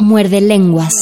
Muerde lenguas.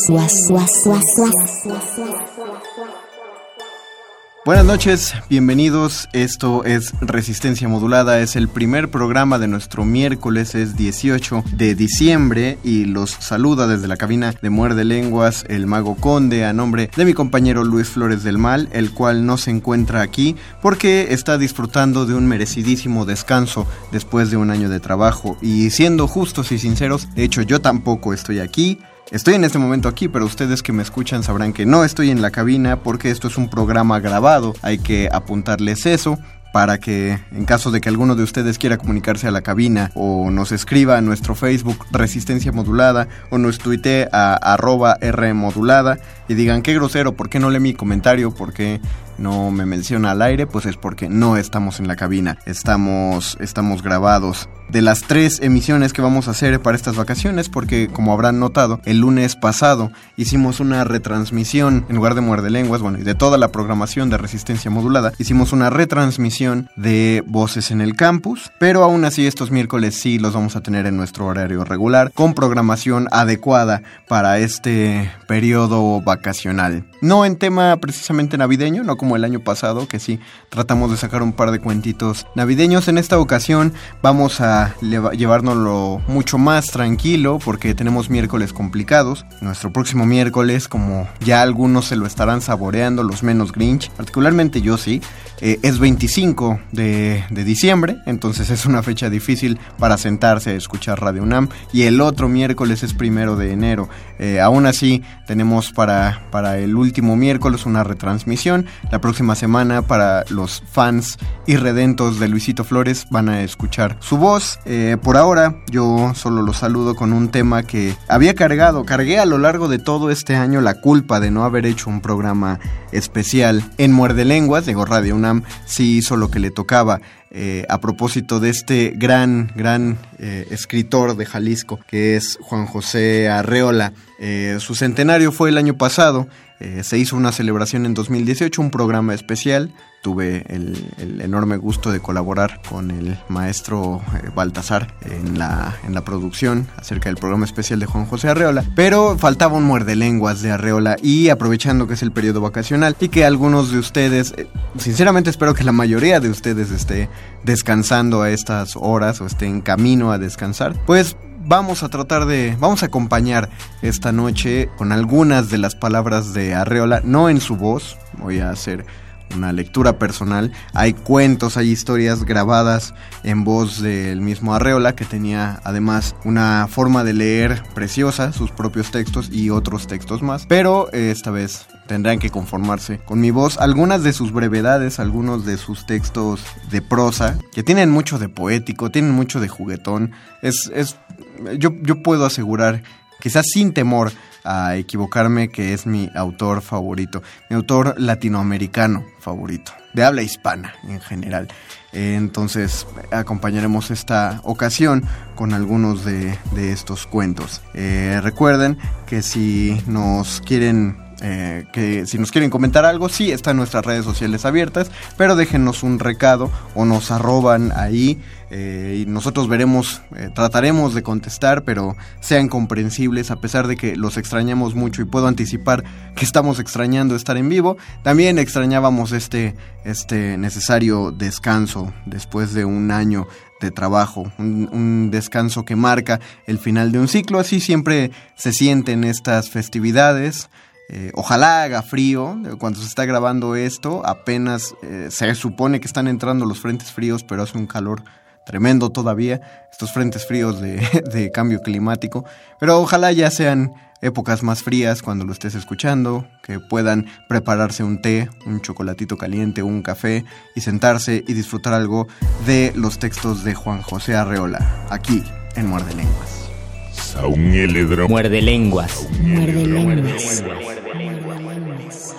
Buenas noches, bienvenidos. Esto es Resistencia Modulada. Es el primer programa de nuestro miércoles, es 18 de diciembre. Y los saluda desde la cabina de Muerde Lenguas el Mago Conde a nombre de mi compañero Luis Flores del Mal, el cual no se encuentra aquí porque está disfrutando de un merecidísimo descanso después de un año de trabajo. Y siendo justos y sinceros, de hecho, yo tampoco estoy aquí. Estoy en este momento aquí, pero ustedes que me escuchan sabrán que no estoy en la cabina porque esto es un programa grabado. Hay que apuntarles eso para que en caso de que alguno de ustedes quiera comunicarse a la cabina o nos escriba a nuestro Facebook Resistencia Modulada o nos tuitee a arroba R modulada y digan qué grosero, ¿por qué no lee mi comentario? ¿Por qué no me menciona al aire? Pues es porque no estamos en la cabina, estamos, estamos grabados de las tres emisiones que vamos a hacer para estas vacaciones, porque como habrán notado, el lunes pasado hicimos una retransmisión, en lugar de muerde lenguas, bueno, y de toda la programación de resistencia modulada, hicimos una retransmisión de voces en el campus, pero aún así estos miércoles sí los vamos a tener en nuestro horario regular, con programación adecuada para este periodo vacacional. No en tema precisamente navideño, no como el año pasado, que sí tratamos de sacar un par de cuentitos navideños. En esta ocasión vamos a llevárnoslo mucho más tranquilo porque tenemos miércoles complicados. Nuestro próximo miércoles, como ya algunos se lo estarán saboreando, los menos Grinch, particularmente yo sí, eh, es 25 de, diciembre, entonces es una fecha difícil para sentarse a escuchar Radio UNAM. Y el otro miércoles es primero de enero. Eh, aún así, tenemos para, para el último miércoles una retransmisión. La próxima semana, para los fans irredentos de Luisito Flores, van a escuchar su voz eh, por ahora yo solo los saludo con un tema que había cargado, cargué a lo largo de todo este año la culpa de no haber hecho un programa especial en Muerde Lenguas, digo Radio UNAM, sí hizo lo que le tocaba. Eh, a propósito de este gran, gran eh, escritor de Jalisco, que es Juan José Arreola. su centenario fue el año pasado, se hizo una celebración en 2018, un programa especial tuve el, enorme gusto de colaborar con el maestro eh, Baltasar en la, en la producción acerca del programa especial de Juan José Arreola, pero faltaba un muerde lenguas de Arreola y aprovechando que es el periodo vacacional y que algunos de ustedes, eh, sinceramente espero que la mayoría de ustedes esté descansando a estas horas o esté en camino a descansar, pues vamos a tratar de, vamos a acompañar esta noche con algunas de las palabras de Arreola, no en su voz, voy a hacer una lectura personal. Hay cuentos, hay historias grabadas en voz del mismo Arreola, que tenía además una forma de leer preciosa, sus propios textos y otros textos más. Pero esta vez tendrán que conformarse con mi voz. Algunas de sus brevedades, algunos de sus textos de prosa, que tienen mucho de poético, tienen mucho de juguetón. Es, es yo, yo puedo asegurar, quizás sin temor, a equivocarme que es mi autor favorito, mi autor latinoamericano favorito, de habla hispana en general. Entonces acompañaremos esta ocasión con algunos de, estos cuentos. Eh, recuerden que si nos quieren eh, que si nos quieren comentar algo, sí, están nuestras redes sociales abiertas, pero déjenos un recado o nos arroban ahí eh, y nosotros veremos, eh, trataremos de contestar, pero sean comprensibles a pesar de que los extrañamos mucho y puedo anticipar que estamos extrañando estar en vivo. También extrañábamos este, este necesario descanso después de un año de trabajo, un, descanso que marca el final de un ciclo, así siempre se sienten estas festividades. Eh, ojalá haga frío cuando se está grabando esto. Apenas se supone que están entrando los frentes fríos, pero hace un calor tremendo todavía, estos frentes fríos de, cambio climático, pero ojalá ya sean épocas más frías cuando lo estés escuchando, que puedan prepararse un té, un chocolatito caliente, un café y sentarse y disfrutar algo de los textos de Juan José Arreola, aquí en Muerde Lenguas. Muerde lenguas. Muerde lenguas. Muerde lenguas.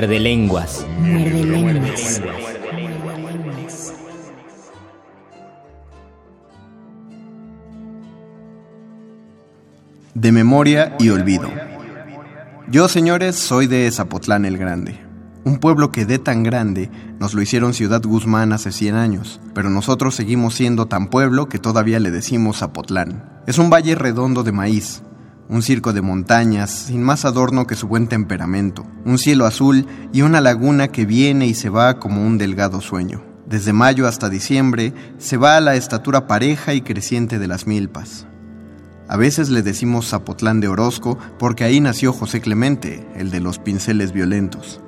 Muerde lenguas. De memoria y olvido. Yo, señores, soy de Zapotlán el Grande. Un pueblo que de tan grande nos lo hicieron Ciudad Guzmán hace 100 años, pero nosotros seguimos siendo tan pueblo que todavía le decimos Zapotlán. Es un valle redondo de maíz, un circo de montañas, sin más adorno que su buen temperamento, un cielo azul y una laguna que viene y se va como un delgado sueño. Desde mayo hasta diciembre se va a la estatura pareja y creciente de las milpas. A veces le decimos Zapotlán de Orozco porque ahí nació José Clemente, el de los pinceles violentos.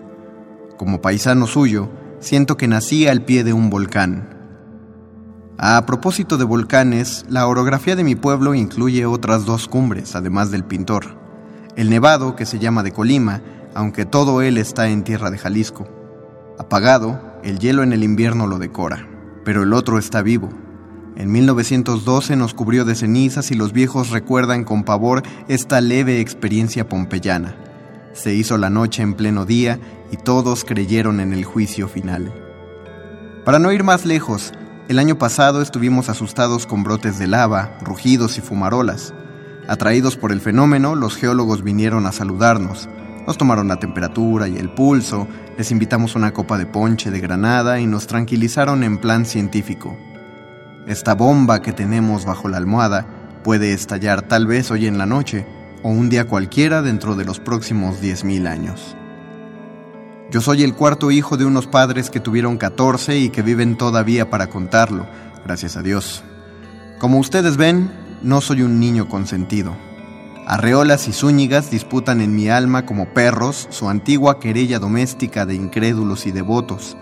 Como paisano suyo, siento que nací al pie de un volcán, a propósito de volcanes, la orografía de mi pueblo incluye otras dos cumbres, además del pintor. El Nevado, que se llama de Colima, aunque todo él está en tierra de Jalisco. Apagado, el hielo en el invierno lo decora, pero el otro está vivo. En 1912 nos cubrió de cenizas y los viejos recuerdan con pavor esta leve experiencia pompeyana. Se hizo la noche en pleno día y todos creyeron en el juicio final. Para no ir más lejos, el año pasado estuvimos asustados con brotes de lava, rugidos y fumarolas. Atraídos por el fenómeno, los geólogos vinieron a saludarnos. Nos tomaron la temperatura y el pulso, les invitamos una copa de ponche de granada y nos tranquilizaron en plan científico. Esta bomba que tenemos bajo la almohada puede estallar tal vez hoy en la noche o un día cualquiera dentro de los próximos 10.000 años. Yo soy el cuarto hijo de unos padres que tuvieron 14 y que viven todavía para contarlo, gracias a Dios. Como ustedes ven, no soy un niño consentido. Arreolas y zúñigas disputan en mi alma como perros su antigua querella doméstica de incrédulos y devotos.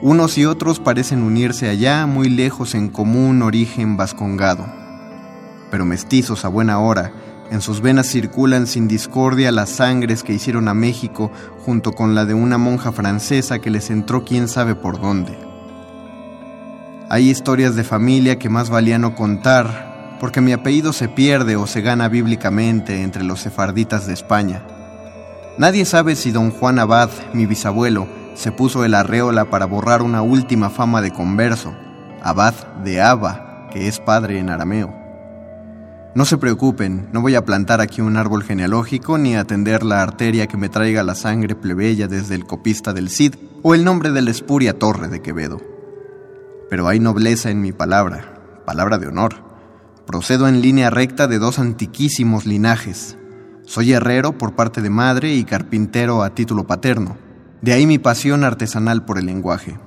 Unos y otros parecen unirse allá, muy lejos en común origen vascongado. Pero mestizos a buena hora, en sus venas circulan sin discordia las sangres que hicieron a México junto con la de una monja francesa que les entró quién sabe por dónde. Hay historias de familia que más valía no contar, porque mi apellido se pierde o se gana bíblicamente entre los sefarditas de España. Nadie sabe si don Juan Abad, mi bisabuelo, se puso el arreola para borrar una última fama de converso, Abad de Abba, que es padre en arameo. No se preocupen, no voy a plantar aquí un árbol genealógico ni atender la arteria que me traiga la sangre plebeya desde el copista del Cid o el nombre de la espuria torre de Quevedo. Pero hay nobleza en mi palabra, palabra de honor. Procedo en línea recta de dos antiquísimos linajes. Soy herrero por parte de madre y carpintero a título paterno. De ahí mi pasión artesanal por el lenguaje.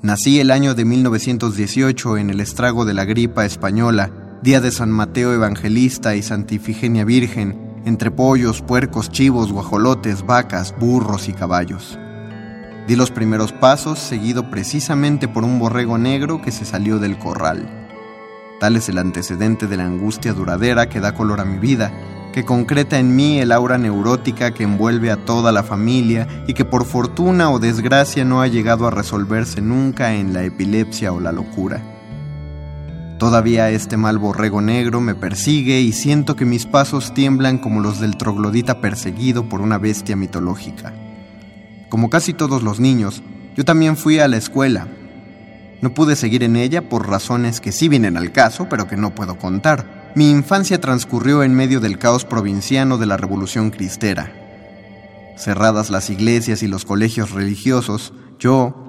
Nací el año de 1918 en el estrago de la gripa española día de San Mateo Evangelista y Santa Ifigenia Virgen, entre pollos, puercos, chivos, guajolotes, vacas, burros y caballos. Di los primeros pasos, seguido precisamente por un borrego negro que se salió del corral. Tal es el antecedente de la angustia duradera que da color a mi vida, que concreta en mí el aura neurótica que envuelve a toda la familia y que por fortuna o desgracia no ha llegado a resolverse nunca en la epilepsia o la locura. Todavía este mal borrego negro me persigue y siento que mis pasos tiemblan como los del troglodita perseguido por una bestia mitológica. Como casi todos los niños, yo también fui a la escuela. No pude seguir en ella por razones que sí vienen al caso, pero que no puedo contar. Mi infancia transcurrió en medio del caos provinciano de la Revolución Cristera. Cerradas las iglesias y los colegios religiosos, yo,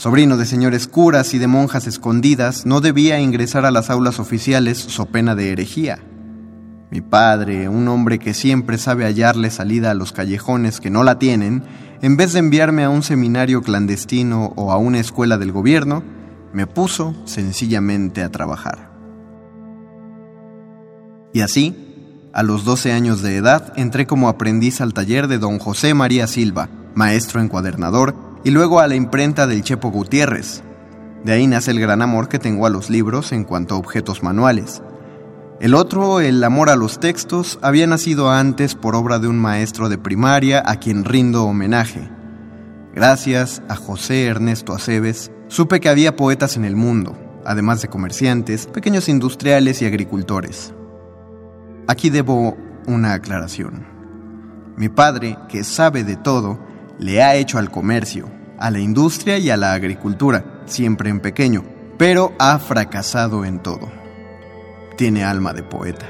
sobrino de señores curas y de monjas escondidas, no debía ingresar a las aulas oficiales so pena de herejía. Mi padre, un hombre que siempre sabe hallarle salida a los callejones que no la tienen, en vez de enviarme a un seminario clandestino o a una escuela del gobierno, me puso sencillamente a trabajar. Y así, a los 12 años de edad, entré como aprendiz al taller de don José María Silva, maestro encuadernador, y luego a la imprenta del Chepo Gutiérrez. De ahí nace el gran amor que tengo a los libros en cuanto a objetos manuales. El otro, el amor a los textos, había nacido antes por obra de un maestro de primaria a quien rindo homenaje. Gracias a José Ernesto Aceves, supe que había poetas en el mundo, además de comerciantes, pequeños industriales y agricultores. Aquí debo una aclaración. Mi padre, que sabe de todo, le ha hecho al comercio, a la industria y a la agricultura, siempre en pequeño, pero ha fracasado en todo. Tiene alma de poeta.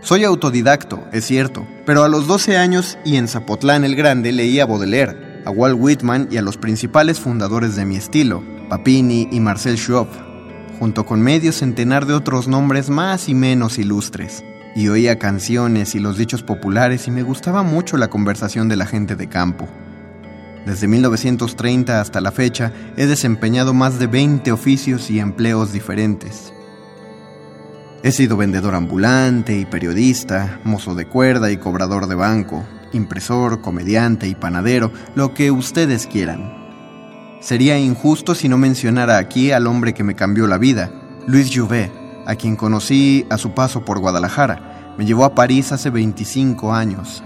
Soy autodidacto, es cierto, pero a los 12 años y en Zapotlán el Grande leía Baudelaire, a Walt Whitman y a los principales fundadores de mi estilo, Papini y Marcel Schwab, junto con medio centenar de otros nombres más y menos ilustres y oía canciones y los dichos populares y me gustaba mucho la conversación de la gente de campo. Desde 1930 hasta la fecha he desempeñado más de 20 oficios y empleos diferentes. He sido vendedor ambulante y periodista, mozo de cuerda y cobrador de banco, impresor, comediante y panadero, lo que ustedes quieran. Sería injusto si no mencionara aquí al hombre que me cambió la vida, Luis Jouvet, a quien conocí a su paso por Guadalajara. Me llevó a París hace 25 años.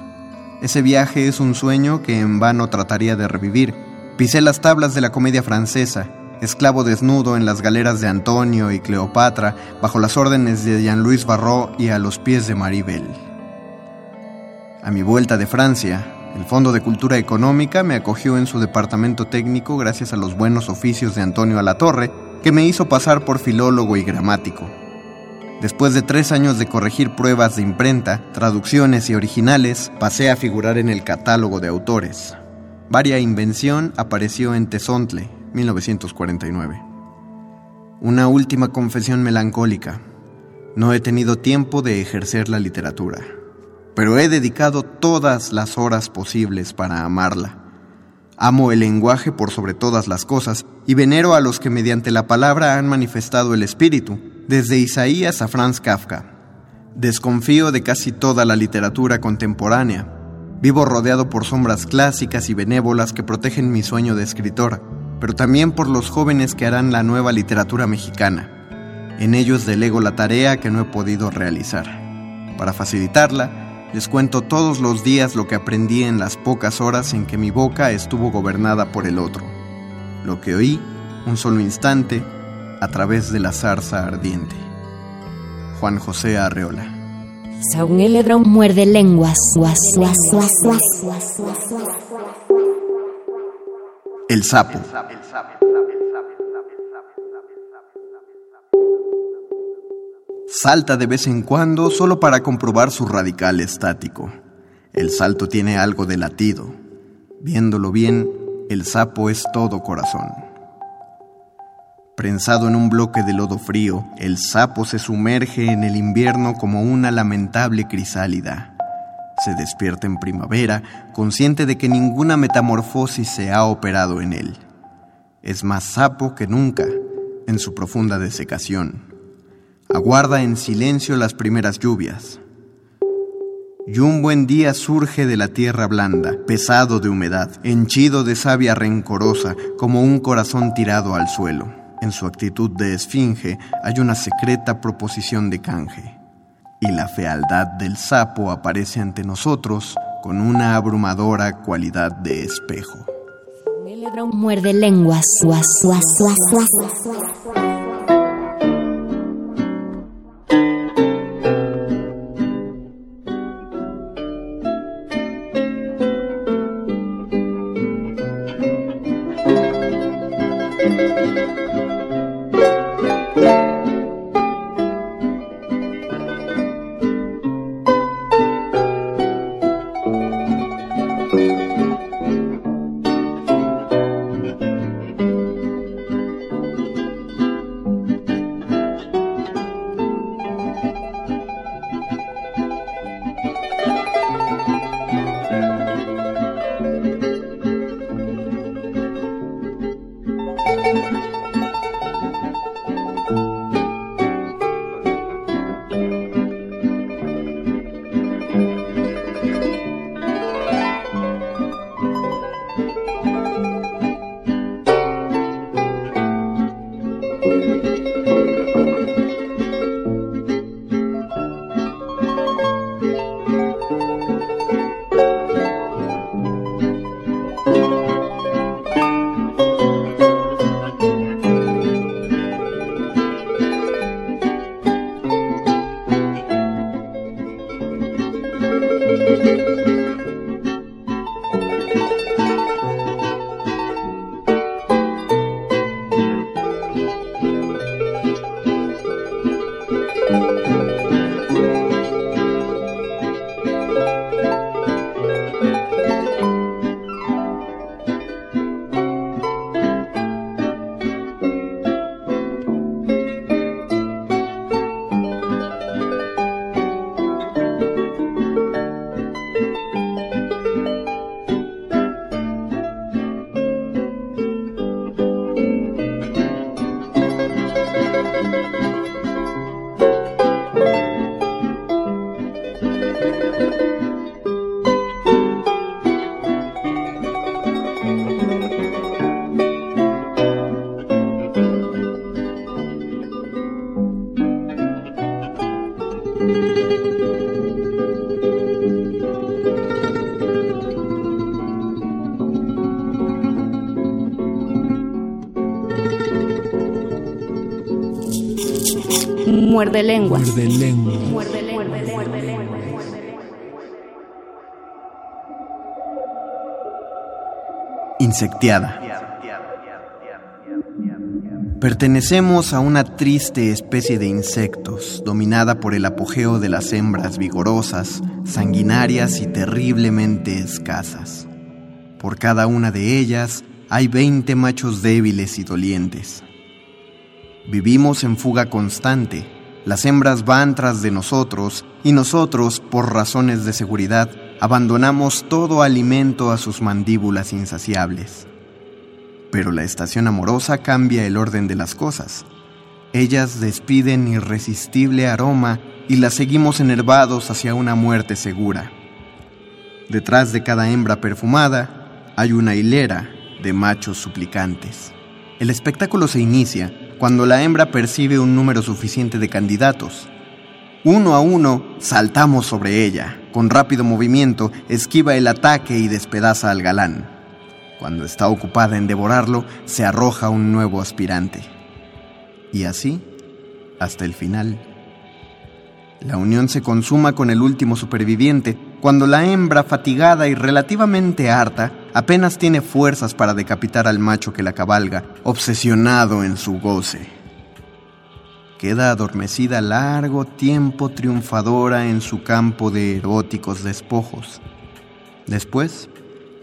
Ese viaje es un sueño que en vano trataría de revivir. Pisé las tablas de la comedia francesa, esclavo desnudo en las galeras de Antonio y Cleopatra, bajo las órdenes de Jean-Louis Barrault y a los pies de Maribel. A mi vuelta de Francia, el Fondo de Cultura Económica me acogió en su departamento técnico gracias a los buenos oficios de Antonio Alatorre, que me hizo pasar por filólogo y gramático. Después de tres años de corregir pruebas de imprenta, traducciones y originales, pasé a figurar en el catálogo de autores. Varia Invención apareció en Tezontle, 1949. Una última confesión melancólica. No he tenido tiempo de ejercer la literatura, pero he dedicado todas las horas posibles para amarla. Amo el lenguaje por sobre todas las cosas y venero a los que mediante la palabra han manifestado el espíritu, desde Isaías a Franz Kafka. Desconfío de casi toda la literatura contemporánea. Vivo rodeado por sombras clásicas y benévolas que protegen mi sueño de escritor, pero también por los jóvenes que harán la nueva literatura mexicana. En ellos delego la tarea que no he podido realizar. Para facilitarla, les cuento todos los días lo que aprendí en las pocas horas en que mi boca estuvo gobernada por el otro. Lo que oí, un solo instante, a través de la zarza ardiente. Juan José Arreola. muerde lenguas. El sapo. Salta de vez en cuando solo para comprobar su radical estático. El salto tiene algo de latido. Viéndolo bien, el sapo es todo corazón. Prensado en un bloque de lodo frío, el sapo se sumerge en el invierno como una lamentable crisálida. Se despierta en primavera, consciente de que ninguna metamorfosis se ha operado en él. Es más sapo que nunca en su profunda desecación. Aguarda en silencio las primeras lluvias. Y un buen día surge de la tierra blanda, pesado de humedad, henchido de savia rencorosa, como un corazón tirado al suelo. En su actitud de esfinge hay una secreta proposición de canje. Y la fealdad del sapo aparece ante nosotros con una abrumadora cualidad de espejo. Muerde lenguas. Muerde lengua. Muerde. Insectiada. Pertenecemos a una triste especie de insectos, dominada por el apogeo de las hembras vigorosas, sanguinarias y terriblemente escasas. Por cada una de ellas hay 20 machos débiles y dolientes. Vivimos en fuga constante, Las hembras van tras de nosotros y nosotros, por razones de seguridad, abandonamos todo alimento a sus mandíbulas insaciables. Pero la estación amorosa cambia el orden de las cosas. Ellas despiden irresistible aroma y las seguimos enervados hacia una muerte segura. Detrás de cada hembra perfumada hay una hilera de machos suplicantes. El espectáculo se inicia cuando la hembra percibe un número suficiente de candidatos. Uno a uno saltamos sobre ella. Con rápido movimiento esquiva el ataque y despedaza al galán. Cuando está ocupada en devorarlo, se arroja un nuevo aspirante. Y así, hasta el final. La unión se consuma con el último superviviente, cuando la hembra, fatigada y relativamente harta, apenas tiene fuerzas para decapitar al macho que la cabalga, obsesionado en su goce. Queda adormecida largo tiempo triunfadora en su campo de eróticos despojos. Después,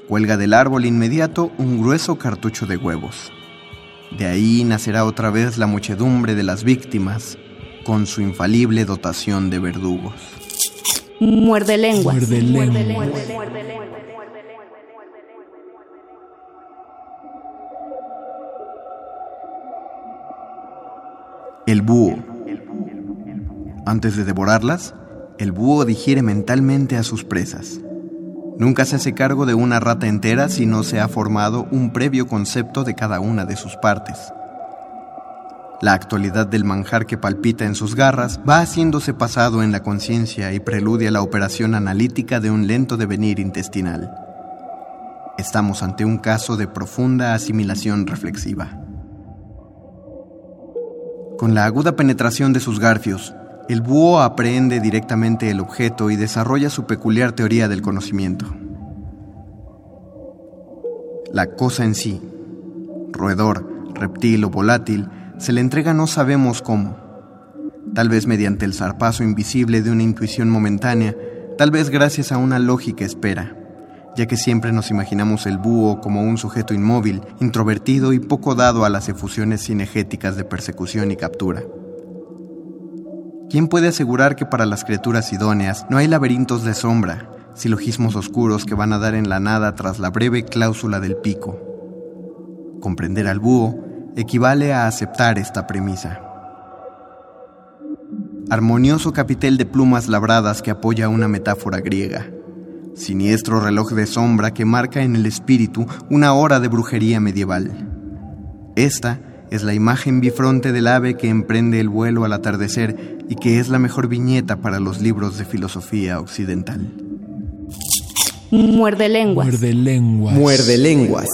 cuelga del árbol inmediato un grueso cartucho de huevos. De ahí nacerá otra vez la muchedumbre de las víctimas, con su infalible dotación de verdugos. Muerde lenguas. Muerde lenguas. El búho. Antes de devorarlas, el búho digiere mentalmente a sus presas. Nunca se hace cargo de una rata entera si no se ha formado un previo concepto de cada una de sus partes. La actualidad del manjar que palpita en sus garras va haciéndose pasado en la conciencia y preludia la operación analítica de un lento devenir intestinal. Estamos ante un caso de profunda asimilación reflexiva. Con la aguda penetración de sus garfios, el búho aprehende directamente el objeto y desarrolla su peculiar teoría del conocimiento. La cosa en sí, roedor, reptil o volátil, se le entrega no sabemos cómo. Tal vez mediante el zarpazo invisible de una intuición momentánea, tal vez gracias a una lógica espera, ya que siempre nos imaginamos el búho como un sujeto inmóvil, introvertido y poco dado a las efusiones cinegéticas de persecución y captura. ¿Quién puede asegurar que para las criaturas idóneas no hay laberintos de sombra, silogismos oscuros que van a dar en la nada tras la breve cláusula del pico? Comprender al búho equivale a aceptar esta premisa. Armonioso capitel de plumas labradas que apoya una metáfora griega. Siniestro reloj de sombra que marca en el espíritu una hora de brujería medieval. Esta es la imagen bifronte del ave que emprende el vuelo al atardecer y que es la mejor viñeta para los libros de filosofía occidental. Muerde lenguas. Muerde lenguas. Muerde lenguas.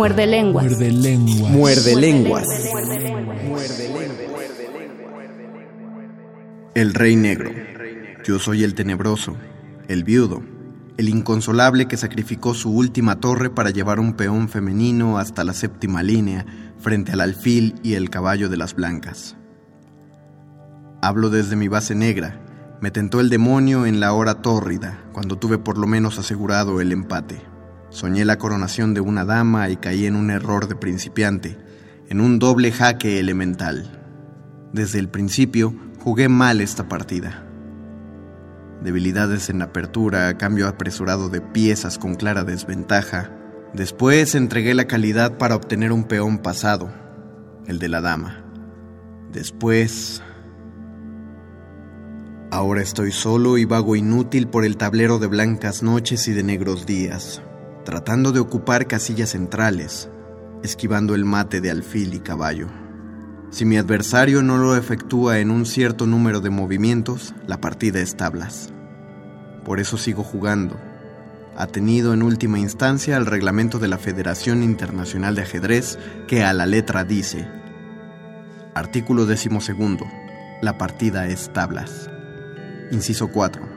Muerde lenguas. Muerde lenguas. Muerde lenguas. El Rey Negro. Yo soy el tenebroso, el viudo, el inconsolable que sacrificó su última torre para llevar un peón femenino hasta la séptima línea frente al alfil y el caballo de las blancas. Hablo desde mi base negra. Me tentó el demonio en la hora tórrida, cuando tuve por lo menos asegurado el empate. Soñé la coronación de una dama y caí en un error de principiante, en un doble jaque elemental. Desde el principio jugué mal esta partida. Debilidades en apertura, cambio apresurado de piezas con clara desventaja. Después entregué la calidad para obtener un peón pasado, el de la dama. Después... Ahora estoy solo y vago inútil por el tablero de blancas noches y de negros días, tratando de ocupar casillas centrales, esquivando el mate de alfil y caballo. Si mi adversario no lo efectúa en un cierto número de movimientos, la partida es tablas. Por eso sigo jugando, atenido en última instancia al reglamento de la Federación Internacional de Ajedrez que a la letra dice, artículo decimosegundo, la partida es tablas. Inciso 4.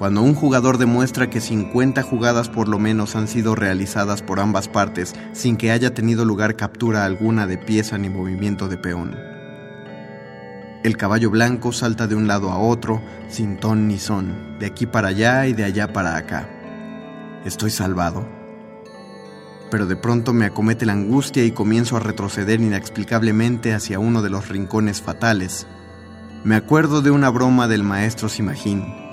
Cuando un jugador demuestra que 50 jugadas por lo menos han sido realizadas por ambas partes sin que haya tenido lugar captura alguna de pieza ni movimiento de peón. El caballo blanco salta de un lado a otro, sin ton ni son, de aquí para allá y de allá para acá. Estoy salvado. Pero de pronto me acomete la angustia y comienzo a retroceder inexplicablemente hacia uno de los rincones fatales, me acuerdo de una broma del maestro Simajín.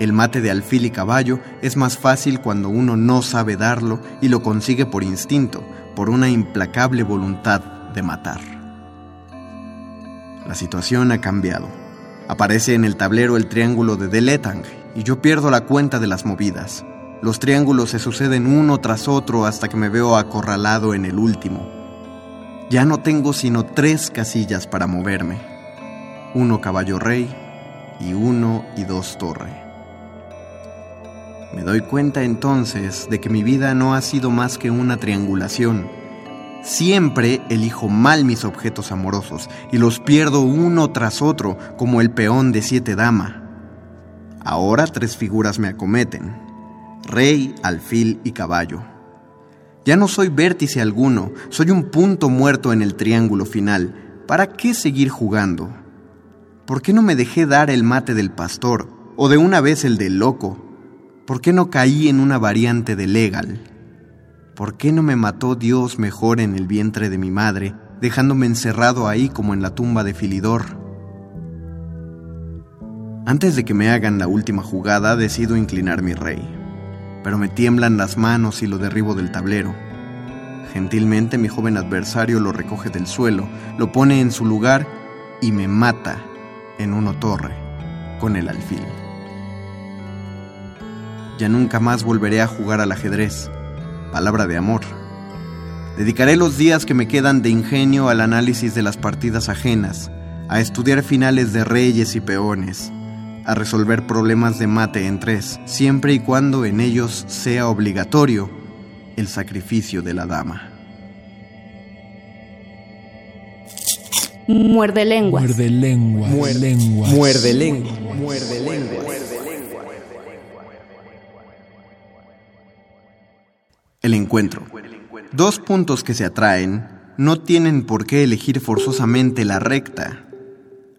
El mate de alfil y caballo es más fácil cuando uno no sabe darlo y lo consigue por instinto, por una implacable voluntad de matar. La situación ha cambiado. Aparece en el tablero el triángulo de Deletang y yo pierdo la cuenta de las movidas. Los triángulos se suceden uno tras otro hasta que me veo acorralado en el último. Ya no tengo sino tres casillas para moverme uno caballo rey y uno y dos torre. Me doy cuenta entonces de que mi vida no ha sido más que una triangulación. Siempre elijo mal mis objetos amorosos y los pierdo uno tras otro como el peón de siete dama. Ahora tres figuras me acometen. Rey, alfil y caballo. Ya no soy vértice alguno, soy un punto muerto en el triángulo final. ¿Para qué seguir jugando? ¿Por qué no me dejé dar el mate del pastor o de una vez el del loco? ¿Por qué no caí en una variante de legal? ¿Por qué no me mató Dios mejor en el vientre de mi madre, dejándome encerrado ahí como en la tumba de Filidor? Antes de que me hagan la última jugada, decido inclinar mi rey, pero me tiemblan las manos y lo derribo del tablero. Gentilmente mi joven adversario lo recoge del suelo, lo pone en su lugar y me mata en uno torre con el alfil. Ya nunca más volveré a jugar al ajedrez. Palabra de amor. Dedicaré los días que me quedan de ingenio al análisis de las partidas ajenas, a estudiar finales de reyes y peones, a resolver problemas de mate en tres, siempre y cuando en ellos sea obligatorio el sacrificio de la dama. Muerde lenguas. Muerde lenguas. Muerde lenguas. Muerde lenguas. Muerde lenguas. El encuentro. Dos puntos que se atraen no tienen por qué elegir forzosamente la recta.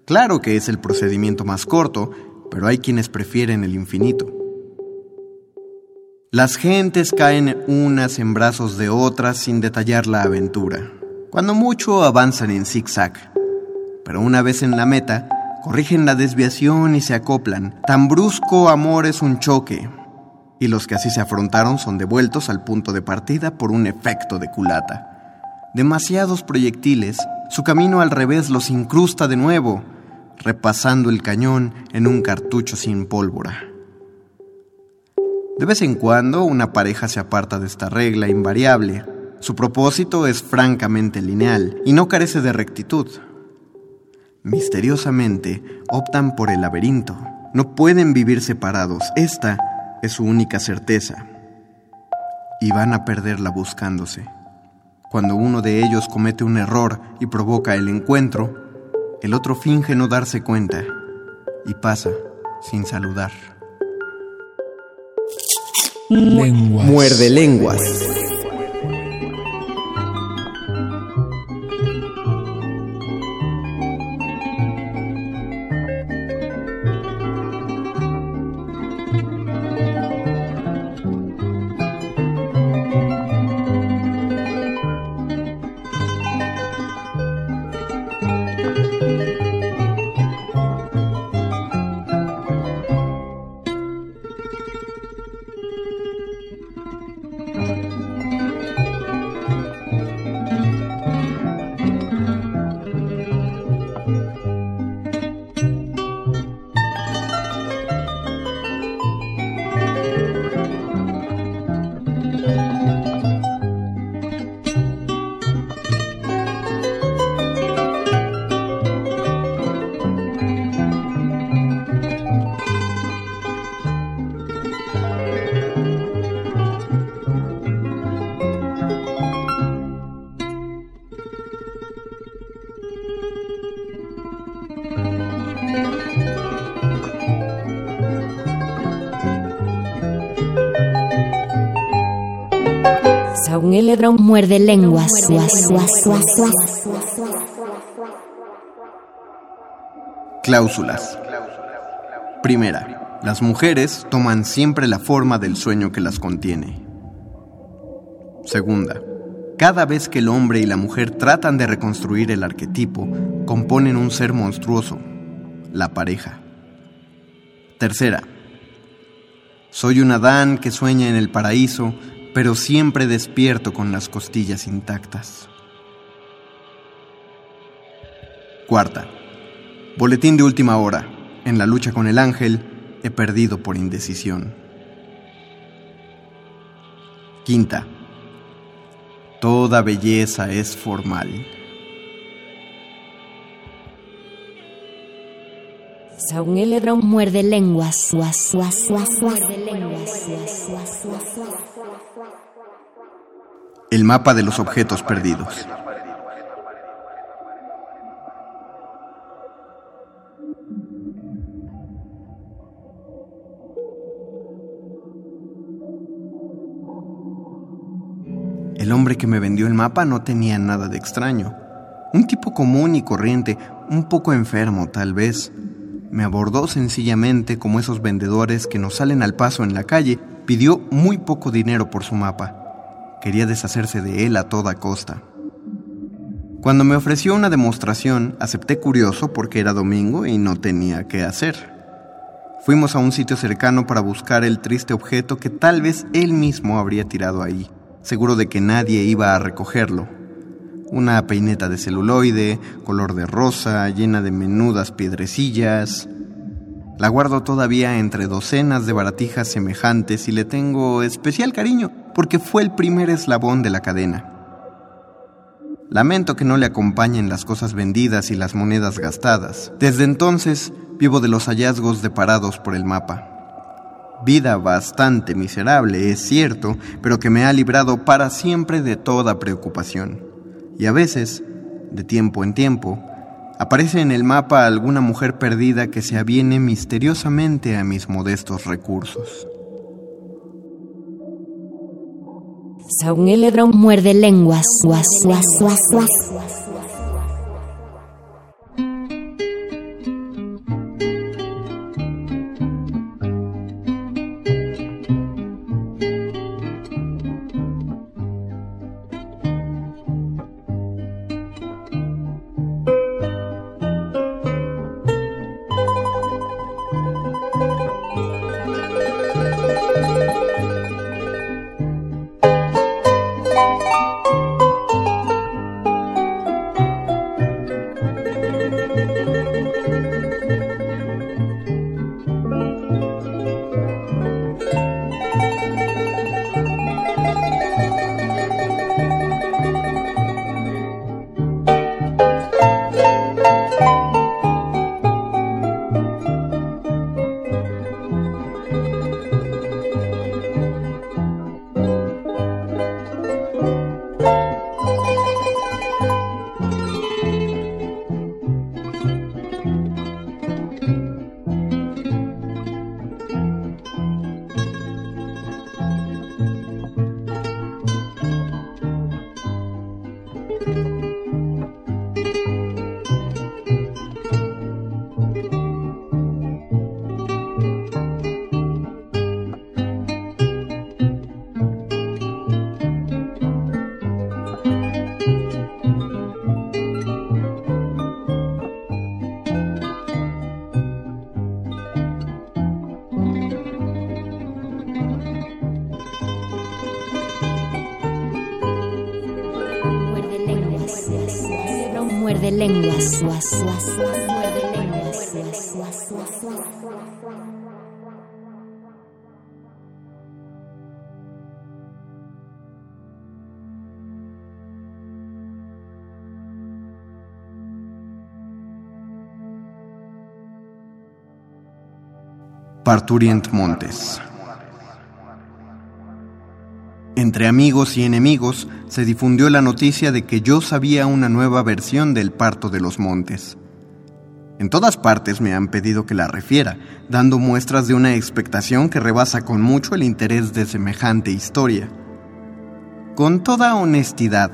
Claro que es el procedimiento más corto, pero hay quienes prefieren el infinito. Las gentes caen unas en brazos de otras sin detallar la aventura. Cuando mucho avanzan en zigzag, pero una vez en la meta, corrigen la desviación y se acoplan. Tan brusco amor es un choque. Y los que así se afrontaron son devueltos al punto de partida por un efecto de culata. Demasiados proyectiles, su camino al revés los incrusta de nuevo, repasando el cañón en un cartucho sin pólvora. De vez en cuando una pareja se aparta de esta regla invariable. Su propósito es francamente lineal y no carece de rectitud. Misteriosamente, optan por el laberinto. No pueden vivir separados. Esta es su única certeza. y van a perderla buscándose. Cuando uno de ellos comete un error y provoca el encuentro, el otro finge no darse cuenta y pasa sin saludar. Muerde lenguas. Muerde lenguas. Cláusulas. Primera, las mujeres toman siempre la forma del sueño que las contiene. Segunda, cada vez que el hombre y la mujer tratan de reconstruir el arquetipo, componen un ser monstruoso, la pareja. Tercera, soy un Adán que sueña en el paraíso pero siempre despierto con las costillas intactas. Cuarta. Boletín de última hora. En la lucha con el ángel, he perdido por indecisión. Quinta. Toda belleza es formal. Muerde lenguas. El mapa de los objetos perdidos. El hombre que me vendió el mapa no tenía nada de extraño. Un tipo común y corriente, un poco enfermo tal vez. Me abordó sencillamente como esos vendedores que nos salen al paso en la calle, pidió muy poco dinero por su mapa. Quería deshacerse de él a toda costa. Cuando me ofreció una demostración, acepté curioso porque era domingo y no tenía qué hacer. Fuimos a un sitio cercano para buscar el triste objeto que tal vez él mismo habría tirado ahí, seguro de que nadie iba a recogerlo. Una peineta de celuloide, color de rosa, llena de menudas piedrecillas. La guardo todavía entre docenas de baratijas semejantes y le tengo especial cariño porque fue el primer eslabón de la cadena. Lamento que no le acompañen las cosas vendidas y las monedas gastadas. Desde entonces vivo de los hallazgos deparados por el mapa. Vida bastante miserable, es cierto, pero que me ha librado para siempre de toda preocupación. Y a veces, de tiempo en tiempo, aparece en el mapa alguna mujer perdida que se aviene misteriosamente a mis modestos recursos. Saúl muerde lenguas. Parturient Montes. Entre amigos y enemigos se difundió la noticia de que yo sabía una nueva versión del parto de los montes. En todas partes me han pedido que la refiera, dando muestras de una expectación que rebasa con mucho el interés de semejante historia. Con toda honestidad,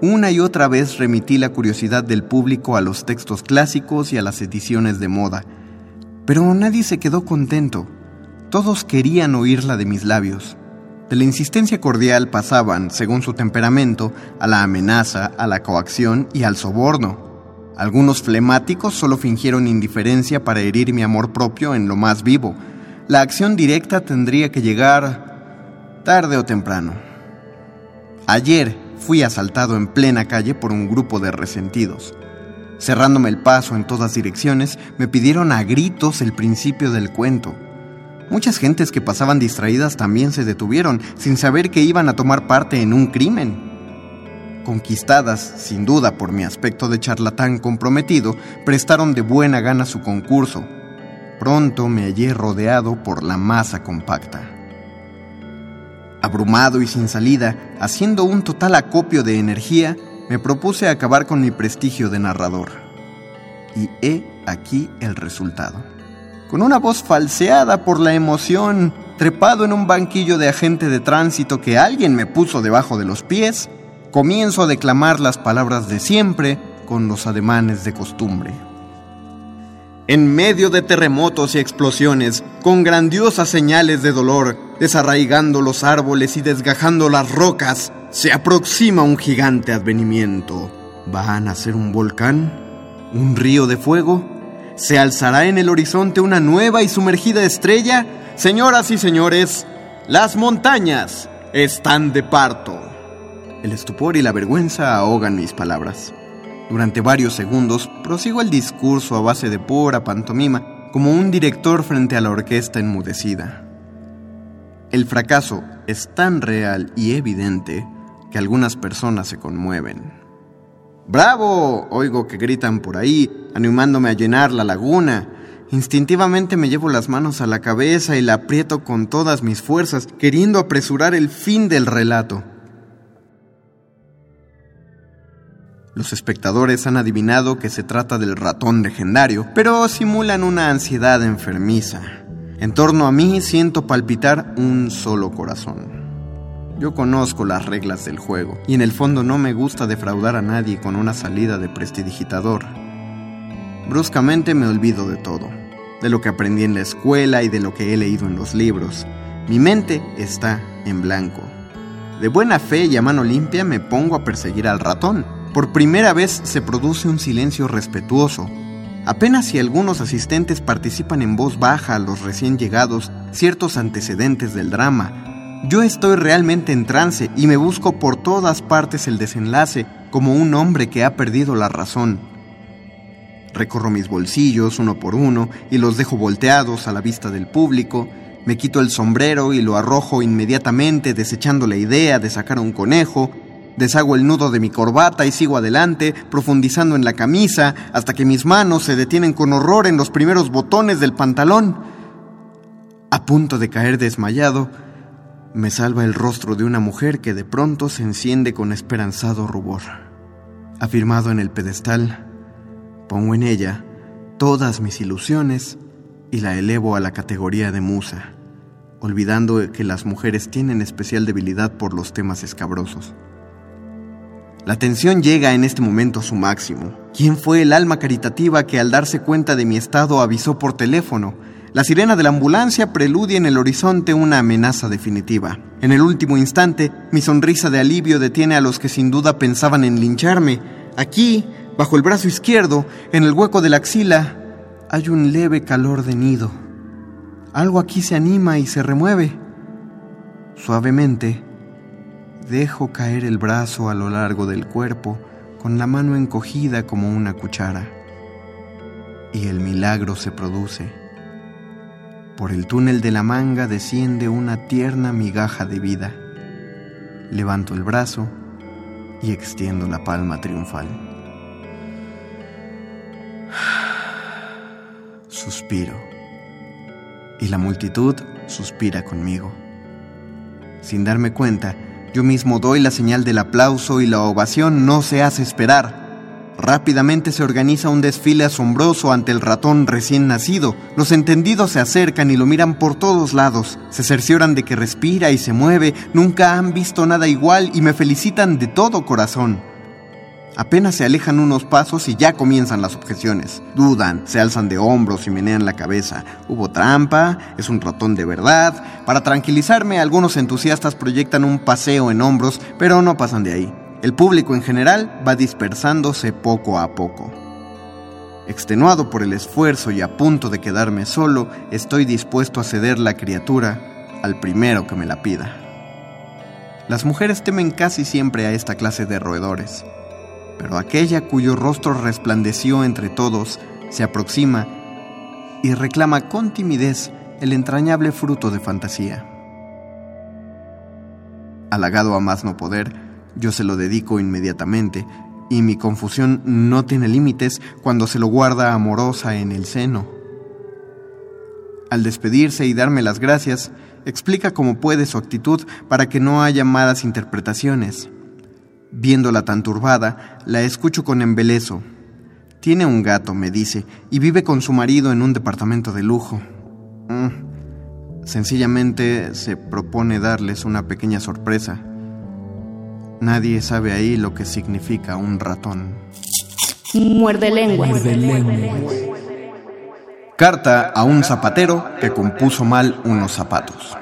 una y otra vez remití la curiosidad del público a los textos clásicos y a las ediciones de moda, pero nadie se quedó contento. Todos querían oírla de mis labios. De la insistencia cordial pasaban, según su temperamento, a la amenaza, a la coacción y al soborno. Algunos flemáticos solo fingieron indiferencia para herir mi amor propio en lo más vivo. La acción directa tendría que llegar tarde o temprano. Ayer fui asaltado en plena calle por un grupo de resentidos. Cerrándome el paso en todas direcciones, me pidieron a gritos el principio del cuento. Muchas gentes que pasaban distraídas también se detuvieron, sin saber que iban a tomar parte en un crimen. Conquistadas, sin duda por mi aspecto de charlatán comprometido, prestaron de buena gana su concurso. Pronto me hallé rodeado por la masa compacta. Abrumado y sin salida, haciendo un total acopio de energía, me propuse acabar con mi prestigio de narrador. Y he aquí el resultado. Con una voz falseada por la emoción, trepado en un banquillo de agente de tránsito que alguien me puso debajo de los pies, comienzo a declamar las palabras de siempre con los ademanes de costumbre. En medio de terremotos y explosiones, con grandiosas señales de dolor, desarraigando los árboles y desgajando las rocas, se aproxima un gigante advenimiento. ¿Va a nacer un volcán? ¿Un río de fuego? ¿Se alzará en el horizonte una nueva y sumergida estrella? Señoras y señores, las montañas están de parto. El estupor y la vergüenza ahogan mis palabras. Durante varios segundos prosigo el discurso a base de pura pantomima, como un director frente a la orquesta enmudecida. El fracaso es tan real y evidente que algunas personas se conmueven. ¡Bravo! Oigo que gritan por ahí, animándome a llenar la laguna. Instintivamente me llevo las manos a la cabeza y la aprieto con todas mis fuerzas, queriendo apresurar el fin del relato. Los espectadores han adivinado que se trata del ratón legendario, pero simulan una ansiedad enfermiza. En torno a mí siento palpitar un solo corazón. Yo conozco las reglas del juego y en el fondo no me gusta defraudar a nadie con una salida de prestidigitador. Bruscamente me olvido de todo, de lo que aprendí en la escuela y de lo que he leído en los libros. Mi mente está en blanco. De buena fe y a mano limpia me pongo a perseguir al ratón. Por primera vez se produce un silencio respetuoso. Apenas si algunos asistentes participan en voz baja a los recién llegados ciertos antecedentes del drama, yo estoy realmente en trance y me busco por todas partes el desenlace como un hombre que ha perdido la razón. Recorro mis bolsillos uno por uno y los dejo volteados a la vista del público. Me quito el sombrero y lo arrojo inmediatamente desechando la idea de sacar un conejo. Deshago el nudo de mi corbata y sigo adelante, profundizando en la camisa hasta que mis manos se detienen con horror en los primeros botones del pantalón. A punto de caer desmayado, me salva el rostro de una mujer que de pronto se enciende con esperanzado rubor. Afirmado en el pedestal, pongo en ella todas mis ilusiones y la elevo a la categoría de musa, olvidando que las mujeres tienen especial debilidad por los temas escabrosos. La tensión llega en este momento a su máximo. ¿Quién fue el alma caritativa que al darse cuenta de mi estado avisó por teléfono? La sirena de la ambulancia preludia en el horizonte una amenaza definitiva. En el último instante, mi sonrisa de alivio detiene a los que sin duda pensaban en lincharme. Aquí, bajo el brazo izquierdo, en el hueco de la axila, hay un leve calor de nido. Algo aquí se anima y se remueve. Suavemente, dejo caer el brazo a lo largo del cuerpo, con la mano encogida como una cuchara. Y el milagro se produce. Por el túnel de la manga desciende una tierna migaja de vida. Levanto el brazo y extiendo la palma triunfal. Suspiro. Y la multitud suspira conmigo. Sin darme cuenta, yo mismo doy la señal del aplauso y la ovación no se hace esperar. Rápidamente se organiza un desfile asombroso ante el ratón recién nacido. Los entendidos se acercan y lo miran por todos lados. Se cercioran de que respira y se mueve. Nunca han visto nada igual y me felicitan de todo corazón. Apenas se alejan unos pasos y ya comienzan las objeciones. Dudan, se alzan de hombros y menean la cabeza. Hubo trampa, es un ratón de verdad. Para tranquilizarme, algunos entusiastas proyectan un paseo en hombros, pero no pasan de ahí. El público en general va dispersándose poco a poco. Extenuado por el esfuerzo y a punto de quedarme solo, estoy dispuesto a ceder la criatura al primero que me la pida. Las mujeres temen casi siempre a esta clase de roedores pero aquella cuyo rostro resplandeció entre todos se aproxima y reclama con timidez el entrañable fruto de fantasía. Halagado a más no poder, yo se lo dedico inmediatamente, y mi confusión no tiene límites cuando se lo guarda amorosa en el seno. Al despedirse y darme las gracias, explica como puede su actitud para que no haya malas interpretaciones. Viéndola tan turbada, la escucho con embelezo. Tiene un gato, me dice, y vive con su marido en un departamento de lujo. Mm. Sencillamente se propone darles una pequeña sorpresa. Nadie sabe ahí lo que significa un ratón. Muerde lengua. Carta a un zapatero que compuso mal unos zapatos.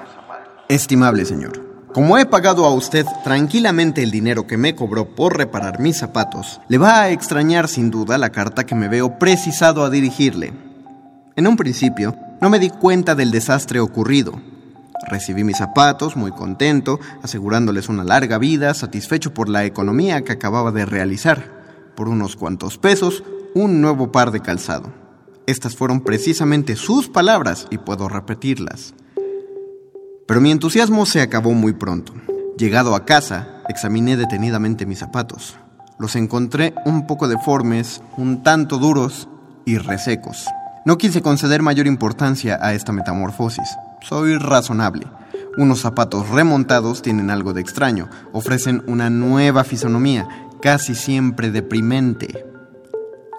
Estimable señor, como he pagado a usted tranquilamente el dinero que me cobró por reparar mis zapatos, le va a extrañar sin duda la carta que me veo precisado a dirigirle. En un principio, no me di cuenta del desastre ocurrido. Recibí mis zapatos muy contento, asegurándoles una larga vida, satisfecho por la economía que acababa de realizar. Por unos cuantos pesos, un nuevo par de calzado. Estas fueron precisamente sus palabras y puedo repetirlas. Pero mi entusiasmo se acabó muy pronto. Llegado a casa, examiné detenidamente mis zapatos. Los encontré un poco deformes, un tanto duros y resecos. No quise conceder mayor importancia a esta metamorfosis. Soy razonable. Unos zapatos remontados tienen algo de extraño, ofrecen una nueva fisonomía, casi siempre deprimente.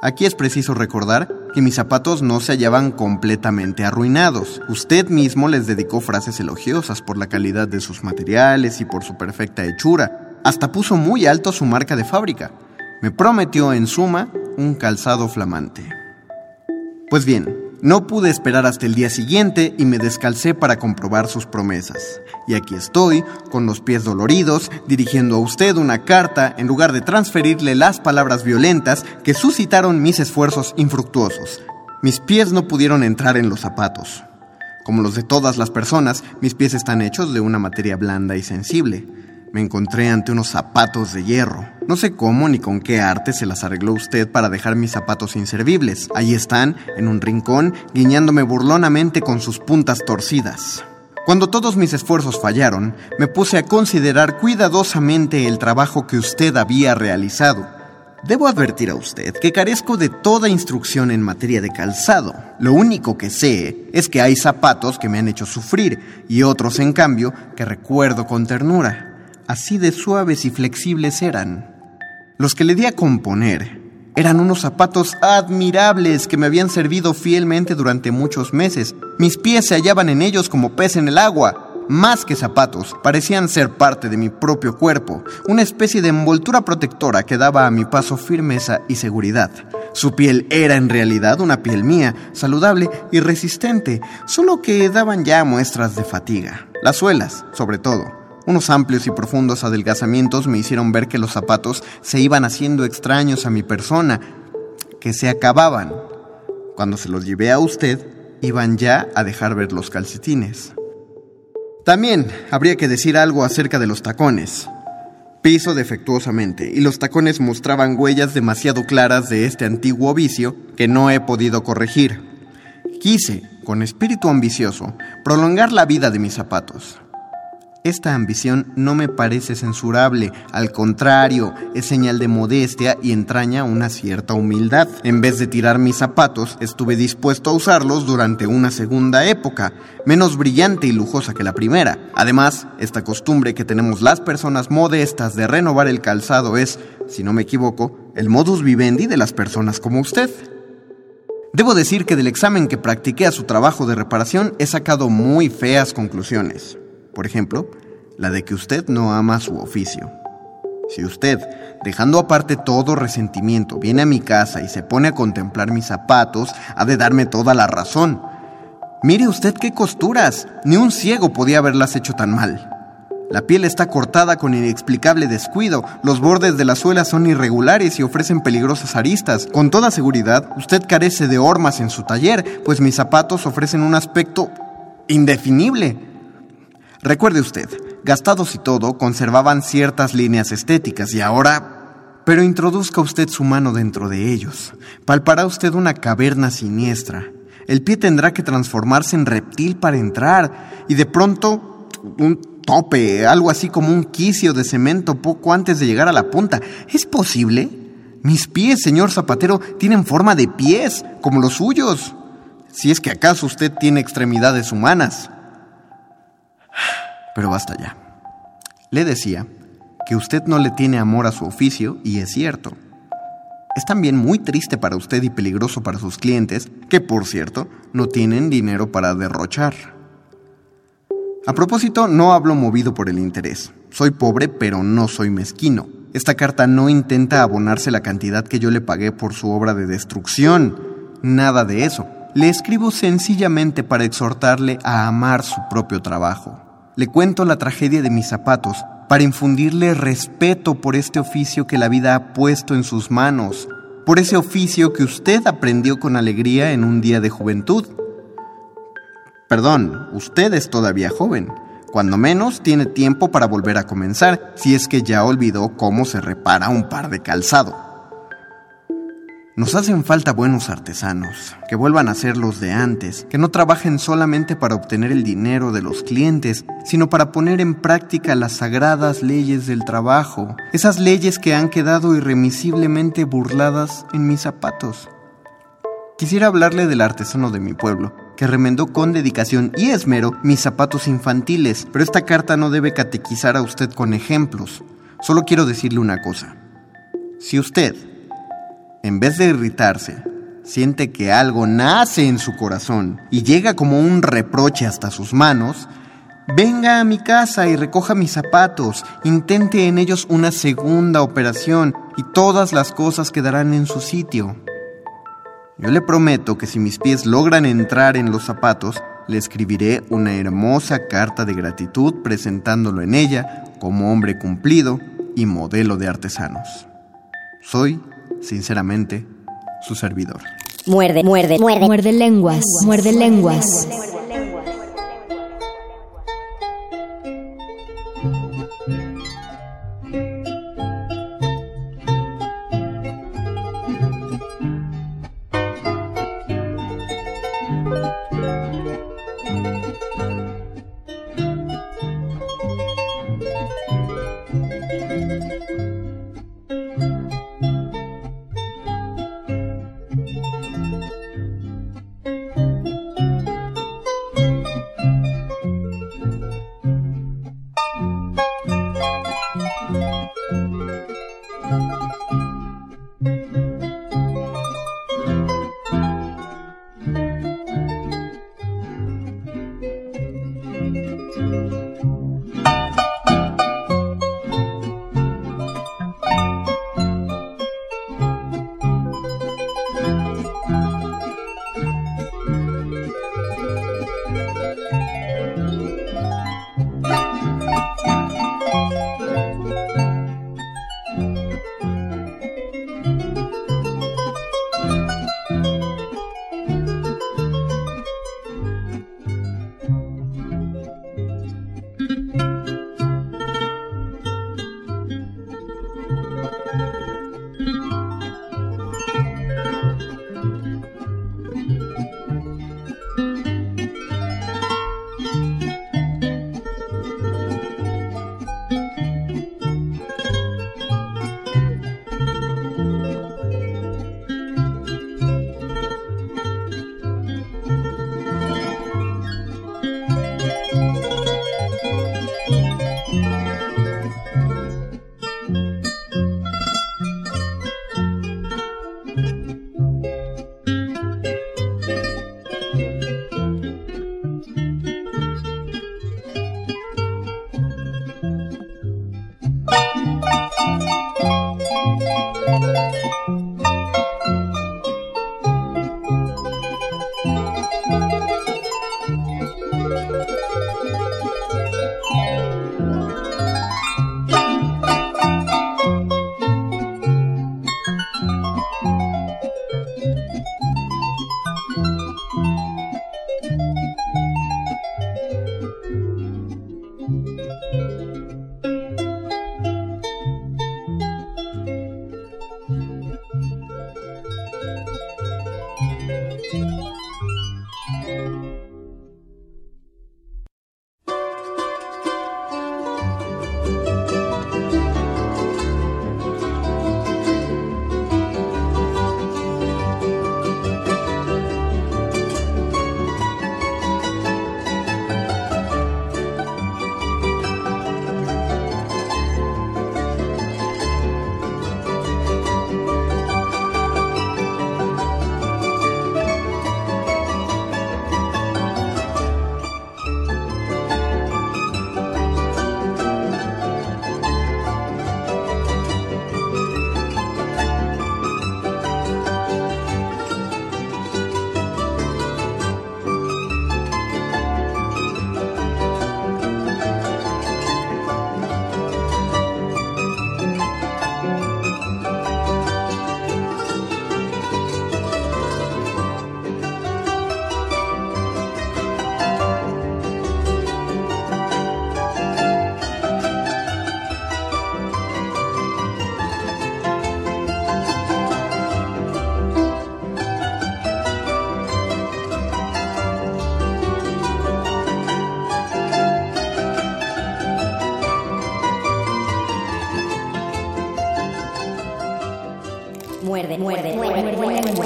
Aquí es preciso recordar que mis zapatos no se hallaban completamente arruinados. Usted mismo les dedicó frases elogiosas por la calidad de sus materiales y por su perfecta hechura. Hasta puso muy alto su marca de fábrica. Me prometió, en suma, un calzado flamante. Pues bien, no pude esperar hasta el día siguiente y me descalcé para comprobar sus promesas. Y aquí estoy, con los pies doloridos, dirigiendo a usted una carta en lugar de transferirle las palabras violentas que suscitaron mis esfuerzos infructuosos. Mis pies no pudieron entrar en los zapatos. Como los de todas las personas, mis pies están hechos de una materia blanda y sensible me encontré ante unos zapatos de hierro. No sé cómo ni con qué arte se las arregló usted para dejar mis zapatos inservibles. Allí están, en un rincón, guiñándome burlonamente con sus puntas torcidas. Cuando todos mis esfuerzos fallaron, me puse a considerar cuidadosamente el trabajo que usted había realizado. Debo advertir a usted que carezco de toda instrucción en materia de calzado. Lo único que sé es que hay zapatos que me han hecho sufrir y otros, en cambio, que recuerdo con ternura así de suaves y flexibles eran. Los que le di a componer eran unos zapatos admirables que me habían servido fielmente durante muchos meses. Mis pies se hallaban en ellos como pez en el agua. Más que zapatos, parecían ser parte de mi propio cuerpo, una especie de envoltura protectora que daba a mi paso firmeza y seguridad. Su piel era en realidad una piel mía, saludable y resistente, solo que daban ya muestras de fatiga. Las suelas, sobre todo, unos amplios y profundos adelgazamientos me hicieron ver que los zapatos se iban haciendo extraños a mi persona, que se acababan. Cuando se los llevé a usted, iban ya a dejar ver los calcetines. También habría que decir algo acerca de los tacones. Piso defectuosamente y los tacones mostraban huellas demasiado claras de este antiguo vicio que no he podido corregir. Quise, con espíritu ambicioso, prolongar la vida de mis zapatos. Esta ambición no me parece censurable, al contrario, es señal de modestia y entraña una cierta humildad. En vez de tirar mis zapatos, estuve dispuesto a usarlos durante una segunda época, menos brillante y lujosa que la primera. Además, esta costumbre que tenemos las personas modestas de renovar el calzado es, si no me equivoco, el modus vivendi de las personas como usted. Debo decir que del examen que practiqué a su trabajo de reparación he sacado muy feas conclusiones. Por ejemplo, la de que usted no ama su oficio. Si usted, dejando aparte todo resentimiento, viene a mi casa y se pone a contemplar mis zapatos, ha de darme toda la razón. Mire usted qué costuras, ni un ciego podía haberlas hecho tan mal. La piel está cortada con inexplicable descuido, los bordes de la suela son irregulares y ofrecen peligrosas aristas. Con toda seguridad, usted carece de hormas en su taller, pues mis zapatos ofrecen un aspecto indefinible. Recuerde usted, gastados y todo, conservaban ciertas líneas estéticas y ahora... Pero introduzca usted su mano dentro de ellos. Palpará usted una caverna siniestra. El pie tendrá que transformarse en reptil para entrar y de pronto un tope, algo así como un quicio de cemento poco antes de llegar a la punta. ¿Es posible? Mis pies, señor zapatero, tienen forma de pies, como los suyos. Si es que acaso usted tiene extremidades humanas. Pero basta ya. Le decía que usted no le tiene amor a su oficio y es cierto. Es también muy triste para usted y peligroso para sus clientes, que por cierto no tienen dinero para derrochar. A propósito, no hablo movido por el interés. Soy pobre, pero no soy mezquino. Esta carta no intenta abonarse la cantidad que yo le pagué por su obra de destrucción. Nada de eso. Le escribo sencillamente para exhortarle a amar su propio trabajo le cuento la tragedia de mis zapatos para infundirle respeto por este oficio que la vida ha puesto en sus manos, por ese oficio que usted aprendió con alegría en un día de juventud. Perdón, usted es todavía joven. Cuando menos tiene tiempo para volver a comenzar, si es que ya olvidó cómo se repara un par de calzado. Nos hacen falta buenos artesanos, que vuelvan a ser los de antes, que no trabajen solamente para obtener el dinero de los clientes, sino para poner en práctica las sagradas leyes del trabajo, esas leyes que han quedado irremisiblemente burladas en mis zapatos. Quisiera hablarle del artesano de mi pueblo, que remendó con dedicación y esmero mis zapatos infantiles, pero esta carta no debe catequizar a usted con ejemplos. Solo quiero decirle una cosa. Si usted, en vez de irritarse, siente que algo nace en su corazón y llega como un reproche hasta sus manos, venga a mi casa y recoja mis zapatos, intente en ellos una segunda operación y todas las cosas quedarán en su sitio. Yo le prometo que si mis pies logran entrar en los zapatos, le escribiré una hermosa carta de gratitud presentándolo en ella como hombre cumplido y modelo de artesanos. Soy Sinceramente, su servidor. Muerde, muerde, muerde. Muerde lenguas, muerde lenguas. Muerde,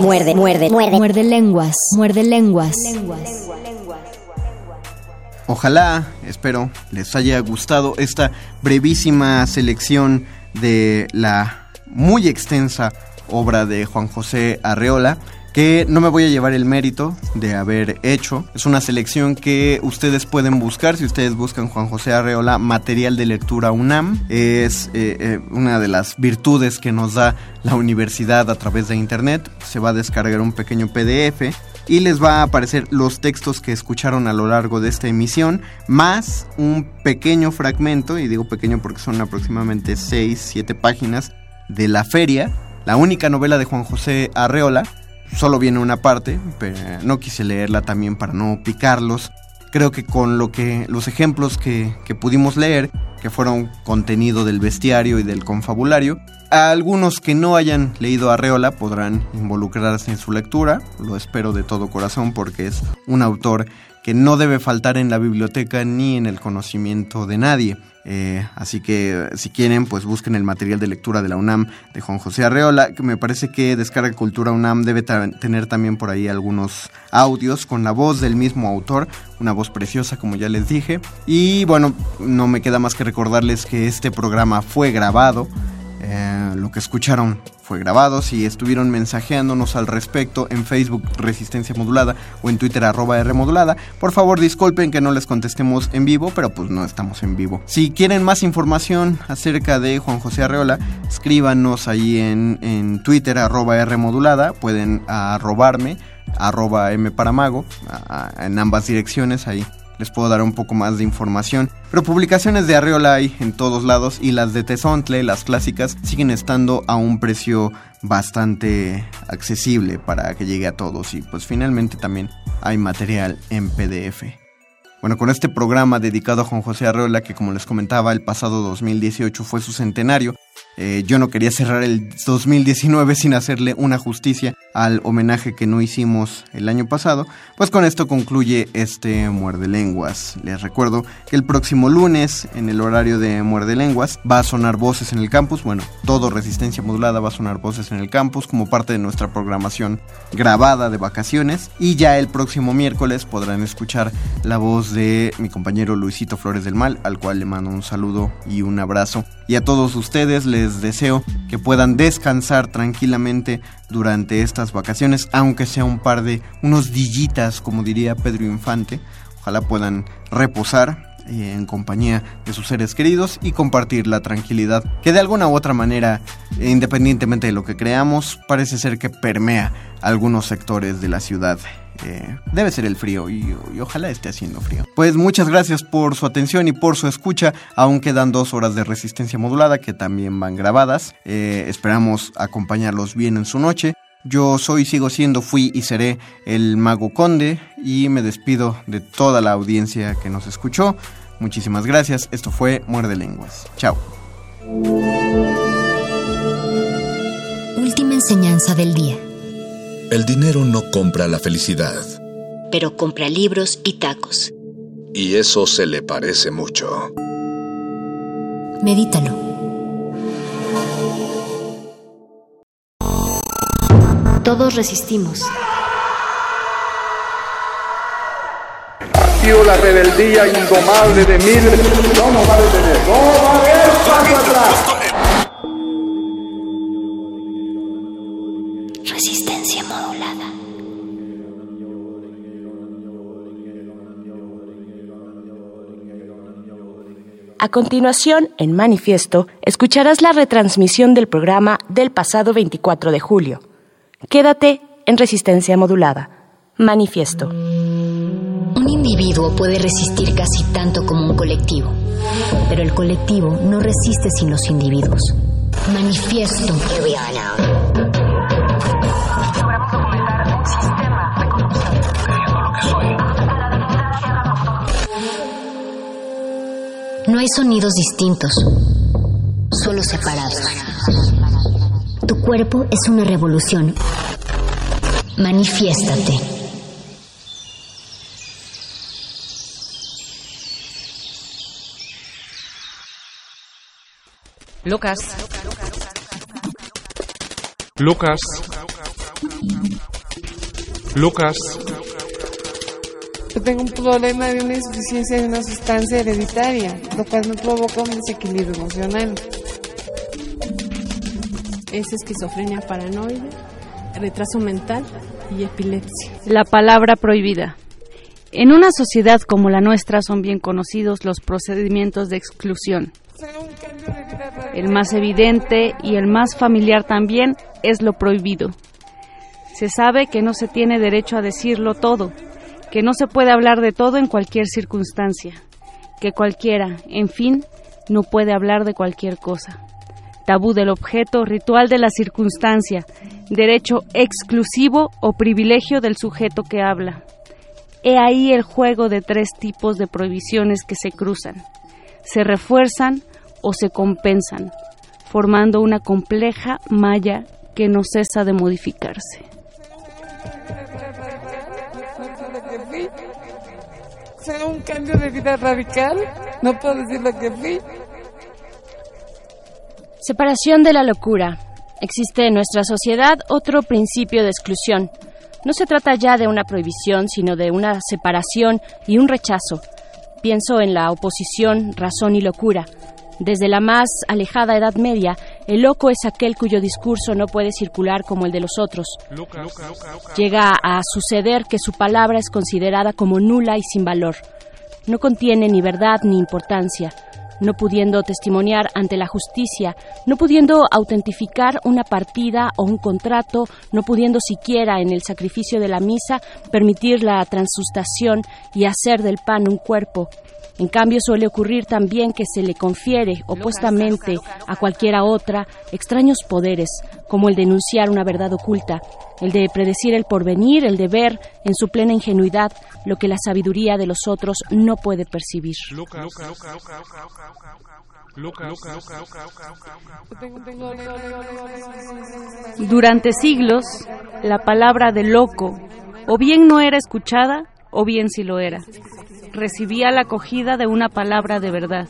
muerde, muerde. Muerde lenguas, muerde lenguas. Ojalá, espero, les haya gustado esta brevísima selección de la muy extensa obra de Juan José Arreola que no me voy a llevar el mérito de haber hecho. Es una selección que ustedes pueden buscar si ustedes buscan Juan José Arreola, material de lectura UNAM. Es eh, eh, una de las virtudes que nos da la universidad a través de internet. Se va a descargar un pequeño PDF y les va a aparecer los textos que escucharon a lo largo de esta emisión, más un pequeño fragmento, y digo pequeño porque son aproximadamente 6, 7 páginas, de La Feria, la única novela de Juan José Arreola, solo viene una parte, pero no quise leerla también para no picarlos. Creo que con lo que los ejemplos que, que pudimos leer, que fueron contenido del bestiario y del confabulario, a algunos que no hayan leído Arreola podrán involucrarse en su lectura, lo espero de todo corazón porque es un autor que no debe faltar en la biblioteca ni en el conocimiento de nadie. Eh, así que si quieren, pues busquen el material de lectura de la UNAM de Juan José Arreola, me parece que Descarga Cultura UNAM debe tener también por ahí algunos audios con la voz del mismo autor, una voz preciosa como ya les dije. Y bueno, no me queda más que recordarles que este programa fue grabado. Eh, lo que escucharon fue grabado. Si estuvieron mensajeándonos al respecto en Facebook Resistencia Modulada o en Twitter arroba R Modulada, por favor disculpen que no les contestemos en vivo, pero pues no estamos en vivo. Si quieren más información acerca de Juan José Arreola, escríbanos ahí en, en Twitter arroba R Modulada, pueden arrobarme arroba M Paramago, en ambas direcciones ahí les puedo dar un poco más de información. Pero publicaciones de Arreola hay en todos lados y las de Tezontle, las clásicas, siguen estando a un precio bastante accesible para que llegue a todos y pues finalmente también hay material en PDF. Bueno, con este programa dedicado a Juan José Arreola, que como les comentaba, el pasado 2018 fue su centenario, eh, yo no quería cerrar el 2019 sin hacerle una justicia al homenaje que no hicimos el año pasado. Pues con esto concluye este Muerde Lenguas. Les recuerdo que el próximo lunes, en el horario de Muerde Lenguas, va a sonar voces en el campus. Bueno, todo Resistencia Modulada va a sonar voces en el campus como parte de nuestra programación grabada de vacaciones. Y ya el próximo miércoles podrán escuchar la voz de mi compañero Luisito Flores del Mal, al cual le mando un saludo y un abrazo. Y a todos ustedes les deseo que puedan descansar tranquilamente durante estas vacaciones, aunque sea un par de unos dillitas, como diría Pedro Infante. Ojalá puedan reposar. eh, en compañía de sus seres queridos y compartir la tranquilidad que de alguna u otra manera, independientemente de lo que creamos, parece ser que permea algunos sectores de la ciudad. Eh, debe ser el frío y, ojalá esté haciendo frío. Pues muchas gracias por su atención y por su escucha. Aún quedan dos horas de resistencia modulada que también van grabadas. Eh, esperamos acompañarlos bien en su noche. Yo soy, sigo siendo, fui y seré el Mago Conde y me despido de toda la audiencia que nos escuchó. Muchísimas gracias. Esto fue Muerde Lenguas. Chao. Última enseñanza del día. El dinero no compra la felicidad. Pero compra libros y tacos. Y eso se le parece mucho. Medítalo. Todos resistimos. Ha sido la rebeldía indomable de miles. No nos va a detener. No va a haber paso atrás. A continuación, en Manifiesto, escucharás la retransmisión del programa del pasado 24 de julio. Quédate en resistencia modulada. Manifiesto. Un individuo puede resistir casi tanto como un colectivo, pero el colectivo no resiste sin los individuos. Manifiesto. No hay sonidos distintos, solo separados. Tu cuerpo es una revolución. Manifiéstate. Lucas. Lucas. Lucas tengo un problema de una insuficiencia de una sustancia hereditaria, lo cual me provoca un desequilibrio emocional. Es esquizofrenia paranoide, retraso mental y epilepsia. La palabra prohibida. En una sociedad como la nuestra son bien conocidos los procedimientos de exclusión. El más evidente y el más familiar también es lo prohibido. Se sabe que no se tiene derecho a decirlo todo, que no se puede hablar de todo en cualquier circunstancia, que cualquiera, en fin, no puede hablar de cualquier cosa. Tabú del objeto, ritual de la circunstancia, derecho exclusivo o privilegio del sujeto que habla. He ahí el juego de tres tipos de prohibiciones que se cruzan, se refuerzan o se compensan, formando una compleja malla que no cesa de modificarse. Será un cambio de vida radical. No puedo decir lo que fui. Separación de la locura. Existe en nuestra sociedad otro principio de exclusión. No se trata ya de una prohibición, sino de una separación y un rechazo. Pienso en la oposición razón y locura. Desde la más alejada Edad Media, el loco es aquel cuyo discurso no puede circular como el de los otros. Llega a suceder que su palabra es considerada como nula y sin valor. No contiene ni verdad ni importancia no pudiendo testimoniar ante la justicia, no pudiendo autentificar una partida o un contrato, no pudiendo siquiera en el sacrificio de la misa permitir la transustación y hacer del pan un cuerpo, en cambio, suele ocurrir también que se le confiere opuestamente a cualquiera otra extraños poderes, como el de enunciar una verdad oculta, el de predecir el porvenir, el de ver en su plena ingenuidad lo que la sabiduría de los otros no puede percibir. Durante siglos, la palabra de loco o bien no era escuchada o bien sí lo era recibía la acogida de una palabra de verdad,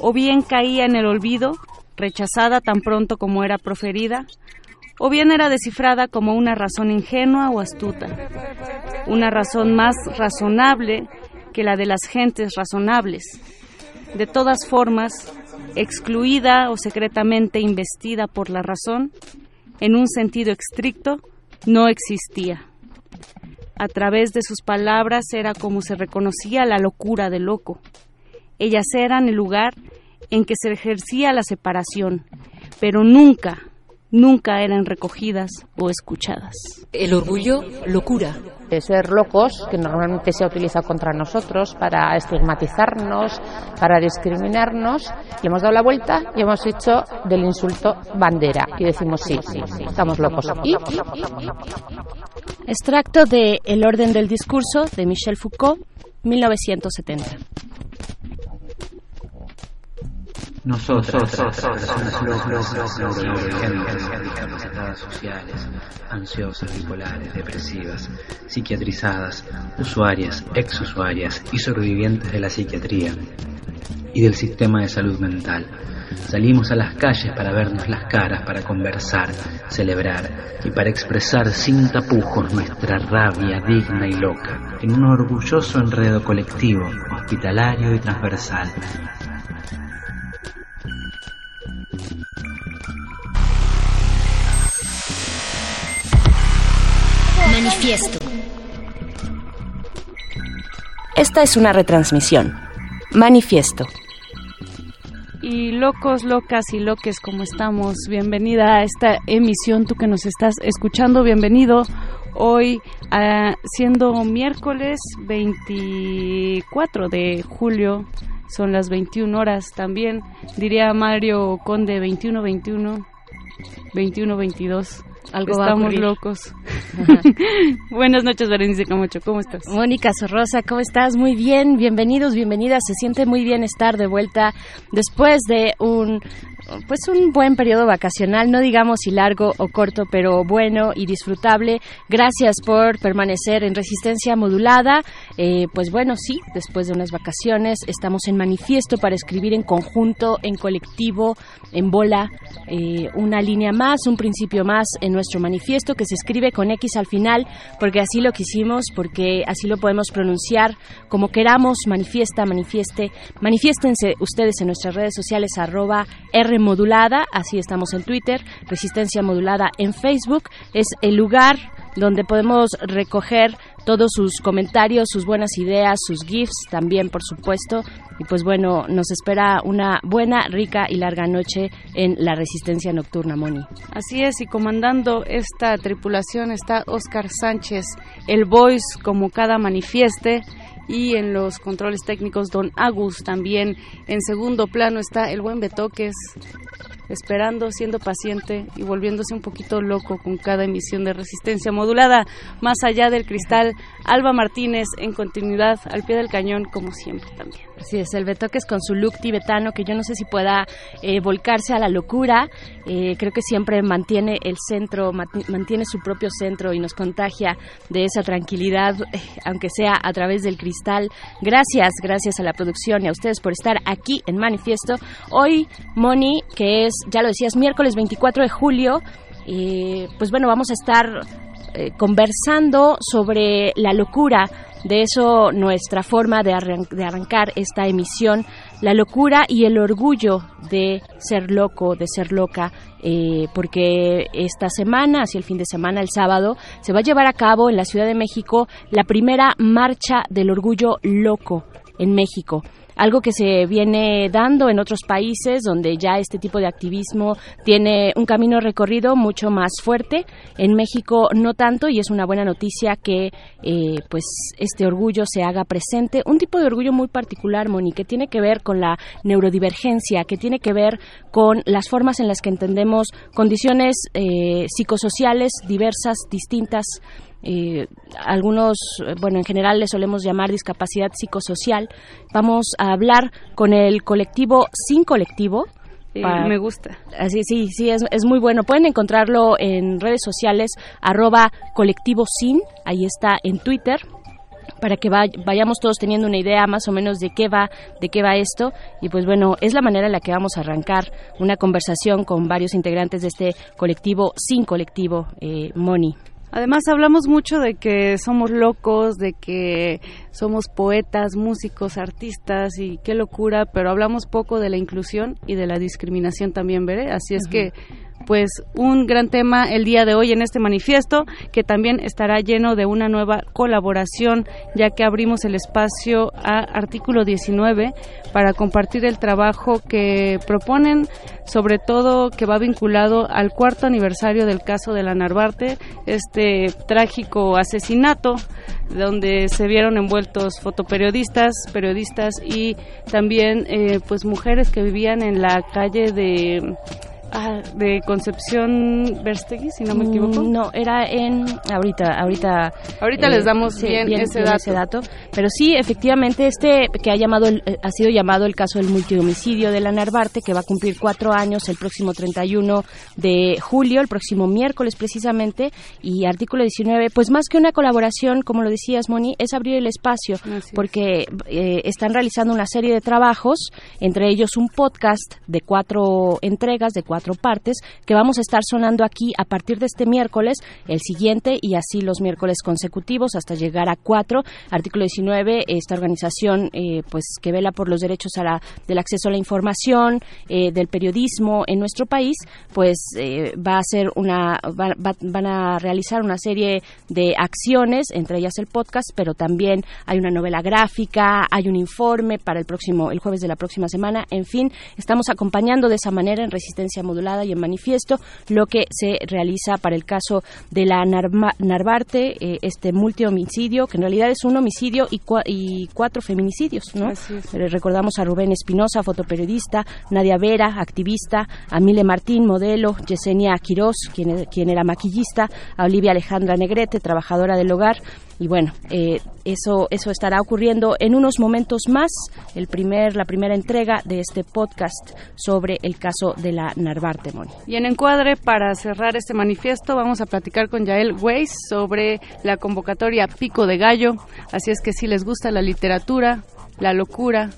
o bien caía en el olvido, rechazada tan pronto como era proferida, o bien era descifrada como una razón ingenua o astuta, una razón más razonable que la de las gentes razonables. De todas formas, excluida o secretamente investida por la razón, en un sentido estricto, no existía. A través de sus palabras era como se reconocía la locura del loco. ellas eran el lugar en que se ejercía la separación, pero nunca, nunca eran recogidas o escuchadas. El orgullo, locura. De ser locos, que normalmente se ha utilizado contra nosotros para estigmatizarnos, para discriminarnos, le hemos dado la vuelta y hemos hecho del insulto bandera. Y decimos sí, sí, sí estamos locos. ¿Y? Extracto de El orden del discurso de Michel Foucault, 1970. Nosotros, personas discapacitadas sociales, ansiosas, bipolares, depresivas, psiquiatrizadas, usuarias, exusuarias y sobrevivientes de la psiquiatría y del sistema de salud mental. Salimos a las calles para vernos las caras, para conversar, celebrar y para expresar sin tapujos nuestra rabia digna y loca en un orgulloso enredo colectivo, hospitalario y transversal Manifiesto. Esta es una retransmisión. Manifiesto. Y locos, locas y loques, como estamos, bienvenida a esta emisión, tú que nos estás escuchando, bienvenido hoy, siendo miércoles 24 de julio, son las 21 horas también, diría Mario Conde 21-21, 21-22. Algo Estamos locos. Buenas noches, Berenice Camacho. ¿Cómo estás? Mónica Sorrosa, ¿cómo estás? Muy bien. Bienvenidos, bienvenidas. Se siente muy bien estar de vuelta después de un pues un buen periodo vacacional, no digamos si largo o corto, pero bueno y disfrutable. Gracias por permanecer en resistencia modulada. Eh, pues bueno, sí, después de unas vacaciones estamos en manifiesto para escribir en conjunto, en colectivo, en bola, eh, una línea más, un principio más en nuestro manifiesto que se escribe con X al final, porque así lo quisimos, porque así lo podemos pronunciar como queramos, manifiesta, manifieste, manifiéstense ustedes en nuestras redes sociales arroba R modulada, así estamos en Twitter, Resistencia Modulada en Facebook, es el lugar donde podemos recoger todos sus comentarios, sus buenas ideas, sus GIFs también, por supuesto. Y pues bueno, nos espera una buena, rica y larga noche en la Resistencia Nocturna, Moni. Así es, y comandando esta tripulación está Oscar Sánchez, el voice como cada manifieste y en los controles técnicos Don Agus también. En segundo plano está el buen Betoques esperando, siendo paciente y volviéndose un poquito loco con cada emisión de resistencia modulada. Más allá del cristal, Alba Martínez en continuidad al pie del cañón como siempre también. Así es, el Betoques con su look tibetano que yo no sé si pueda eh, volcarse a la locura. Eh, creo que siempre mantiene el centro, mantiene su propio centro y nos contagia de esa tranquilidad, eh, aunque sea a través del cristal. Gracias, gracias a la producción y a ustedes por estar aquí en Manifiesto. Hoy, Moni, que es, ya lo decías, miércoles 24 de julio, pues bueno, vamos a estar conversando sobre la locura de eso nuestra forma de, arrancar esta emisión, la locura y el orgullo de ser loco, de ser loca, eh, porque esta semana, hacia el fin de semana, el sábado, se va a llevar a cabo en la Ciudad de México la primera marcha del orgullo loco en México algo que se viene dando en otros países donde ya este tipo de activismo tiene un camino recorrido mucho más fuerte. En México no tanto y es una buena noticia que eh, pues este orgullo se haga presente. Un tipo de orgullo muy particular, Moni, que tiene que ver con la neurodivergencia, que tiene que ver con las formas en las que entendemos condiciones eh, psicosociales diversas, distintas eh, algunos, bueno, en general le solemos llamar discapacidad psicosocial. Vamos a hablar con el colectivo Sin Colectivo. me gusta. Así, sí, sí, es, es, muy bueno. Pueden encontrarlo en redes sociales, arroba colectivo sin, ahí está en Twitter, para que vayamos todos teniendo una idea más o menos de qué va, de qué va esto. Y pues bueno, es la manera en la que vamos a arrancar una conversación con varios integrantes de este colectivo sin colectivo, eh, Moni. Además hablamos mucho de que somos locos, de que somos poetas, músicos, artistas y qué locura, pero hablamos poco de la inclusión y de la discriminación también, ¿veré? Así es que pues un gran tema el día de hoy en este manifiesto que también estará lleno de una nueva colaboración ya que abrimos el espacio a artículo 19 para compartir el trabajo que proponen sobre todo que va vinculado al cuarto aniversario del caso de la Narvarte, este trágico asesinato donde se vieron envueltos fotoperiodistas, periodistas y también eh, pues mujeres que vivían en la calle de Ah, de Concepción Verstegui, si no me equivoco. Mm, no, era en ahorita, ahorita. Ahorita les eh, damos bien, ese, dato. Pero sí, efectivamente, este que ha llamado, eh, ha sido llamado el caso del multihomicidio de la Narvarte, que va a cumplir cuatro años el próximo 31 de julio, el próximo miércoles precisamente, y artículo 19, pues más que una colaboración, como lo decías, Moni, es abrir el espacio, porque eh, están realizando una serie de trabajos, entre ellos un podcast de cuatro entregas, de cuatro partes que vamos a estar sonando aquí a partir de este miércoles, el siguiente y así los miércoles consecutivos hasta llegar a cuatro. Artículo 19, esta organización eh, pues que vela por los derechos a la, del acceso a la información, eh, del periodismo en nuestro país, pues eh, va a hacer una, van a realizar una serie de acciones, entre ellas el podcast, pero también hay una novela gráfica, hay un informe para el próximo, el jueves de la próxima semana, en fin, estamos acompañando de esa manera en Resistencia modulada y en manifiesto lo que se realiza para el caso de la Narvarte, eh, este multihomicidio, que en realidad es un homicidio y, y cuatro feminicidios, ¿no? Recordamos a Rubén Espinosa, fotoperiodista, Nadia Vera, activista, a Mile Martín, modelo, Yesenia Quirós, quien, quien era maquillista, a Olivia Alejandra Negrete, trabajadora del hogar, y bueno, eh, eso, eso estará ocurriendo en unos momentos más, el primer, la primera entrega de este podcast sobre el caso de la Narvarte, Moni. Y en encuadre, para cerrar este manifiesto, vamos a platicar con Yael Weiss sobre la convocatoria Pico de Gallo. Así es que si les gusta la literatura, la locura,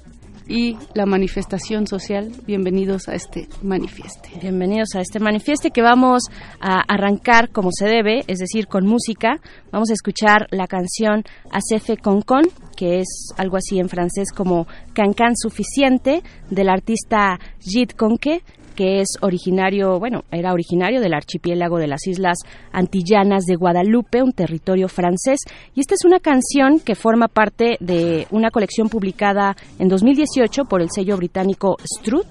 y la manifestación social. Bienvenidos a este manifieste. Bienvenidos a este manifieste que vamos a arrancar como se debe, es decir, con música. Vamos a escuchar la canción Acefe Con Con, que es algo así en francés como Cancan Suficiente, del artista Git Conque que es originario, bueno, era originario del archipiélago de las Islas Antillanas de Guadalupe, un territorio francés. Y esta es una canción que forma parte de una colección publicada en 2018 por el sello británico Strut.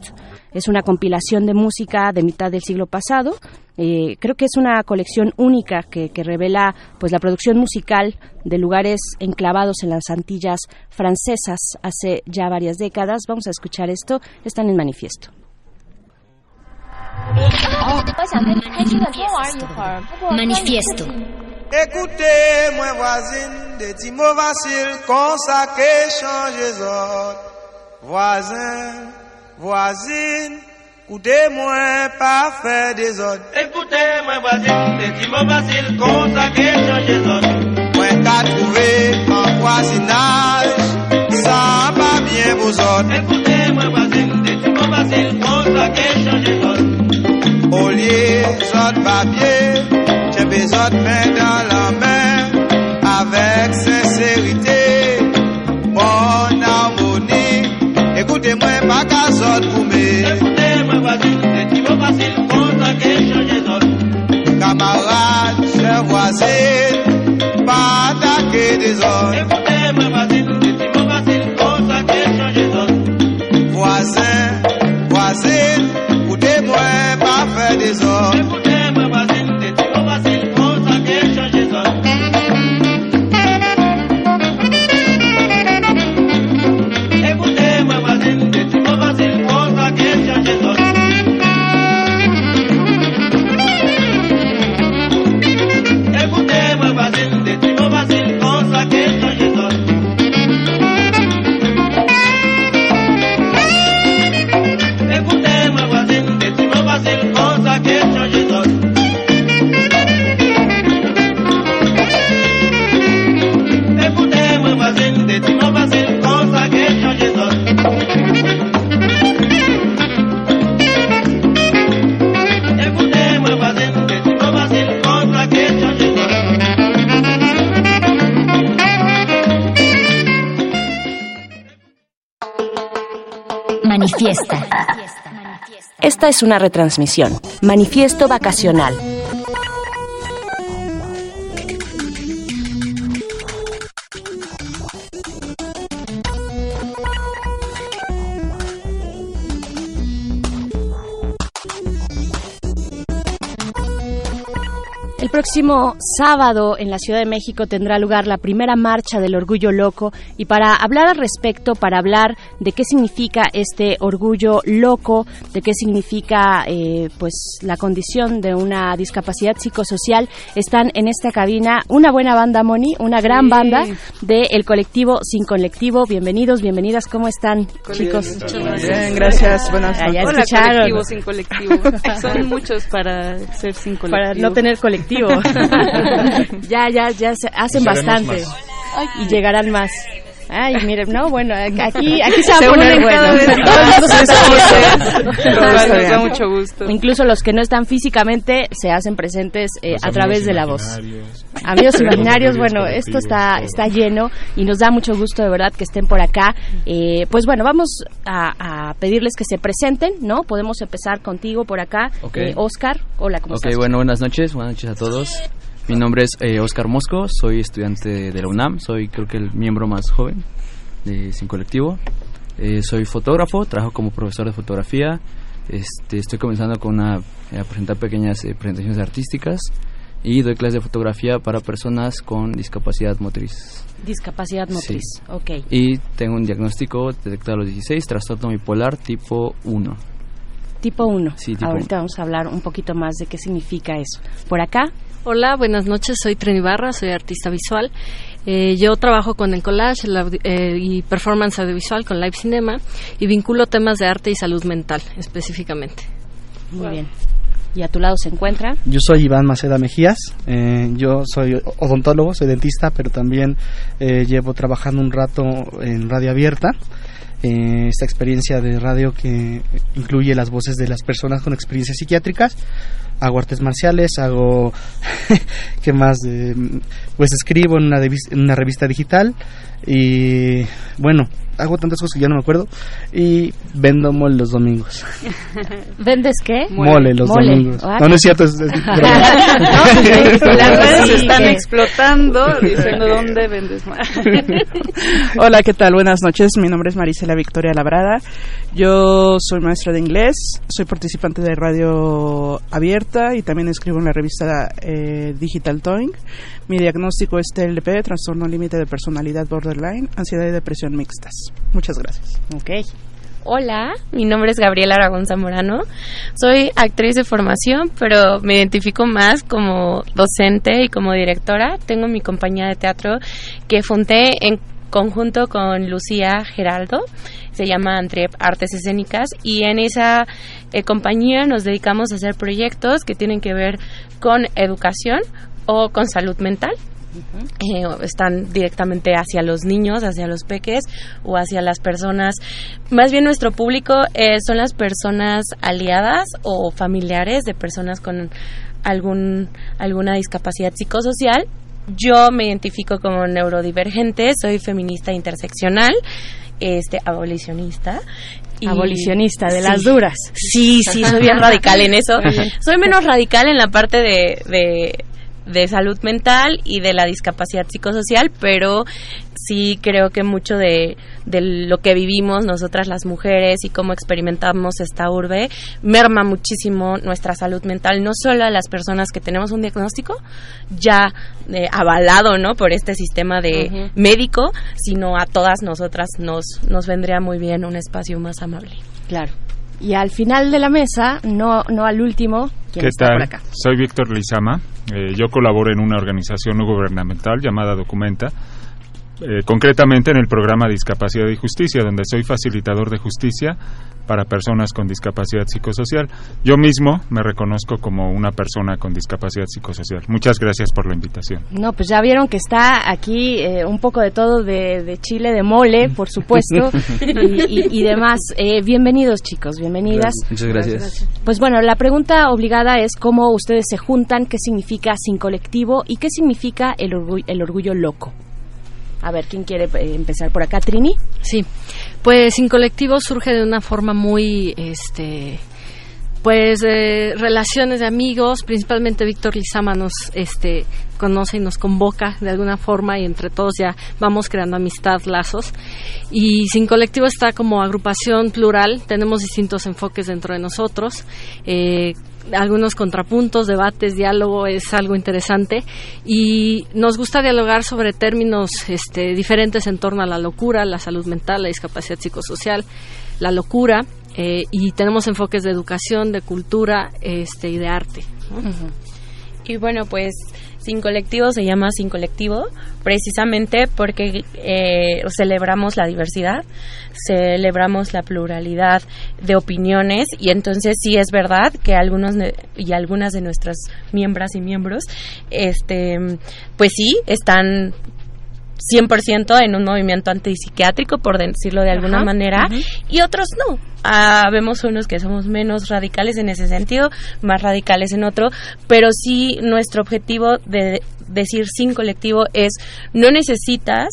Es una compilación de música de mitad del siglo pasado. Eh, creo que es una colección única que, que, revela pues la producción musical de lugares enclavados en las Antillas francesas hace ya varias décadas. Vamos a escuchar esto. Están en manifiesto. Manifiesto. Écoutez, moi voisine, des petits mots faciles, consacrés, changer autres. Voisin, voisine, écoutez-moi, pas faire des autres. Écoutez, moi voisine, des petits mots faciles, consacrés, changer autres. Moi qu'à trouver en voisinage, ça va bien vos autres. Écoutez, moi voisine, des petits mots faciles, consacrés, changer autres. Au lieu de papier, j'ai besoin de main dans la main, avec sincérité, bonne harmonie. Écoutez-moi, pas qu'à sorte pour Écoutez-moi, c'est mot facile, ça que changer d'autres. Camarades, chers voisines, pas attaquer des autres. Esta es una retransmisión. Manifiesto vacacional próximo sábado en la Ciudad de México tendrá lugar la primera marcha del orgullo loco y para hablar al respecto, para hablar de qué significa este orgullo loco, de qué significa eh, pues la condición de una discapacidad psicosocial, están en esta cabina una buena banda Moni, una gran Sí. banda del colectivo Sin Colectivo. Bienvenidos, bienvenidas, ¿cómo están chicos? Bien, gracias, buenas Ah, ya Hola, escucharon. colectivo sin colectivo. Son muchos para ser sin colectivo. para no tener colectivo. ya, ya, ya se hacen bastante. Y llegarán más. Ay, miren, no, bueno, aquí, aquí se va a poner bueno. nos da mucho gusto. Incluso los que no están físicamente se hacen presentes eh, a través de la voz. Amigos imaginarios, bueno, esto está, está lleno y nos da mucho gusto de verdad que estén por acá. Eh, pues bueno, vamos a, a pedirles que se presenten, ¿no? Podemos empezar contigo por acá. Ok. Eh, Oscar, hola, ¿cómo Ok, estás? bueno, buenas noches, buenas noches a todos. Mi nombre es eh, Oscar Mosco, soy estudiante de la UNAM, soy creo que el miembro más joven de Sin Colectivo. Eh, soy fotógrafo, trabajo como profesor de fotografía. Este, estoy comenzando con una, eh, a presentar pequeñas eh, presentaciones artísticas y doy clases de fotografía para personas con discapacidad motriz. Discapacidad motriz, Sí. ok. Y tengo un diagnóstico detectado a los 16, trastorno bipolar tipo 1. Tipo 1. Sí, tipo Ahorita vamos a hablar un poquito más de qué significa eso. Por acá, Hola, buenas noches. Soy Trini Barra, soy artista visual. Eh, yo trabajo con el collage eh, y performance audiovisual con Live Cinema y vinculo temas de arte y salud mental específicamente. Muy bien. Y a tu lado se encuentra. Yo soy Iván Maceda Mejías, eh, yo soy odontólogo, soy dentista, pero también eh, llevo trabajando un rato en radio abierta. eh, esta experiencia de radio que incluye las voces de las personas con experiencias psiquiátricas. Hago artes marciales, hago, ¿qué más? Eh, pues escribo en una, devis- en una revista digital y bueno, hago tantas cosas que ya no me acuerdo y vendo mole los domingos. ¿Vendes qué? Mole, los Mole. domingos. Ah, no, no es cierto, es, es broma. No, las redes Sí, están que- explotando diciendo dónde vendes más. Hola, ¿qué tal? Buenas noches. Mi nombre es Marisela Victoria Labrada. Yo soy maestra de inglés, soy participante de Radio Abierta y también escribo en la revista eh, Digital Toing. Mi diagnóstico es TLP, trastorno límite de personalidad borderline, ansiedad y depresión mixtas. Muchas gracias. Ok. Hola, mi nombre es Gabriela Aragón Zamorano. Soy actriz de formación, pero me identifico más como docente y como directora. Tengo mi compañía de teatro que fundé en conjunto con Lucía Geraldo. Se llama Antrep Artes Escénicas y en esa eh, compañía nos dedicamos a hacer proyectos que tienen que ver con educación o con salud mental eh, están directamente hacia los niños, hacia los peques o hacia las personas. Más bien nuestro público eh, son las personas aliadas o familiares de personas con algún alguna discapacidad psicosocial. Yo me identifico como neurodivergente, soy feminista interseccional, este abolicionista. y- Abolicionista, de Sí. las duras. Sí, sí, soy bien radical en eso. Soy menos radical en la parte de, de, de salud mental y de la discapacidad psicosocial, pero sí creo que mucho de, de lo que vivimos nosotras las mujeres y cómo experimentamos esta urbe merma muchísimo nuestra salud mental, no solo a las personas que tenemos un diagnóstico ya eh, avalado ¿no? por este sistema de médico, sino a todas nosotras nos, nos vendría muy bien un espacio más amable. Claro. Y al final de la mesa, no, no al último, ¿quién ¿Qué está tal? por acá? Soy Víctor Lizama. Eh, yo colaboro en una organización no gubernamental llamada Documenta, eh, concretamente en el programa Discapacidad y Justicia, donde soy facilitador de justicia para personas con discapacidad psicosocial. Yo mismo me reconozco como una persona con discapacidad psicosocial. Muchas gracias por la invitación. No, pues ya vieron que está aquí eh, un poco de todo de, de chile, de mole, por supuesto, y, y- y demás. Eh, bienvenidos, chicos, bienvenidas. Muchas gracias. Pues bueno, la pregunta obligada es cómo ustedes se juntan, qué significa sin colectivo y qué significa el, orgu- el orgullo loco. A ver, ¿quién quiere eh, empezar por acá? ¿Trini? Sí, pues Sin Colectivo surge de una forma muy este, Pues eh, relaciones de amigos, principalmente Víctor Lizama nos este, conoce y nos convoca de alguna forma y entre todos ya vamos creando amistad, lazos. Y Sin Colectivo está como agrupación plural, tenemos distintos enfoques dentro de nosotros. Eh, algunos contrapuntos, debates, diálogo es algo interesante y nos gusta dialogar sobre términos este, diferentes en torno a la locura, la salud mental, la discapacidad psicosocial, la locura eh, y tenemos enfoques de educación, de cultura este, y de arte. Y bueno, pues Sin Colectivo se llama Sin Colectivo precisamente porque eh, celebramos la diversidad, celebramos la pluralidad de opiniones y entonces sí es verdad que algunos y algunas de nuestras miembros y miembros, este, pues sí están 100% en un movimiento antipsiquiátrico, por decirlo de alguna Ajá, manera, y otros no. Ah, vemos unos que somos menos radicales en ese sentido, más radicales en otro, pero sí nuestro objetivo de decir sin colectivo es no necesitas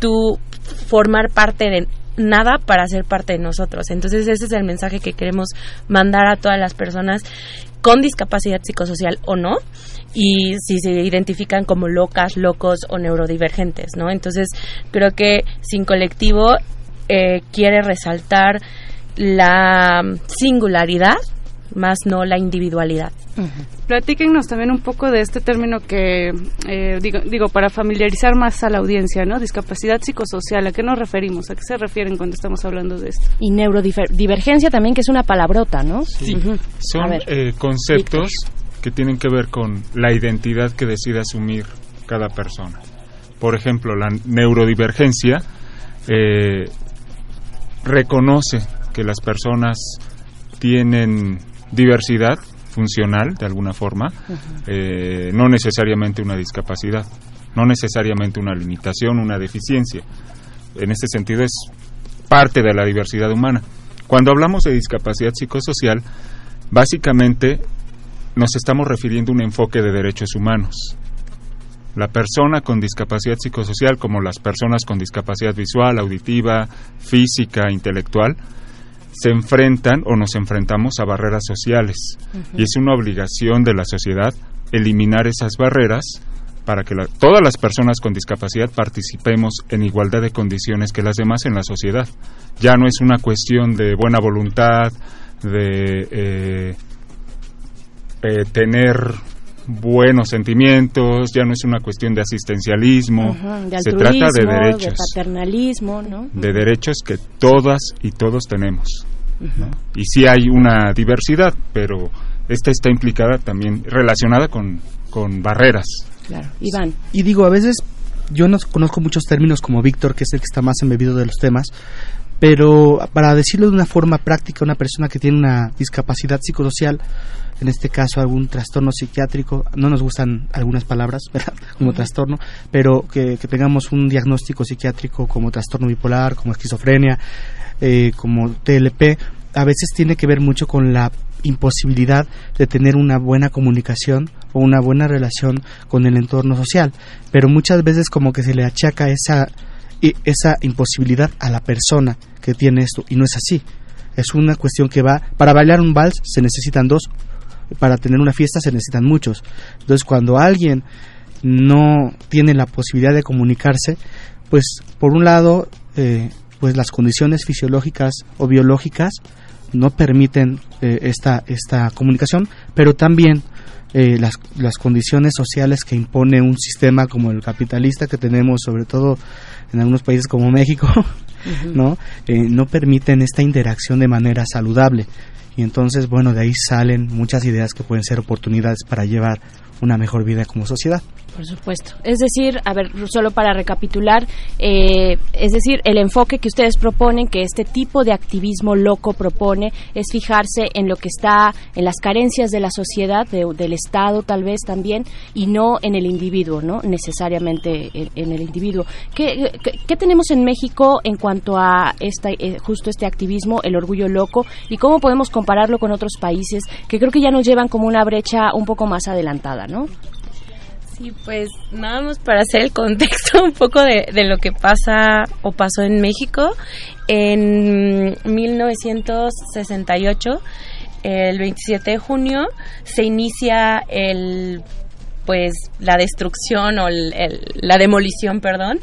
tú formar parte de nada para ser parte de nosotros. Entonces ese es el mensaje que queremos mandar a todas las personas con discapacidad psicosocial o no y si se identifican como locas, locos o neurodivergentes, ¿no? Entonces creo que sin colectivo eh, quiere resaltar la singularidad más no la individualidad. Platíquenos también un poco de este término que, eh, digo, digo, para familiarizar más a la audiencia, ¿no? Discapacidad psicosocial, ¿a qué nos referimos? ¿A qué se refieren cuando estamos hablando de esto? Y neurodivergencia también, que es una palabrota, ¿no? Ujú. Son eh, conceptos que tienen que ver con la identidad que decide asumir cada persona. Por ejemplo, la neurodivergencia eh, reconoce que las personas tienen diversidad funcional de alguna forma, eh, no necesariamente una discapacidad, no necesariamente una limitación, una deficiencia. En este sentido es parte de la diversidad humana. Cuando hablamos de discapacidad psicosocial, básicamente nos estamos refiriendo a un enfoque de derechos humanos. La persona con discapacidad psicosocial, como las personas con discapacidad visual, auditiva, física, intelectual, se enfrentan o nos enfrentamos a barreras sociales. Y es una obligación de la sociedad eliminar esas barreras para que la- todas las personas con discapacidad participemos en igualdad de condiciones que las demás en la sociedad. Ya no es una cuestión de buena voluntad, de eh, eh, tener buenos sentimientos, ya no es una cuestión de asistencialismo, Ujú, de se trata de derechos, paternalismo, ¿no? de derechos que todas y todos tenemos. ¿no? Y sí hay una diversidad, pero esta está implicada también relacionada con, con barreras. Claro. Iván. Y digo, a veces yo no conozco muchos términos como Víctor, que es el que está más embebido de los temas, pero para decirlo de una forma práctica, una persona que tiene una discapacidad psicosocial, en este caso algún trastorno psiquiátrico, no nos gustan algunas palabras, ¿verdad? Como trastorno, pero que, que tengamos un diagnóstico psiquiátrico como trastorno bipolar, como esquizofrenia, eh, como TLP, a veces tiene que ver mucho con la imposibilidad de tener una buena comunicación o una buena relación con el entorno social, pero muchas veces como que se le achaca esa i- esa imposibilidad a la persona que tiene esto y no es así. Es una cuestión que va para bailar un vals se necesitan dos, para tener una fiesta se necesitan muchos. Entonces, cuando alguien no tiene la posibilidad de comunicarse, pues por un lado, eh, pues las condiciones fisiológicas o biológicas no permiten eh, esta, esta comunicación, pero también eh, las, las condiciones sociales que impone un sistema como el capitalista que tenemos, sobre todo en algunos países como México, ¿no? Eh, no permiten esta interacción de manera saludable. Y entonces, bueno, de ahí salen muchas ideas que pueden ser oportunidades para llevar una mejor vida como sociedad. Por supuesto. Es decir, a ver, solo para recapitular, eh, es decir, el enfoque que ustedes proponen, que este tipo de activismo loco propone, es fijarse en lo que está, en las carencias de la sociedad, de- del Estado tal vez también, y no en el individuo, ¿no? Necesariamente en, el individuo. ¿Qué, qué, qué tenemos en México en cuanto a esta, eh, justo este activismo, el orgullo loco, y cómo podemos compararlo con otros países que creo que ya nos llevan como una brecha un poco más adelantada, ¿no? Sí, pues nada más para hacer el contexto un poco de, de lo que pasa o pasó en México. En 1968 el 27 de junio se inicia el pues la destrucción o el- el- la demolición, perdón,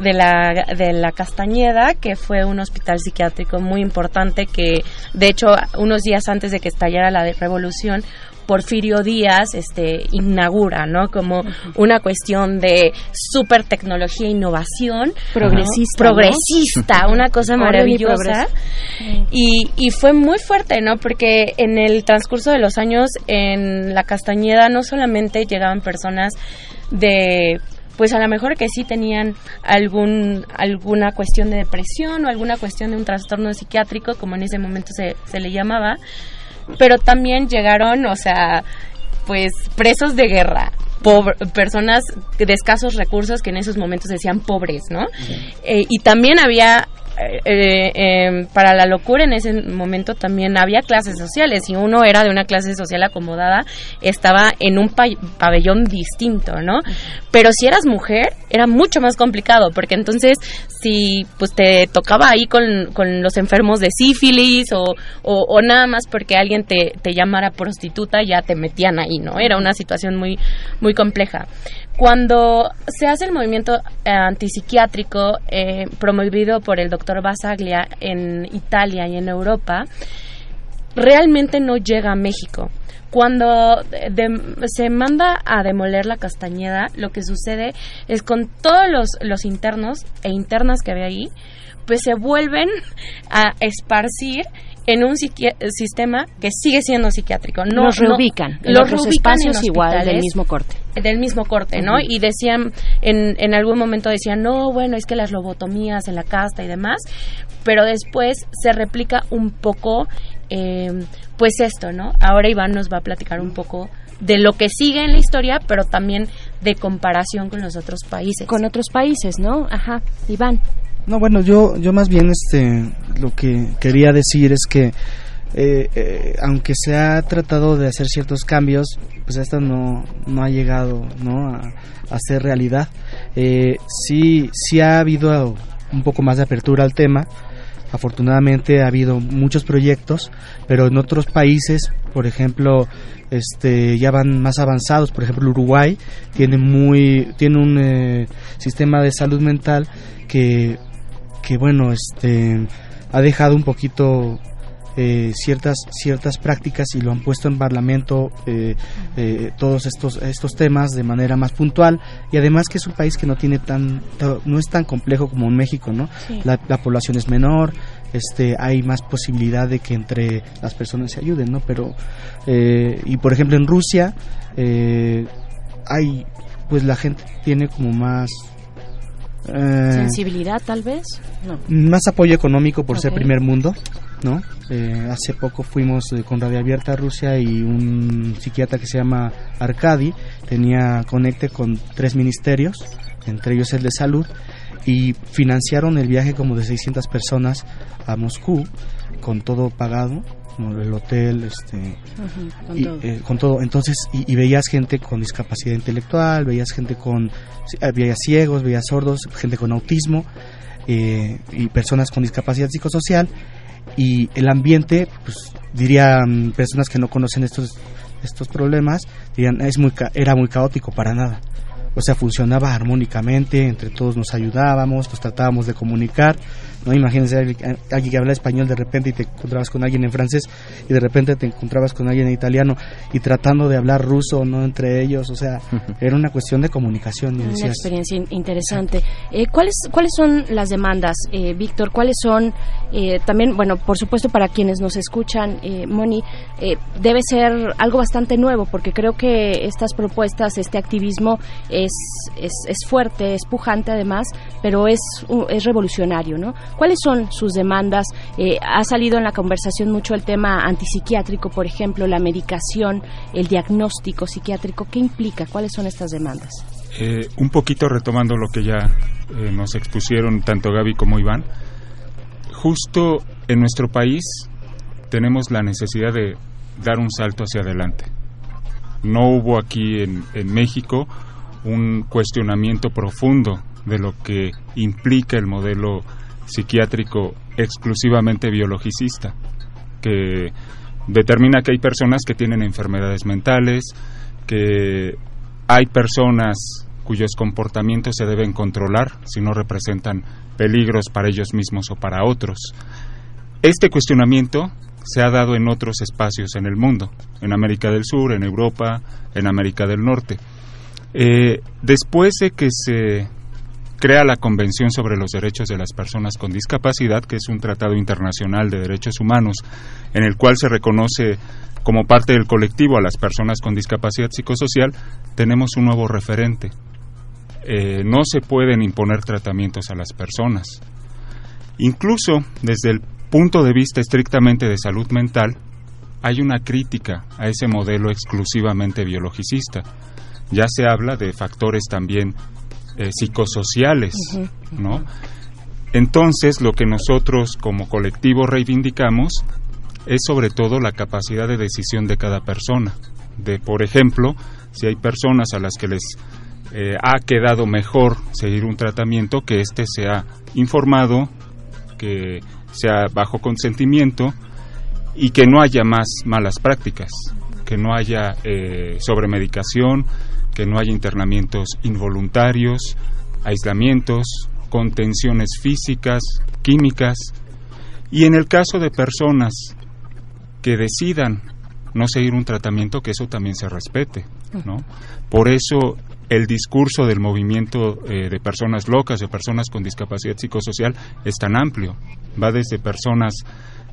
de la, de la Castañeda, que fue un hospital psiquiátrico muy importante que, de hecho, unos días antes de que estallara la revolución, Porfirio Díaz este, inaugura, ¿no? Como una cuestión de super tecnología e innovación. ¿no? Progresista, ¿no? Progresista, una cosa maravillosa. Y, y fue muy fuerte, ¿no? Porque en el transcurso de los años en la Castañeda no solamente llegaban personas de pues a lo mejor que sí tenían algún alguna cuestión de depresión o alguna cuestión de un trastorno psiquiátrico, como en ese momento se, se le llamaba, pero también llegaron, o sea, pues presos de guerra, pobre- personas de escasos recursos que en esos momentos decían pobres, ¿no? Eh, y también había eh, eh, eh, para la locura en ese momento también había clases sociales y uno era de una clase social acomodada estaba en un pa- pabellón distinto no pero si eras mujer era mucho más complicado porque entonces si pues te tocaba ahí con, los enfermos de sífilis o nada más porque alguien te, te llamara prostituta ya te metían ahí no era una situación muy muy compleja cuando se hace el movimiento eh, antipsiquiátrico eh, promovido por el doctor Basaglia en Italia y en Europa, realmente no llega a México. Cuando se manda a demoler la Castañeda, lo que sucede es con todos los, los internos e internas que había ahí, pues se vuelven a esparcir en un psiqui- sistema que sigue siendo psiquiátrico. No, Los no- reubican en los otros reubican en espacios igual del mismo corte. del mismo corte, ¿no? Y decían, en, en algún momento decían, no, bueno, es que las lobotomías en la casta y demás, pero después se replica un poco, eh, pues esto, ¿no? Ahora Iván nos va a platicar un poco de lo que sigue en la historia, pero también de comparación con los otros países. Con otros países, ¿no? Ajá. Iván. No, bueno, yo, yo más bien este, lo que quería decir es que eh, eh, aunque se ha tratado de hacer ciertos cambios, pues esto no, no ha llegado ¿no? a, a ser realidad. Eh, sí, sí ha habido un poco más de apertura al tema. Afortunadamente ha habido muchos proyectos, pero en otros países, por ejemplo, este, ya van más avanzados. Por ejemplo, Uruguay tiene muy, tiene un eh, sistema de salud mental que, que bueno, este, ha dejado un poquito eh, ciertas ciertas prácticas y lo han puesto en parlamento eh, eh, todos estos estos temas de manera más puntual. Y además que es un país que no tiene tan no es tan complejo como en México no Sí. la, la población es menor este hay más posibilidad de que entre las personas se ayuden no pero eh, y por ejemplo en Rusia eh, hay pues la gente tiene como más eh, Sensibilidad, tal vez. No. más apoyo económico por ser primer mundo, ¿no? Eh, hace poco fuimos eh, con Radio Abierta a Rusia y un psiquiatra que se llama Arkady tenía conecte con tres ministerios, entre ellos el de salud, y financiaron el viaje como de 600 personas a Moscú con todo pagado. El hotel, este, Ujú, con y, todo. eh, con todo. Entonces, y, y veías gente con discapacidad intelectual, veías gente con, eh, veías ciegos, veías sordos, gente con autismo eh, y personas con discapacidad psicosocial. Y el ambiente, pues dirían personas que no conocen estos estos problemas, dirían es muy era muy caótico para nada. O sea, funcionaba armónicamente, entre todos nos ayudábamos, nos tratábamos de comunicar. No imagínense alguien alguien que habla español de repente y te encontrabas con alguien en francés y de repente te encontrabas con alguien en italiano y tratando de hablar ruso, no entre ellos, o sea, era una cuestión de comunicación Una decías, experiencia in- interesante. Eh, ¿cuáles, ¿Cuáles son las demandas, eh, Víctor? ¿Cuáles son, eh, también, bueno, por supuesto para quienes nos escuchan, eh, Moni, eh, debe ser algo bastante nuevo, porque creo que estas propuestas, este activismo es, es, es fuerte, es pujante además, pero es, es revolucionario, ¿no? ¿Cuáles son sus demandas? Eh, ha salido en la conversación mucho el tema antipsiquiátrico, por ejemplo, la medicación, el diagnóstico psiquiátrico. ¿Qué implica? ¿Cuáles son estas demandas? Eh, un poquito retomando lo que ya eh, nos expusieron tanto Gaby como Iván, justo en nuestro país tenemos la necesidad de dar un salto hacia adelante. No hubo aquí en, en México un cuestionamiento profundo de lo que implica el modelo psiquiátrico exclusivamente biologicista, que determina que hay personas que tienen enfermedades mentales, que hay personas cuyos comportamientos se deben controlar si no representan peligros para ellos mismos o para otros. Este cuestionamiento se ha dado en otros espacios en el mundo, en América del Sur, en Europa, en América del Norte. Eh, después de que se crea la Convención sobre los Derechos de las Personas con Discapacidad, que es un tratado internacional de derechos humanos en el cual se reconoce como parte del colectivo a las personas con discapacidad psicosocial, tenemos un nuevo referente. Eh, no se pueden imponer tratamientos a las personas. Incluso desde el punto de vista estrictamente de salud mental, hay una crítica a ese modelo exclusivamente biologicista. Ya se habla de factores también eh, psicosociales, ¿no? Entonces, lo que nosotros como colectivo reivindicamos es sobre todo la capacidad de decisión de cada persona. De, por ejemplo, si hay personas a las que les eh, ha quedado mejor seguir un tratamiento, que éste sea informado, que sea bajo consentimiento y que no haya más malas prácticas, que no haya eh, sobremedicación, que no haya internamientos involuntarios, aislamientos, contenciones físicas, químicas, y en el caso de personas que decidan no seguir un tratamiento, que eso también se respete, ¿no? Por eso el discurso del movimiento eh, de personas locas, de personas con discapacidad psicosocial, es tan amplio. Va desde personas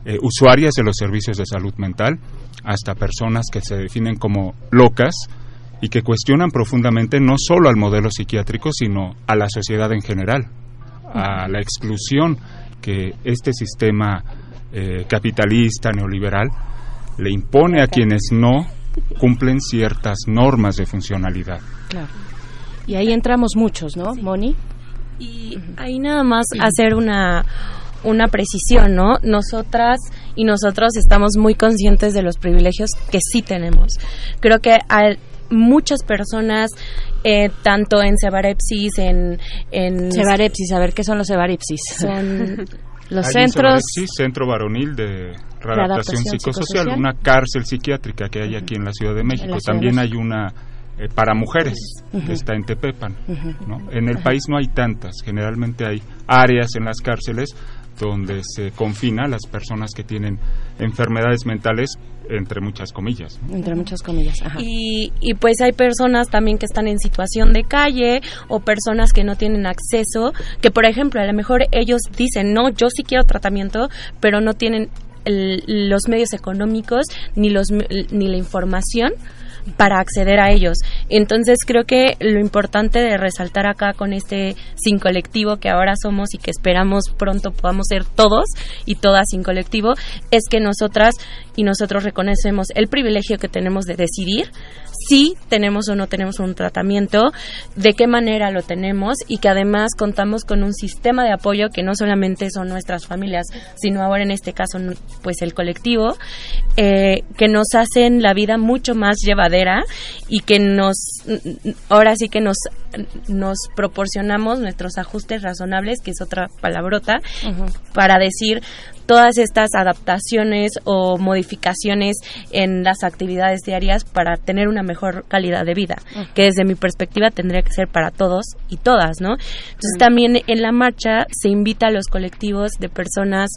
eh, usuarias de los servicios de salud mental hasta personas que se definen como locas y que cuestionan profundamente no solo al modelo psiquiátrico, sino a la sociedad en general, a la exclusión que este sistema eh, capitalista, neoliberal, le impone a quienes no cumplen ciertas normas de funcionalidad. Claro. Y ahí entramos muchos, ¿no, Moni? Y ahí nada más hacer una una precisión, ¿no? Nosotras y nosotros estamos muy conscientes de los privilegios que sí tenemos. Creo que hay muchas personas, eh, tanto en Cebarepsis, en, en... Cebarepsis, a ver, ¿qué son los Cebarepsis? Son los Hay centros... Un Centro Varonil de Readaptación Psicosocial, psicosocial, una cárcel psiquiátrica que hay aquí en la Ciudad de México. También hay una eh, para mujeres, que está en Tepepan. ¿no? En el país no hay tantas, generalmente hay áreas en las cárceles donde se confina a las personas que tienen enfermedades mentales entre muchas comillas. Entre muchas comillas. Ajá. Y, y pues hay personas también que están en situación de calle o personas que no tienen acceso, que por ejemplo a lo mejor ellos dicen, no, yo sí quiero tratamiento, pero no tienen el, los medios económicos ni, los, ni la información para acceder a ellos. Entonces creo que lo importante de resaltar acá con este sin colectivo que ahora somos y que esperamos pronto podamos ser todos y todas sin colectivo es que nosotras y nosotros reconocemos el privilegio que tenemos de decidir si tenemos o no tenemos un tratamiento, de qué manera lo tenemos y que además contamos con un sistema de apoyo que no solamente son nuestras familias, sino ahora en este caso pues el colectivo, eh, que nos hacen la vida mucho más llevadera y que nos, ahora sí que nos, nos proporcionamos nuestros ajustes razonables, que es otra palabrota, para decir todas estas adaptaciones o modificaciones en las actividades diarias para tener una mejor calidad de vida, que desde mi perspectiva tendría que ser para todos y todas, ¿no? Entonces también en la marcha se invita a los colectivos de personas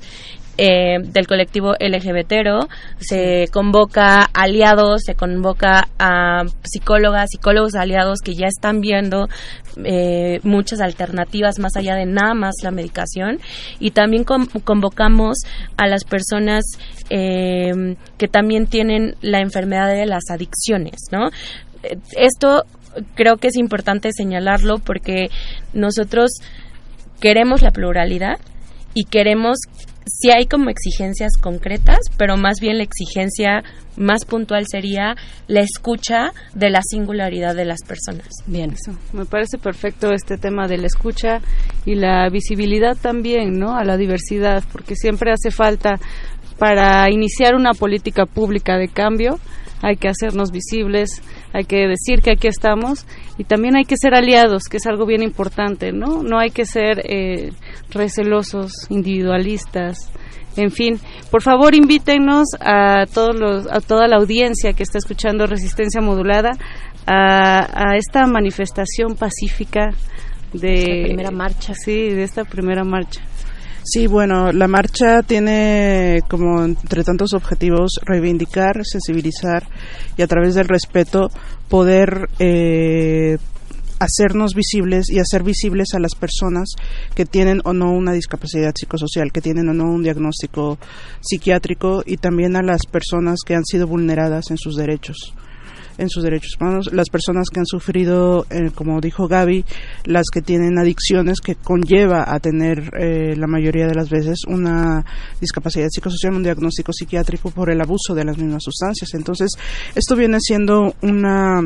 eh, del colectivo LGBTero, se convoca aliados, se convoca a psicólogas, psicólogos aliados que ya están viendo eh, muchas alternativas más allá de nada más la medicación. Y también convocamos a las personas eh, que también tienen la enfermedad de las adicciones, ¿no? Esto creo que es importante señalarlo porque nosotros queremos la pluralidad y queremos si hay como exigencias concretas, pero más bien la exigencia más puntual sería la escucha de la singularidad de las personas. Bien, eso. Me parece perfecto este tema de la escucha y la visibilidad también, ¿no? A la diversidad, porque siempre hace falta para iniciar una política pública de cambio hay que hacernos visibles, hay que decir que aquí estamos y también hay que ser aliados, que es algo bien importante, ¿no? No hay que ser eh, recelosos, individualistas, en fin, por favor invítenos a todos los, a toda la audiencia que está escuchando Resistencia Modulada a, a esta manifestación pacífica de primera marcha. Sí, de esta primera marcha. Sí, bueno, la marcha tiene como entre tantos objetivos reivindicar, sensibilizar y a través del respeto poder eh, hacernos visibles y hacer visibles a las personas que tienen o no una discapacidad psicosocial, que tienen o no un diagnóstico psiquiátrico y también a las personas que han sido vulneradas en sus derechos en sus derechos humanos, las personas que han sufrido, eh, como dijo Gaby, las que tienen adicciones que conlleva a tener eh, la mayoría de las veces una discapacidad psicosocial, un diagnóstico psiquiátrico por el abuso de las mismas sustancias. Entonces, esto viene siendo una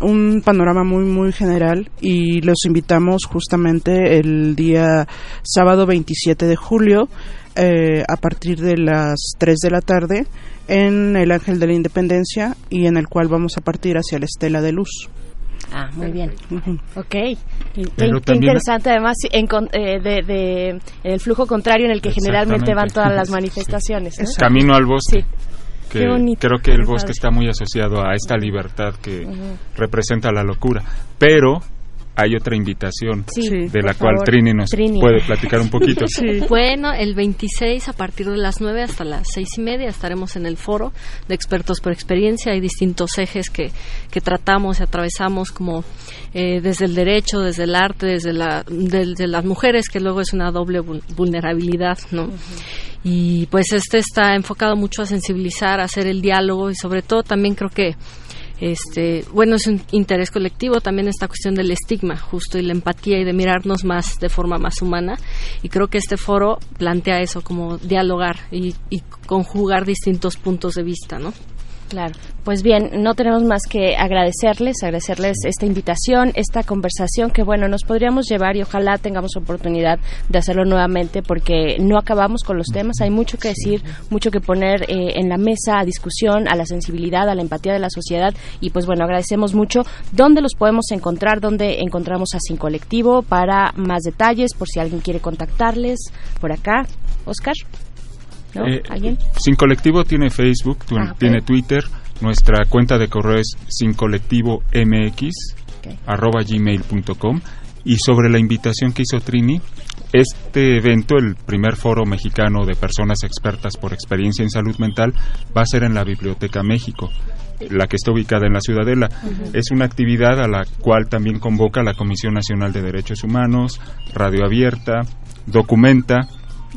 un panorama muy muy general y los invitamos justamente el día sábado 27 de julio eh, a partir de las 3 de la tarde en el Ángel de la Independencia y en el cual vamos a partir hacia la Estela de Luz. Ah, muy bien. Ok. Qué, qué interesante, además, en eh, de, de- en el flujo contrario en el que generalmente van todas las manifestaciones. ¿no? Camino al bosque. Que Qué bonito, creo que el bosque padre. está muy asociado a esta libertad que Ujú. representa la locura. Pero hay otra invitación Sí, de la cual favor. Trini nos Trini. puede platicar un poquito. Bueno, el 26 a partir de las 9 hasta las seis y media estaremos en el foro de expertos por experiencia. Hay distintos ejes que, que tratamos y atravesamos como eh, desde el derecho, desde el arte, desde, la, desde las mujeres, que luego es una doble vul- vulnerabilidad, ¿no? Y pues este está enfocado mucho a sensibilizar, a hacer el diálogo y sobre todo también creo que este, bueno, es un interés colectivo también esta cuestión del estigma, justo, y la empatía y de mirarnos más de forma más humana. Y creo que este foro plantea eso, como dialogar y, y conjugar distintos puntos de vista, ¿no? Claro. Pues bien, no tenemos más que agradecerles, agradecerles esta invitación, esta conversación que bueno, nos podríamos llevar y ojalá tengamos oportunidad de hacerlo nuevamente porque no acabamos con los temas, hay mucho que decir, mucho que poner eh, en la mesa a discusión, a la sensibilidad, a la empatía de la sociedad y pues bueno, agradecemos mucho. ¿Dónde los podemos encontrar? ¿Dónde encontramos a Sin Colectivo para más detalles, por si alguien quiere contactarles por acá? Oscar, ¿no? Eh, ¿Alguien? Sin Colectivo tiene Facebook, Ah, tiene Twitter, nuestra cuenta de correo es sincolectivomx arroba gmail.com y sobre la invitación que hizo Trini, este evento, el primer foro mexicano de personas expertas por experiencia en salud mental, va a ser en la Biblioteca México, la que está ubicada en la Ciudadela. Es una actividad a la cual también convoca la Comisión Nacional de Derechos Humanos, Radio Abierta, Documenta,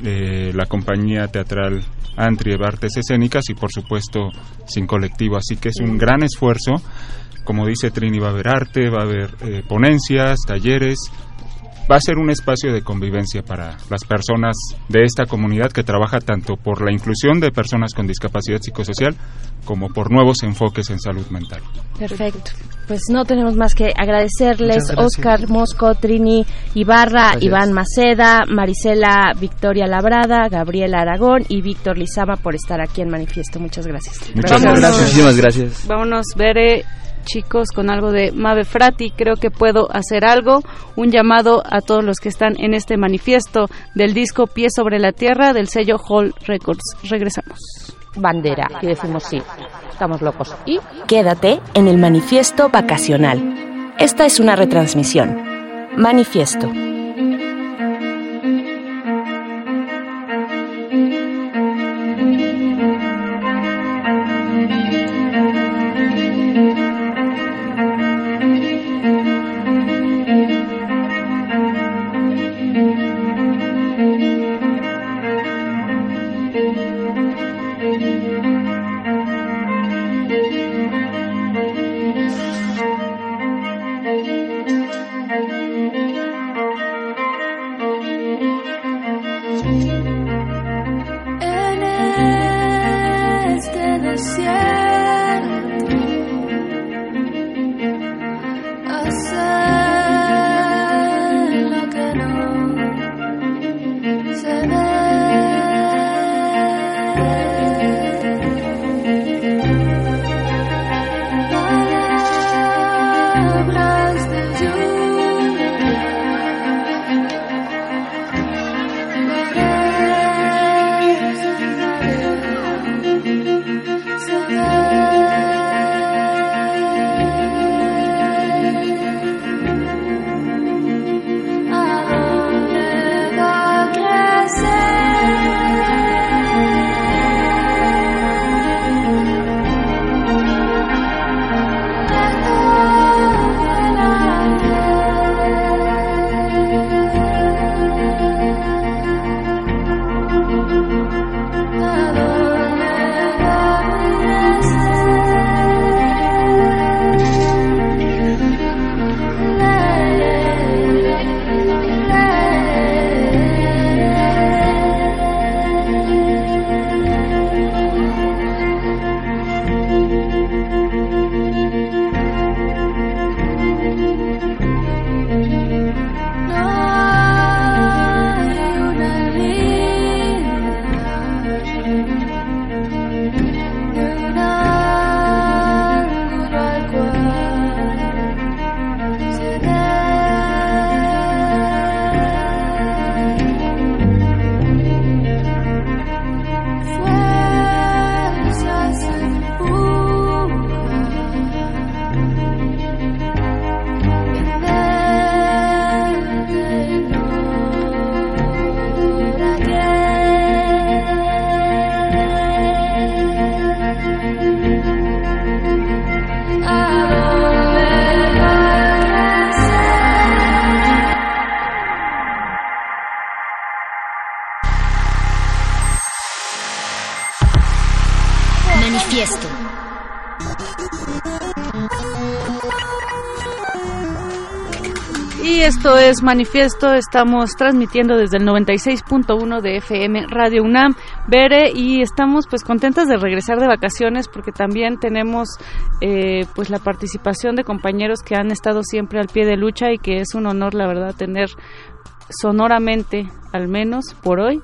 eh, la compañía teatral Antrie Artes Escénicas y por supuesto Sin Colectivo. Así que es un gran esfuerzo. Como dice Trini, va a haber arte, va a haber eh, ponencias, talleres. Va a ser un espacio de convivencia para las personas de esta comunidad que trabaja tanto por la inclusión de personas con discapacidad psicosocial como por nuevos enfoques en salud mental. Perfecto. Pues no tenemos más que agradecerles. Oscar Mosco, Trini Ibarra, Gracias. Iván Maceda, Marisela Victoria Labrada, Gabriela Aragón y Víctor Lizama por estar aquí en Manifiesto. Muchas gracias. Muchas gracias. Muchísimas gracias. Vámonos, Bere, chicos, con algo de Mave Frati. Creo que puedo hacer algo. Un llamado a todos los que están en este manifiesto del disco Pie sobre la Tierra del sello Hall Records. Regresamos. Bandera, y decimos sí, estamos locos. Y Quédate en el manifiesto vacacional. Esta es una retransmisión. Manifiesto. Es Manifiesto, estamos transmitiendo desde el 96.1 de FM Radio UNAM, Bere, y estamos pues contentas de regresar de vacaciones porque también tenemos eh, pues la participación de compañeros que han estado siempre al pie de lucha y que es un honor la verdad tener sonoramente, al menos por hoy,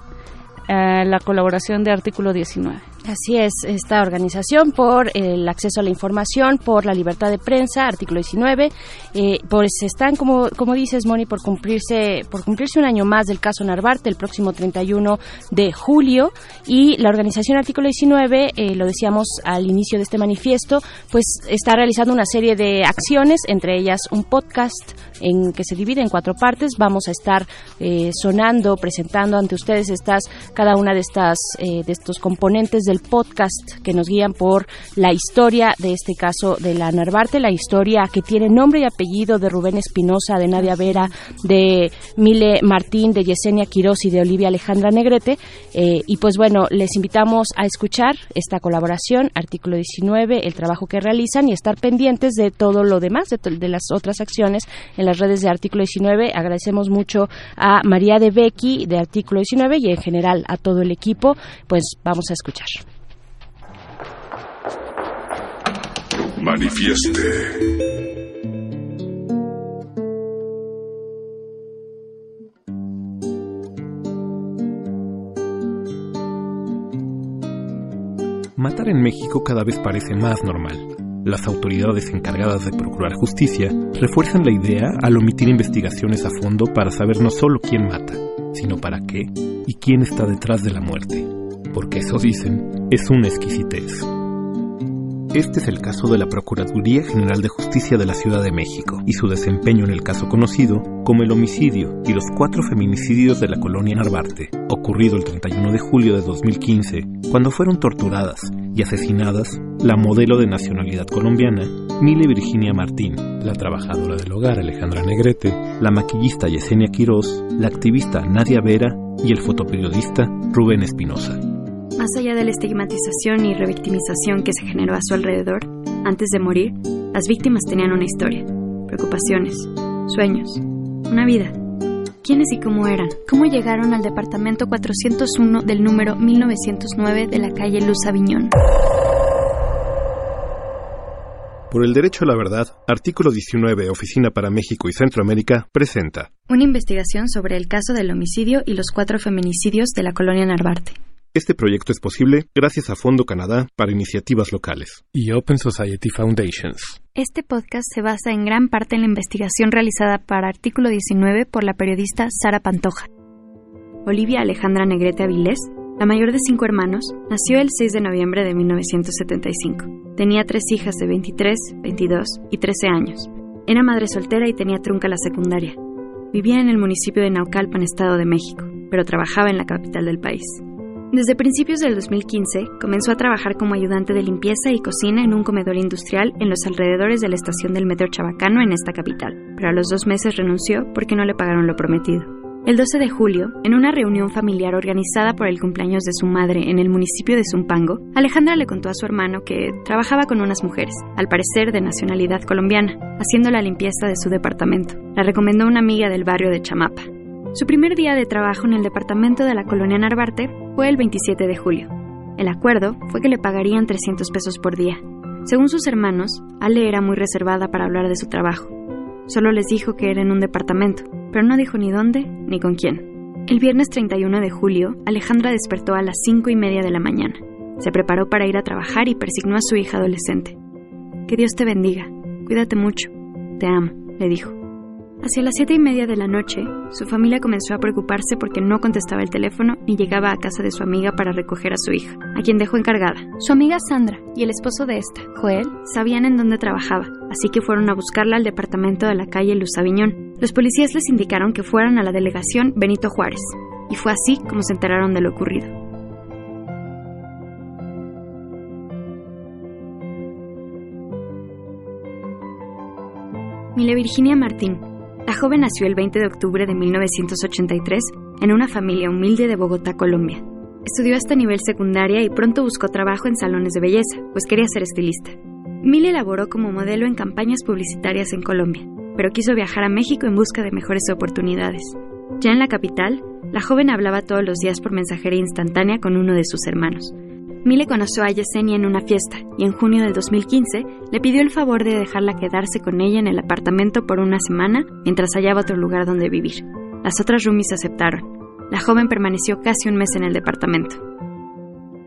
eh, la colaboración de Artículo 19. Así es, esta organización por el acceso a la información, por la libertad de prensa, artículo 19, eh, pues están, como, como dices, Moni, por cumplirse, por cumplirse un año más del caso Narvarte, el próximo 31 de julio, y la organización artículo 19, eh, lo decíamos al inicio de este manifiesto, pues está realizando una serie de acciones, entre ellas un podcast en que se divide en cuatro partes. Vamos a estar eh, sonando, presentando ante ustedes estas, cada una de estas, eh, de estos componentes del podcast que nos guían por la historia de este caso de la Narvarte, la historia que tiene nombre y apellido de Rubén Espinosa, de Nadia Vera, de Mile Martín, de Yesenia Quiroz y de Olivia Alejandra Negrete. Eh, y pues bueno, les invitamos a escuchar esta colaboración, artículo 19, el trabajo que realizan y estar pendientes de todo lo demás, de, de las otras acciones en las redes de artículo 19. Agradecemos mucho a María de Becky de artículo 19 y en general a todo el equipo. Pues vamos a escuchar. Manifieste. Matar en México cada vez parece más normal. Las autoridades encargadas de procurar justicia refuerzan la idea al omitir investigaciones a fondo para saber no solo quién mata, sino para qué y quién está detrás de la muerte. Porque eso dicen, es una exquisitez. Este es el caso de la Procuraduría General de Justicia de la Ciudad de México y su desempeño en el caso conocido como el homicidio y los cuatro feminicidios de la colonia Narvarte, ocurrido el 31 de julio de 2015, cuando fueron torturadas y asesinadas la modelo de nacionalidad colombiana Mile Virginia Martín, la trabajadora del hogar Alejandra Negrete, la maquillista Yesenia Quiroz, la activista Nadia Vera y el fotoperiodista Rubén Espinosa. Más allá de la estigmatización y revictimización que se generó a su alrededor, antes de morir, las víctimas tenían una historia, preocupaciones, sueños, una vida. ¿Quiénes y cómo eran? ¿Cómo llegaron al departamento 401 del número 1909 de la calle Luz Aviñón? Por el derecho a la verdad, artículo 19, Oficina para México y Centroamérica, presenta Una investigación sobre el caso del homicidio y los cuatro feminicidios de la colonia Narvarte. Este proyecto es posible gracias a Fondo Canadá para iniciativas locales y Open Society Foundations. Este podcast se basa en gran parte en la investigación realizada para Artículo 19 por la periodista Sara Pantoja. Olivia Alejandra Negrete Avilés, la mayor de cinco hermanos, nació el 6 de noviembre de 1975. Tenía tres hijas de 23, 22 y 13 años. Era madre soltera y tenía trunca la secundaria. Vivía en el municipio de Naucalpan, Estado de México, pero trabajaba en la capital del país. Desde principios del 2015 comenzó a trabajar como ayudante de limpieza y cocina en un comedor industrial en los alrededores de la estación del metro Chabacano en esta capital, pero a los dos meses renunció porque no le pagaron lo prometido. El 12 de julio, en una reunión familiar organizada por el cumpleaños de su madre en el municipio de Zumpango, Alejandra le contó a su hermano que trabajaba con unas mujeres, al parecer de nacionalidad colombiana, haciendo la limpieza de su departamento. La recomendó una amiga del barrio de Chamapa. Su primer día de trabajo en el departamento de la colonia Narvarte fue el 27 de julio. El acuerdo fue que le pagarían 300 pesos por día. Según sus hermanos, Ale era muy reservada para hablar de su trabajo. Solo les dijo que era en un departamento, pero no dijo ni dónde ni con quién. El viernes 31 de julio, Alejandra despertó a las 5 y media de la mañana. Se preparó para ir a trabajar y persignó a su hija adolescente. Que Dios te bendiga. Cuídate mucho. Te amo, le dijo. Hacia las siete y media de la noche, su familia comenzó a preocuparse porque no contestaba el teléfono ni llegaba a casa de su amiga para recoger a su hija, a quien dejó encargada. Su amiga Sandra y el esposo de esta, Joel, sabían en dónde trabajaba, así que fueron a buscarla al departamento de la calle Luz Aviñón. Los policías les indicaron que fueran a la delegación Benito Juárez, y fue así como se enteraron de lo ocurrido. Mile Virginia Martín, la joven nació el 20 de octubre de 1983 en una familia humilde de Bogotá, Colombia. Estudió hasta nivel secundaria y pronto buscó trabajo en salones de belleza, pues quería ser estilista. Mile laboró como modelo en campañas publicitarias en Colombia. pero quiso viajar a México en busca de mejores oportunidades. Ya en la capital, la joven hablaba todos los días por mensajería instantánea con uno de sus hermanos. Mile conoció a Yesenia en una fiesta y en junio del 2015 le pidió el favor de dejarla quedarse con ella en el apartamento por una semana mientras hallaba otro lugar donde vivir. Las otras roomies aceptaron. La joven permaneció casi un mes en el departamento.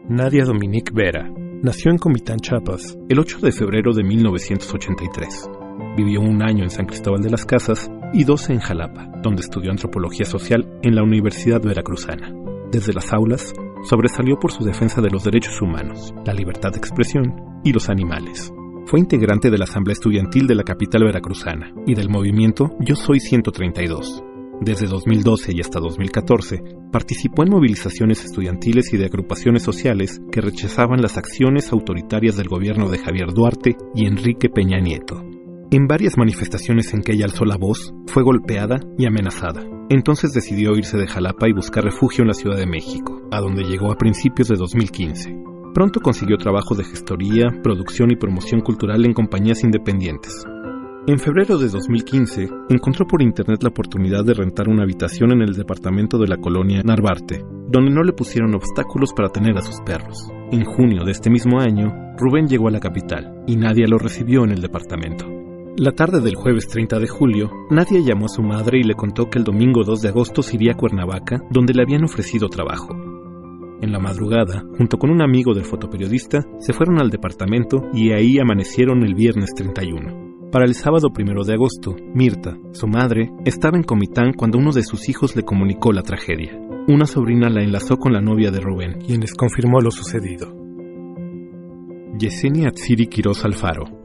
Nadia Dominique Vera nació en Comitán, Chiapas, el 8 de febrero de 1983. Vivió un año en San Cristóbal de las Casas y 12 en Jalapa, donde estudió antropología social en la Universidad Veracruzana. Desde las aulas, sobresalió por su defensa de los derechos humanos, la libertad de expresión y los animales. Fue integrante de la Asamblea Estudiantil de la capital veracruzana y del movimiento Yo Soy 132. Desde 2012 y hasta 2014, participó en movilizaciones estudiantiles y de agrupaciones sociales que rechazaban las acciones autoritarias del gobierno de Javier Duarte y Enrique Peña Nieto. En varias manifestaciones en que ella alzó la voz, fue golpeada y amenazada. Entonces decidió irse de Jalapa y buscar refugio en la Ciudad de México, a donde llegó a principios de 2015. Pronto consiguió trabajo de gestoría, producción y promoción cultural en compañías independientes. En febrero de 2015, encontró por internet la oportunidad de rentar una habitación en el departamento de la colonia Narvarte, donde no le pusieron obstáculos para tener a sus perros. En junio de este mismo año, Rubén llegó a la capital y nadie lo recibió en el departamento. La tarde del jueves 30 de julio, Nadia llamó a su madre y le contó que el domingo 2 de agosto se iría a Cuernavaca, donde le habían ofrecido trabajo. En la madrugada, junto con un amigo del fotoperiodista, se fueron al departamento y ahí amanecieron el viernes 31. Para el sábado 1 de agosto, Mirta, su madre, estaba en Comitán cuando uno de sus hijos le comunicó la tragedia. Una sobrina la enlazó con la novia de Rubén, quien les confirmó lo sucedido. Yesenia Atsiri Quiroz Alfaro,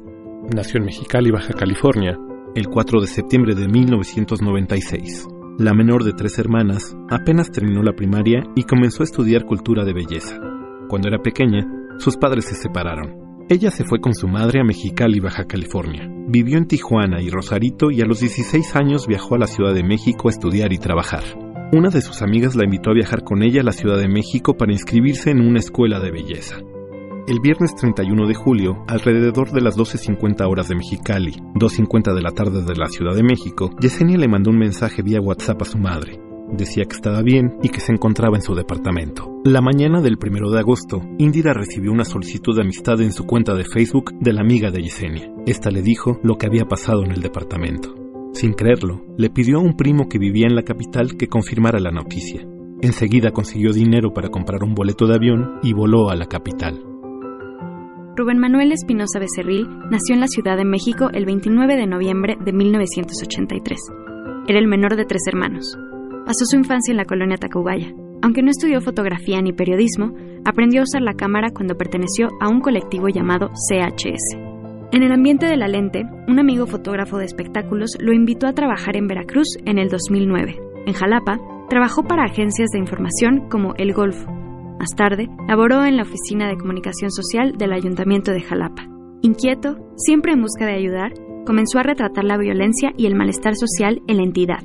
Nació en Mexicali, Baja California, el 4 de septiembre de 1996. La menor de tres hermanas, apenas terminó la primaria y comenzó a estudiar cultura de belleza. Cuando era pequeña, sus padres se separaron. Ella se fue con su madre a Mexicali, Baja California. Vivió en Tijuana y Rosarito y a los 16 años viajó a la Ciudad de México a estudiar y trabajar. Una de sus amigas la invitó a viajar con ella a la Ciudad de México para inscribirse en una escuela de belleza. El viernes 31 de julio, alrededor de las 12.50 horas de Mexicali, 2.50 de la tarde de la Ciudad de México, Yesenia le mandó un mensaje vía WhatsApp a su madre. Decía que estaba bien y que se encontraba en su departamento. La mañana del 1 de agosto, Indira recibió una solicitud de amistad en su cuenta de Facebook de la amiga de Yesenia. Esta le dijo lo que había pasado en el departamento. Sin creerlo, le pidió a un primo que vivía en la capital que confirmara la noticia. Enseguida consiguió dinero para comprar un boleto de avión y voló a la capital. Rubén Manuel Espinosa Becerril nació en la Ciudad de México el 29 de noviembre de 1983. Era el menor de tres hermanos. Pasó su infancia en la colonia Tacubaya. Aunque no estudió fotografía ni periodismo, aprendió a usar la cámara cuando perteneció a un colectivo llamado CHS. En el ambiente de la lente, un amigo fotógrafo de espectáculos lo invitó a trabajar en Veracruz en el 2009. En Jalapa, trabajó para agencias de información como El Golfo, más tarde, laboró en la Oficina de Comunicación Social del Ayuntamiento de Jalapa. Inquieto, siempre en busca de ayudar, comenzó a retratar la violencia y el malestar social en la entidad.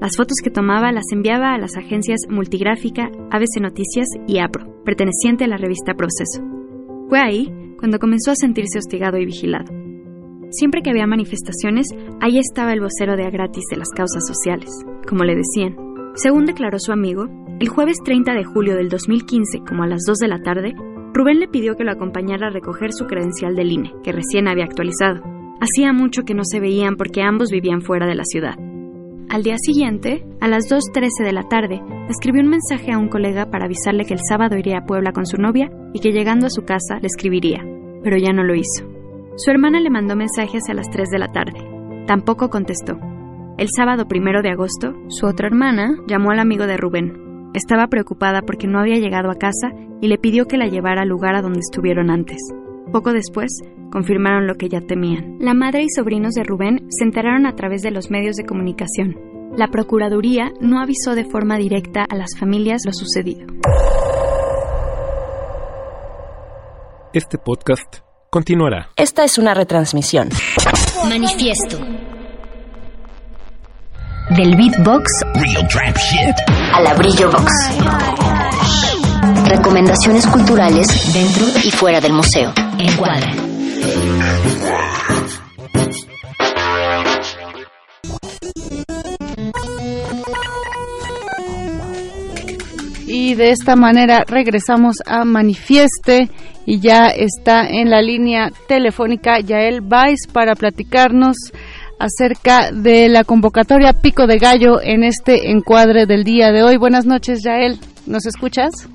Las fotos que tomaba las enviaba a las agencias Multigráfica, ABC Noticias y APRO, perteneciente a la revista Proceso. Fue ahí cuando comenzó a sentirse hostigado y vigilado. Siempre que había manifestaciones, ahí estaba el vocero de a gratis de las causas sociales, como le decían. Según declaró su amigo, el jueves 30 de julio del 2015, como a las 2 de la tarde, Rubén le pidió que lo acompañara a recoger su credencial del INE, que recién había actualizado. Hacía mucho que no se veían porque ambos vivían fuera de la ciudad. Al día siguiente, a las 2.13 de la tarde, escribió un mensaje a un colega para avisarle que el sábado iría a Puebla con su novia y que llegando a su casa le escribiría, pero ya no lo hizo. Su hermana le mandó mensajes a las 3 de la tarde. Tampoco contestó. El sábado primero de agosto, su otra hermana llamó al amigo de Rubén, estaba preocupada porque no había llegado a casa y le pidió que la llevara al lugar a donde estuvieron antes. Poco después, confirmaron lo que ya temían. La madre y sobrinos de Rubén se enteraron a través de los medios de comunicación. La Procuraduría no avisó de forma directa a las familias lo sucedido. Este podcast continuará. Esta es una retransmisión. Manifiesto del beatbox Real trap shit. a la brillo box. Recomendaciones culturales dentro y fuera del museo. Encuadra. Y de esta manera regresamos a Manifieste y ya está en la línea telefónica Yael Vais para platicarnos acerca de la convocatoria Pico de Gallo en este encuadre del día de hoy. Buenas noches, Yael. ¿Nos escuchas?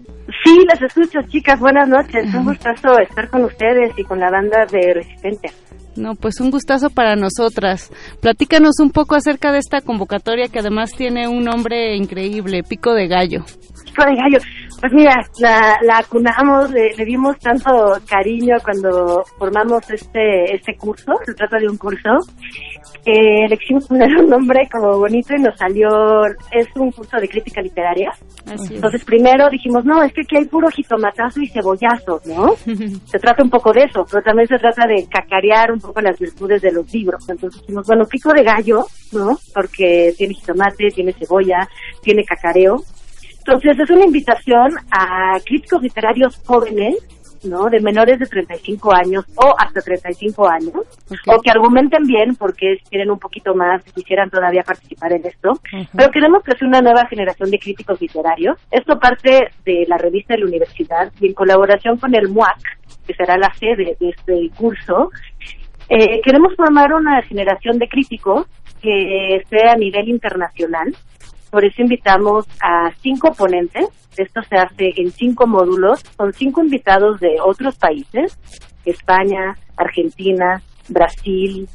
Sí, las escucho, chicas. Buenas noches. Un gustazo estar con ustedes y con la banda de Resistencia. No, pues un gustazo para nosotras. Platícanos un poco acerca de esta convocatoria que además tiene un nombre increíble, Pico de Gallo. Pico de Gallo. Pues mira, la, la acunamos, le, le, dimos tanto cariño cuando formamos este este curso, se trata de un curso, que le quisimos poner un nombre como bonito y nos salió, es un curso de crítica literaria. Así Entonces primero dijimos, no, es que aquí hay puro jitomatazo y cebollazo, ¿no? se trata un poco de eso, pero también se trata de cacarear un poco las virtudes de los libros. Entonces dijimos, bueno, pico de gallo, ¿no? Porque tiene jitomate, tiene cebolla, tiene cacareo. Entonces es una invitación a críticos literarios jóvenes, ¿no? De menores de 35 años o hasta 35 años, okay. o que argumenten bien porque quieren un poquito más, quisieran todavía participar en esto. Uh -huh. Pero queremos que sea una nueva generación de críticos literarios. Esto parte de la revista de la universidad y en colaboración con el MUAC, que será la sede de este curso, eh, queremos formar una generación de críticos que esté a nivel internacional, por eso invitamos a cinco ponentes. Esto se hace en cinco módulos. Son cinco invitados de otros países. España, Argentina, Brasil,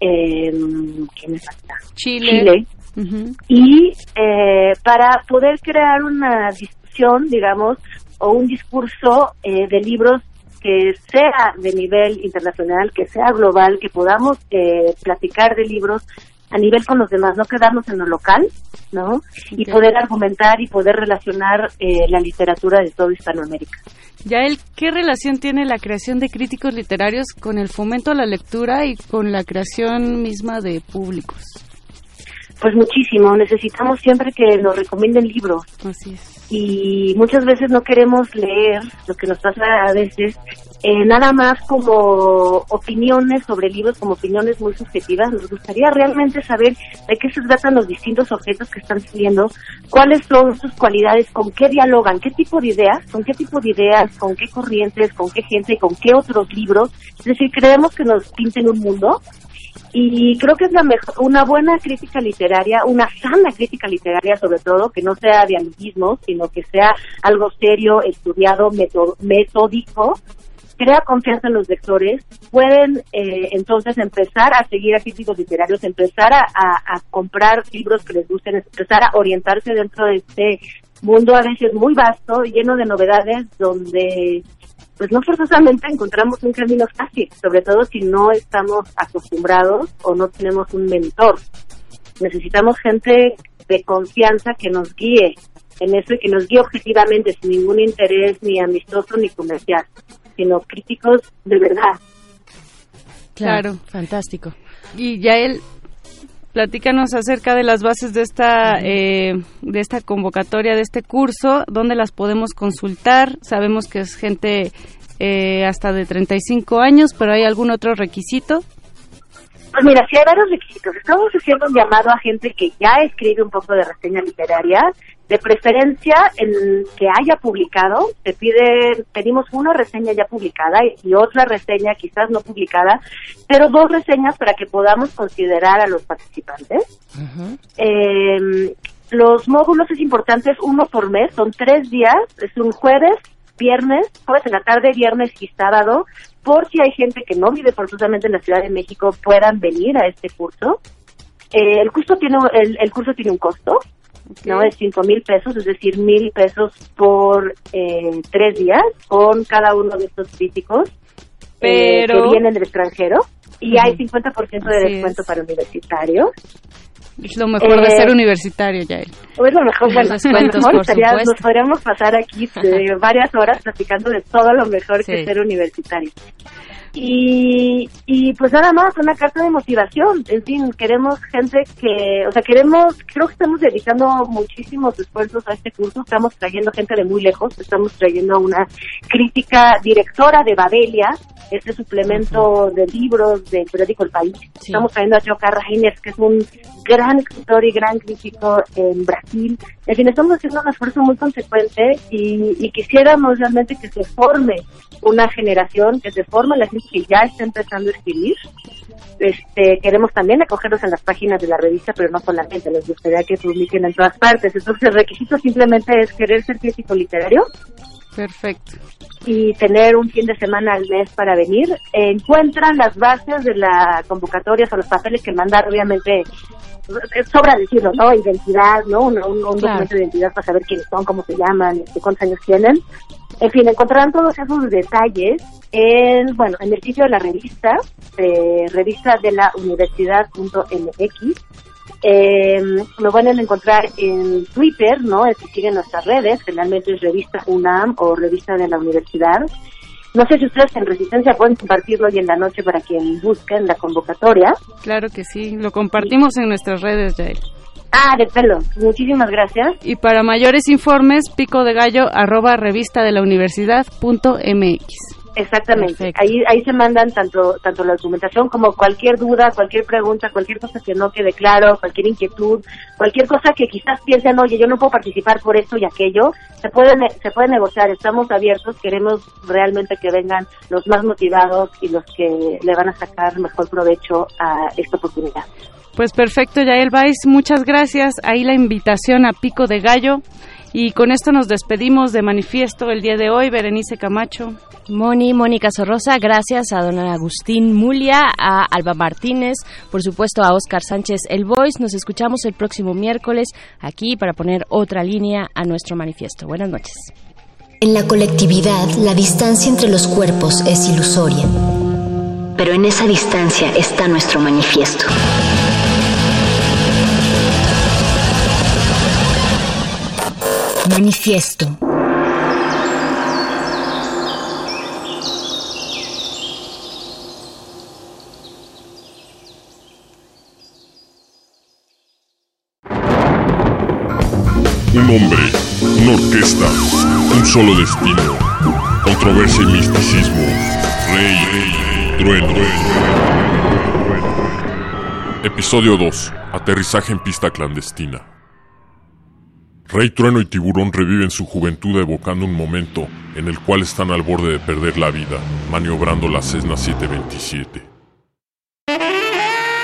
eh, ¿qué me falta? Chile. Chile. Uh -huh. Y eh, para poder crear una discusión, digamos, o un discurso eh, de libros que sea de nivel internacional, que sea global, que podamos eh, platicar de libros a nivel con los demás, no quedarnos en lo local, ¿no? Okay. Y poder argumentar y poder relacionar eh, la literatura de toda Hispanoamérica. Yael, ¿qué relación tiene la creación de críticos literarios con el fomento a la lectura y con la creación misma de públicos? Pues muchísimo, necesitamos siempre que nos recomienden libros. Así es. Y muchas veces no queremos leer, lo que nos pasa a veces, eh, nada más como opiniones sobre libros, como opiniones muy subjetivas. Nos gustaría realmente saber de qué se tratan los distintos objetos que están saliendo, cuáles son sus cualidades, con qué dialogan, qué tipo de ideas, con qué tipo de ideas, con qué corrientes, con qué gente, con qué otros libros. Es decir, creemos que nos pinten un mundo y creo que es la mejor, una buena crítica literaria, una sana crítica literaria sobre todo, que no sea de amiguismo, sino que sea algo serio, estudiado, metódico, crea confianza en los lectores, pueden eh, entonces empezar a seguir a críticos literarios, empezar a, a comprar libros que les gusten, empezar a orientarse dentro de este mundo a veces muy vasto, lleno de novedades, donde pues no forzosamente encontramos un camino fácil, sobre todo si no estamos acostumbrados o no tenemos un mentor. Necesitamos gente de confianza que nos guíe en eso y que nos guíe objetivamente, sin ningún interés ni amistoso ni comercial, sino críticos de verdad. Claro, fantástico. Y ya él platícanos acerca de las bases de esta eh, de esta convocatoria de este curso dónde las podemos consultar sabemos que es gente eh, hasta de 35 años pero hay algún otro requisito pues mira, sí hay varios requisitos. Estamos haciendo un llamado a gente que ya escribe un poco de reseña literaria, de preferencia en que haya publicado. Te pide, pedimos una reseña ya publicada y, y otra reseña quizás no publicada, pero dos reseñas para que podamos considerar a los participantes. Uh -huh. eh, los módulos es importante, es uno por mes, son tres días, es un jueves, viernes, jueves en la tarde, viernes y sábado, por si hay gente que no vive forzosamente en la Ciudad de México, puedan venir a este curso. Eh, el curso tiene el, el, curso tiene un costo, okay. no es cinco mil pesos, es decir, mil pesos por eh, tres días con cada uno de estos críticos Pero... eh, que vienen del extranjero y uh -huh. hay 50% de descuento es. para universitarios. Es lo mejor de ser universitario, Yael. Es lo mejor, bueno, mejor estaría, nos podríamos pasar aquí varias horas platicando de todo lo mejor sí. que ser universitario. Y, y pues nada más, una carta de motivación. En fin, queremos gente que, o sea, queremos, creo que estamos dedicando muchísimos esfuerzos a este curso. Estamos trayendo gente de muy lejos, estamos trayendo una crítica directora de Babelia, este suplemento de libros del periódico El País. Estamos trayendo a Joka Reiner, que es un gran escritor y gran crítico en Brasil. En fin, estamos haciendo un esfuerzo muy consecuente y, y quisiéramos realmente que se forme una generación, que se forme la gente que ya está empezando a escribir. Este, queremos también acogerlos en las páginas de la revista, pero no solamente, les gustaría que publiquen en todas partes. Entonces el requisito simplemente es querer ser crítico literario. Perfecto. Y tener un fin de semana al mes para venir. Encuentran las bases de la convocatoria o los papeles que mandar, obviamente, sobra decirlo, ¿no? Identidad, ¿no? Un, un, un documento de identidad para saber quiénes son, cómo se llaman, este, cuántos años tienen. En fin, encontrarán todos esos detalles en, bueno, en el sitio de la revista, eh, revista de la universidad.mx. Eh, lo van a encontrar en Twitter, ¿no? Si siguen nuestras redes, generalmente es revista UNAM o revista de la universidad. No sé si ustedes en Resistencia pueden compartirlo hoy en la noche para quien busquen la convocatoria. Claro que sí, lo compartimos en nuestras redes, Jael. Ah, de pelo. Muchísimas gracias. Y para mayores informes, pico de gallo arroba revista de la universidad punto mx. Exactamente. Ahí ahí se mandan tanto tanto la documentación como cualquier duda, cualquier pregunta, cualquier cosa que no quede claro, cualquier inquietud, cualquier cosa que quizás piensen, oye, yo no puedo participar por esto y aquello, se puede se puede negociar. Estamos abiertos, queremos realmente que vengan los más motivados y los que le van a sacar mejor provecho a esta oportunidad. Pues perfecto, Yael Vais, muchas gracias. Ahí la invitación a Pico de Gallo. Y con esto nos despedimos de Manifiesto el día de hoy. Berenice Camacho. Moni, Mónica Sorrosa, gracias a don Agustín Mulia, a Alba Martínez, por supuesto a Oscar Sánchez El Voice. Nos escuchamos el próximo miércoles aquí para poner otra línea a nuestro manifiesto. Buenas noches. En la colectividad, la distancia entre los cuerpos es ilusoria. Pero en esa distancia está nuestro manifiesto. Manifiesto. Un hombre, una orquesta, un solo destino, controversia y misticismo, rey, trueno. Episodio 2. Aterrizaje en pista clandestina. Rey Trueno y Tiburón reviven su juventud evocando un momento en el cual están al borde de perder la vida, maniobrando la Cessna 727.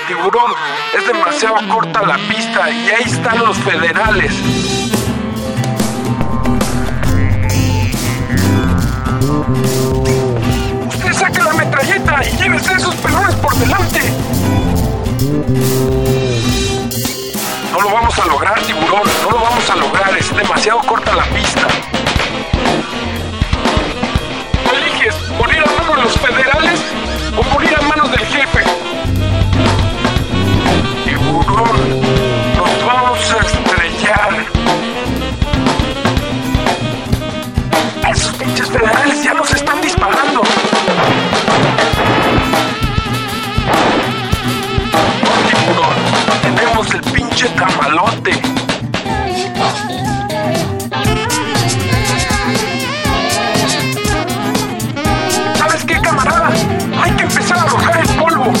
Tiburón, es demasiado corta la pista y ahí están los federales. Usted saque la metralleta y llévese esos pelones por delante. Vamos a lograr, tiburón. No lo vamos a lograr. Es demasiado corta la pista. ¿Eliges morir a manos de los federales o morir a manos del jefe? Camalote. ¿Sabes qué, camarada? Hay que empezar a arrojar el polvo.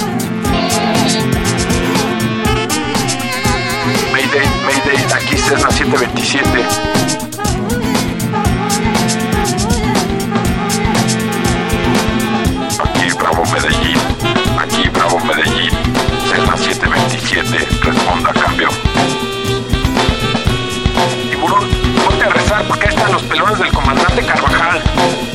Mayday, Mayday, aquí Cessna 727. Aquí Bravo Medellín, aquí Bravo Medellín, Cessna 727, responda cambio. Tiburón, ponte a rezar porque están los pelones del comandante Carvajal.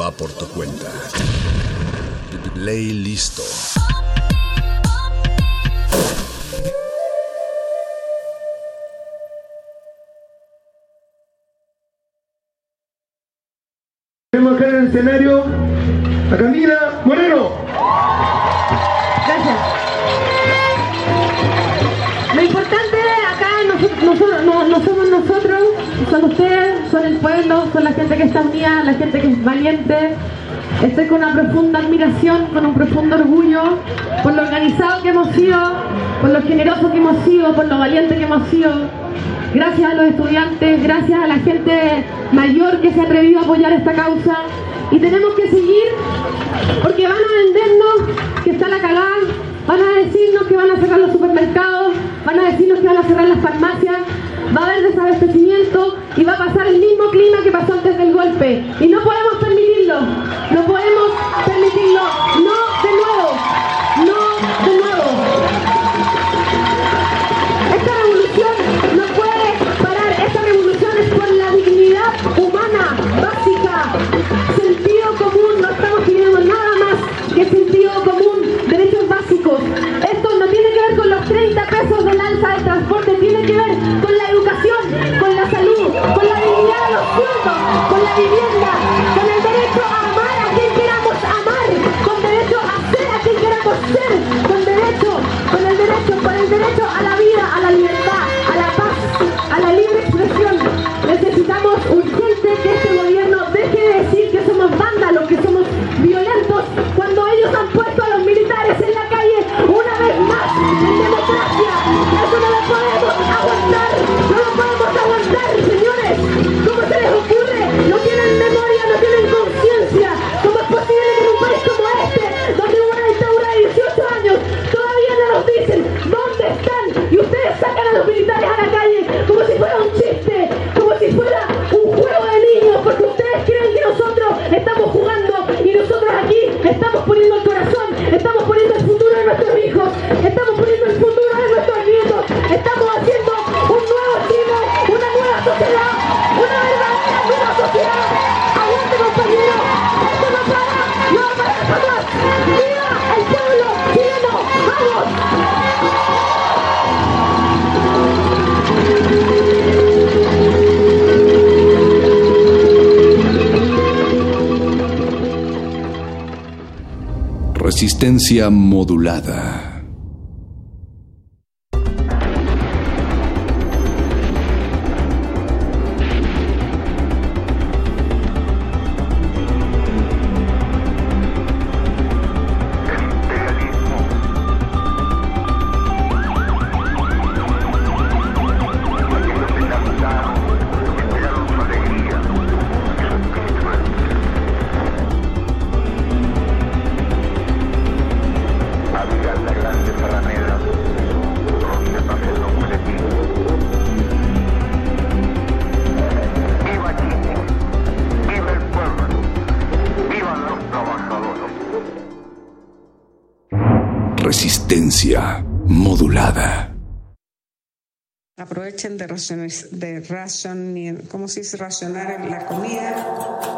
Va por tu cuenta. Play listo. Vemos acá en el escenario Estoy con una profunda admiración, con un profundo orgullo por lo organizado que hemos sido, por lo generoso que hemos sido, por lo valiente que hemos sido. Gracias a los estudiantes, gracias a la gente mayor que se ha atrevido a apoyar esta causa. Y tenemos que seguir porque van a vendernos que está la cagada, van a decirnos que van a cerrar los supermercados, van a decirnos que van a cerrar las farmacias, va a haber desabastecimiento y va a pasar el modulada. raciones, de ¿cómo se dice? Racionar la comida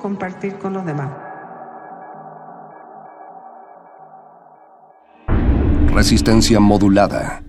compartir con los demás. Resistencia modulada.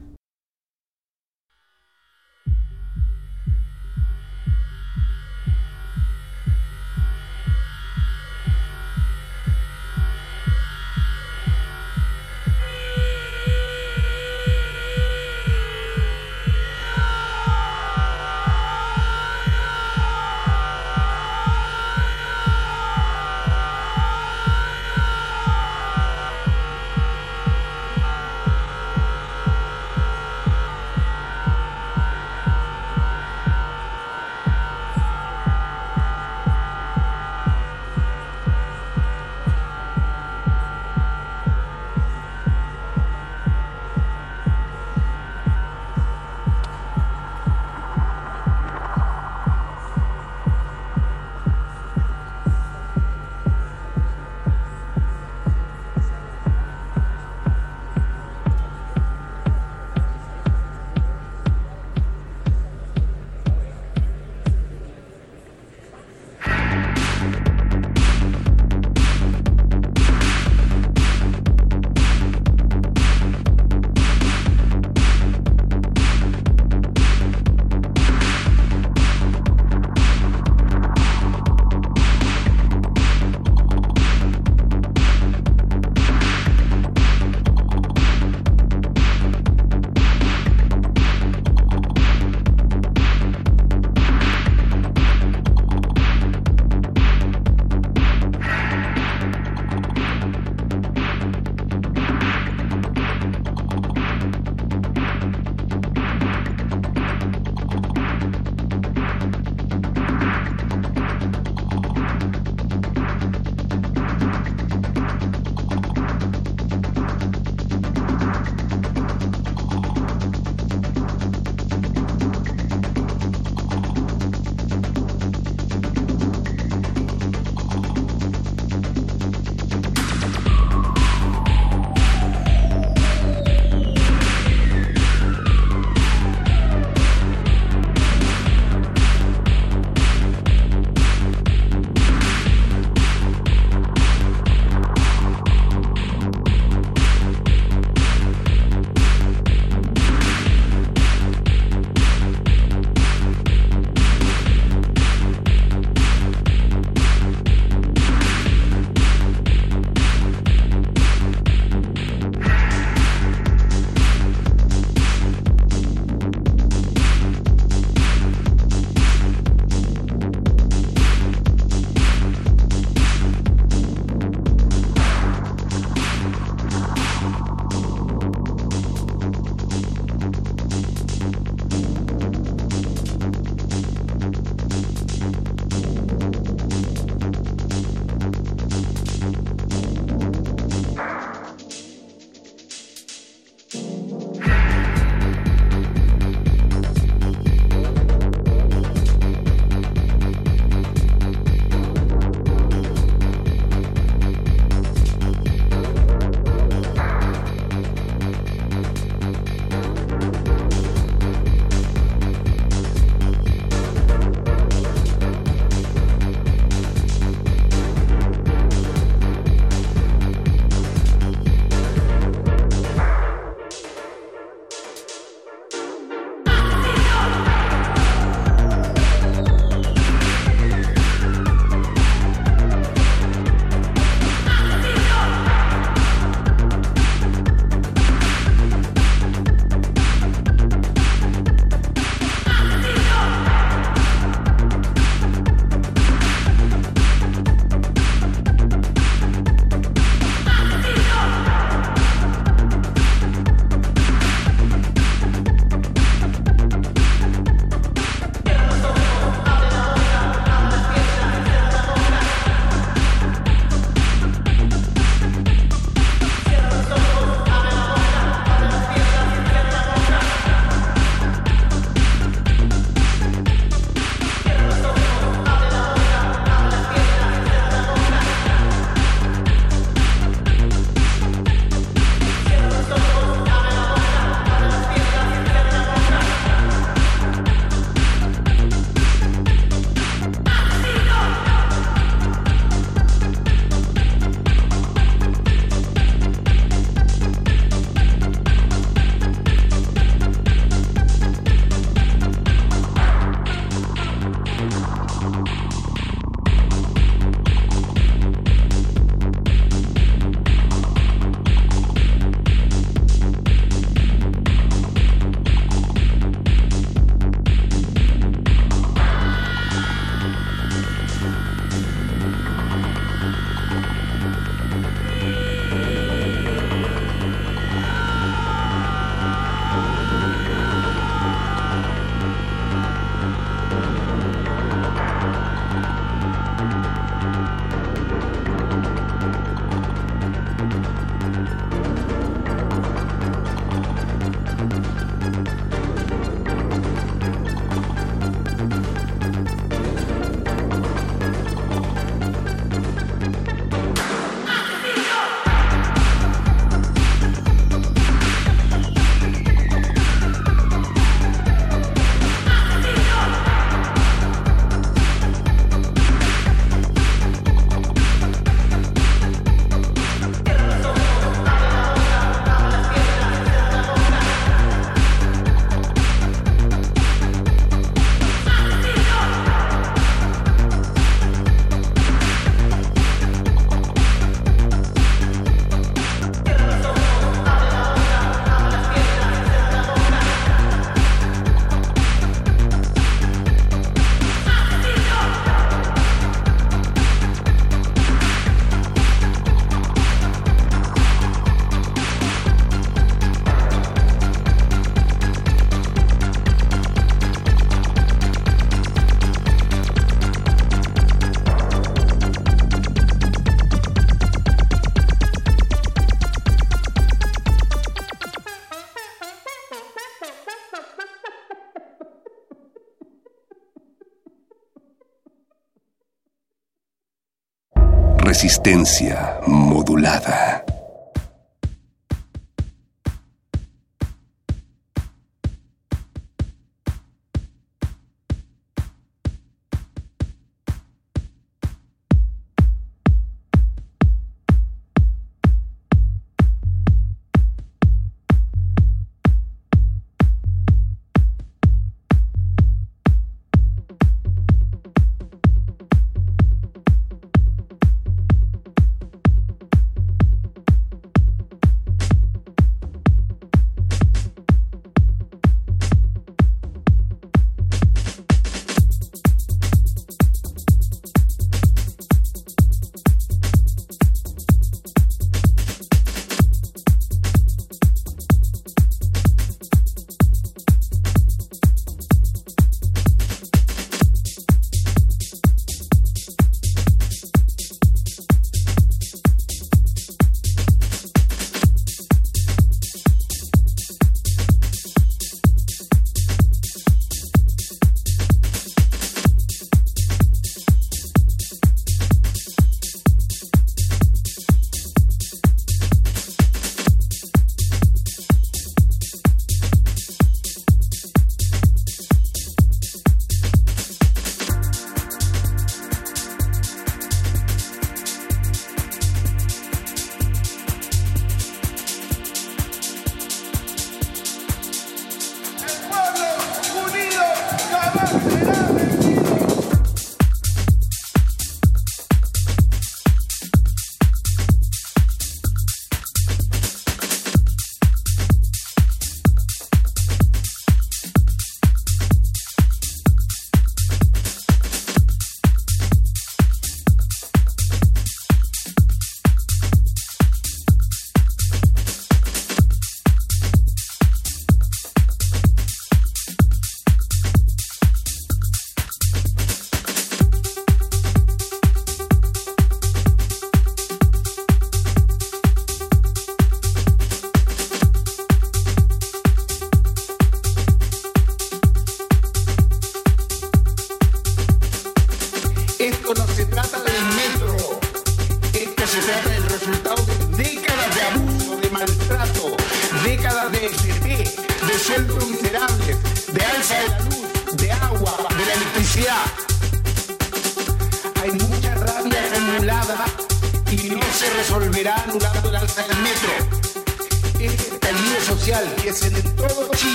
Resistencia modulada.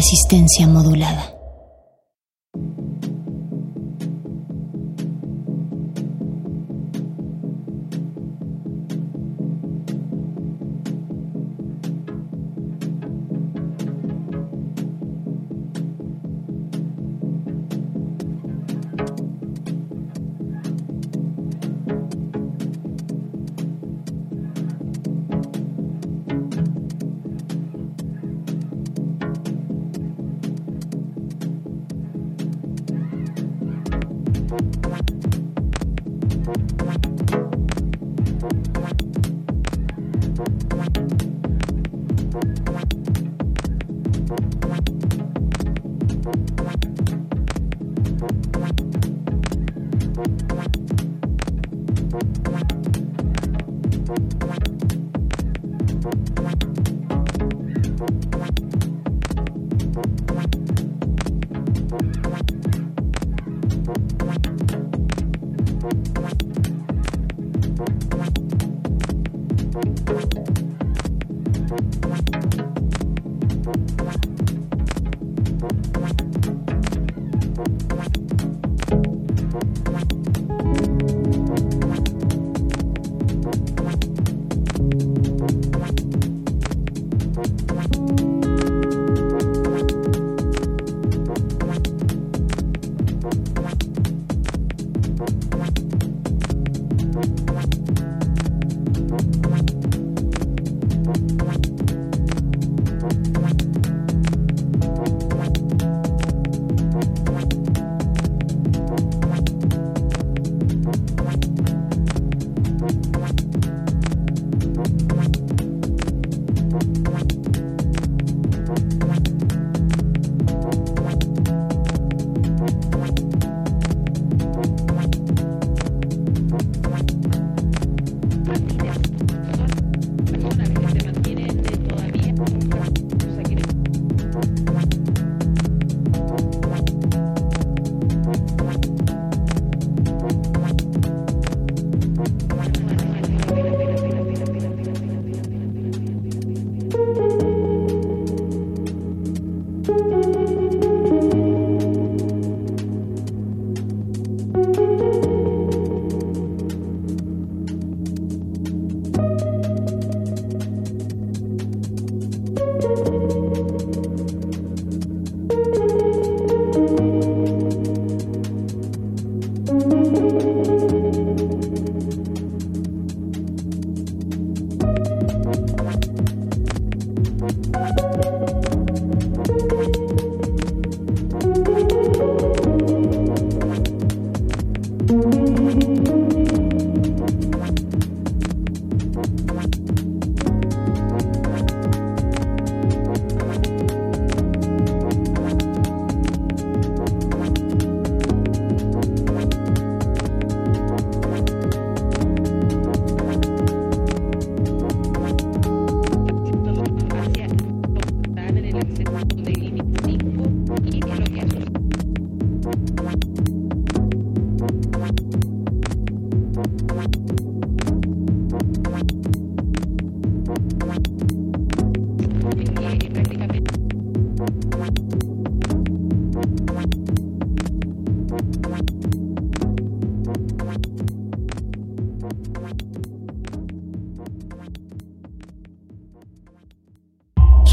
Resistencia modulada.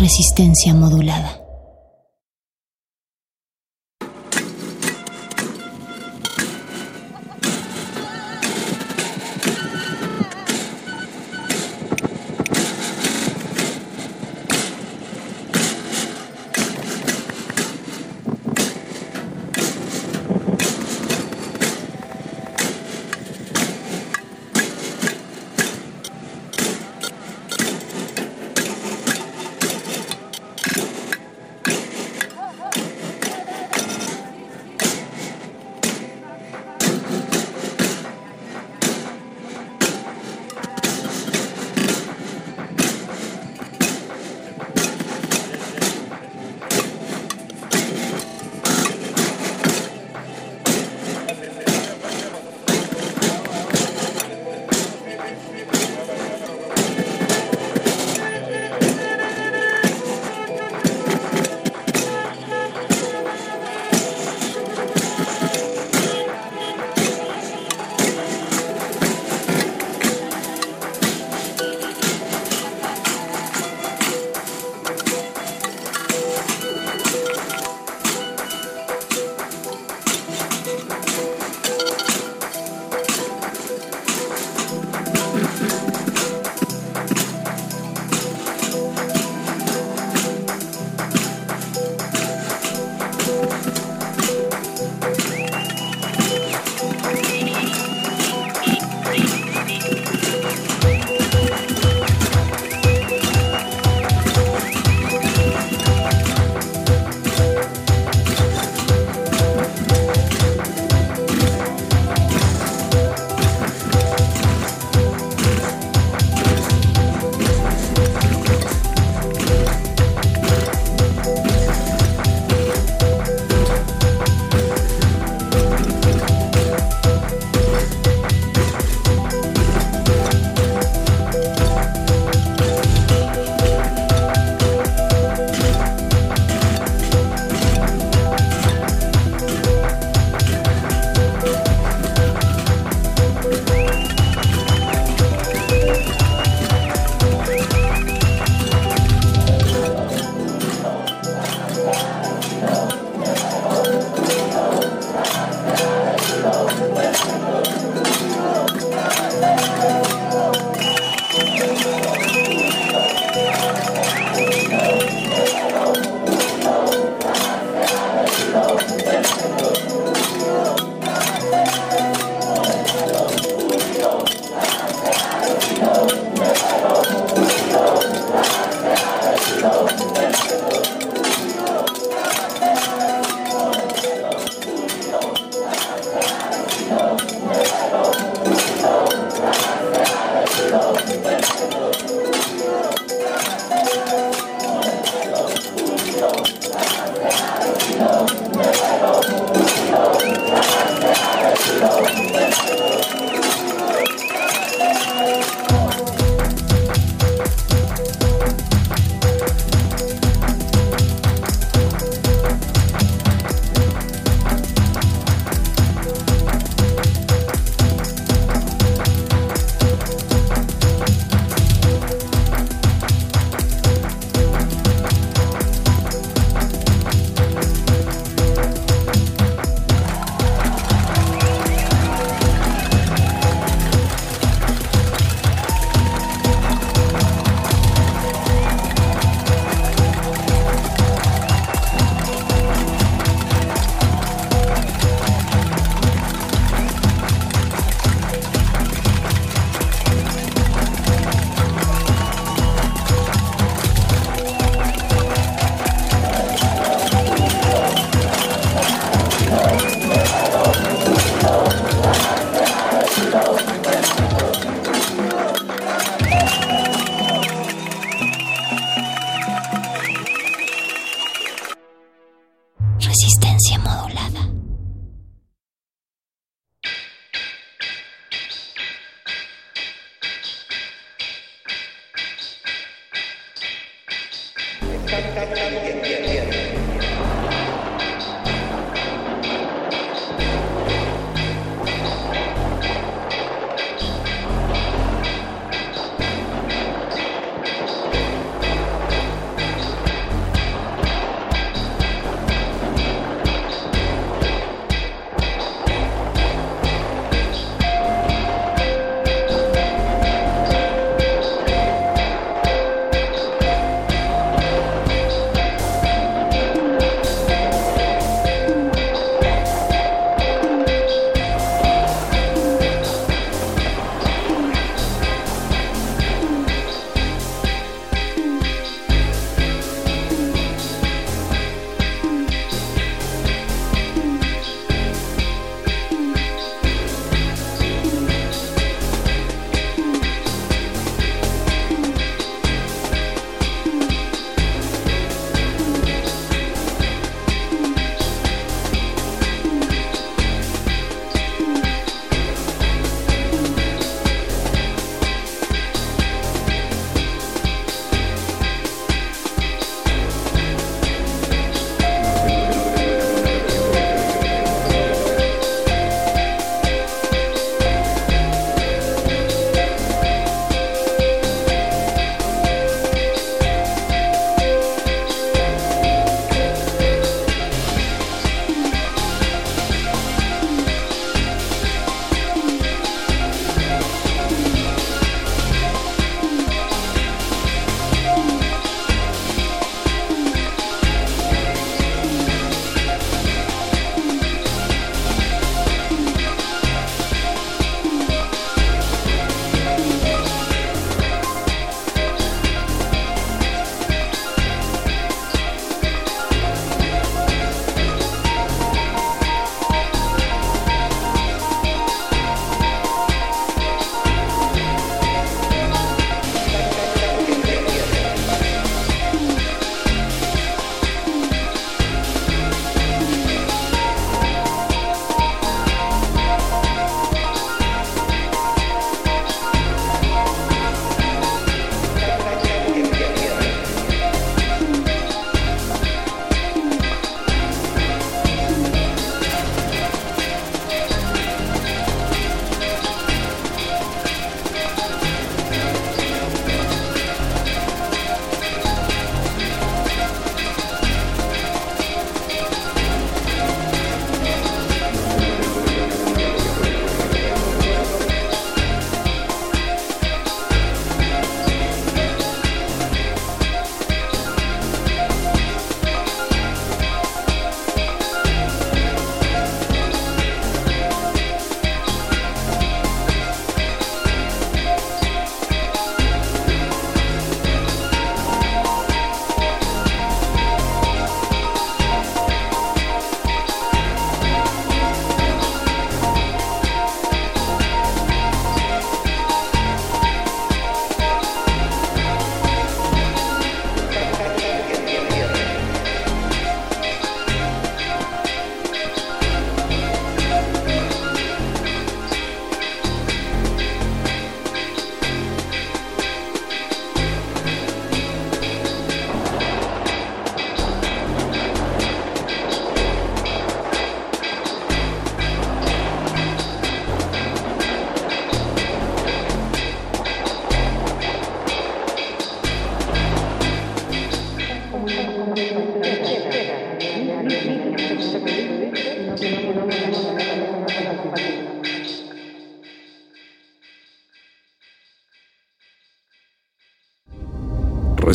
Resistencia modulada.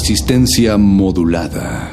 Resistencia modulada.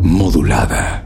Modulada.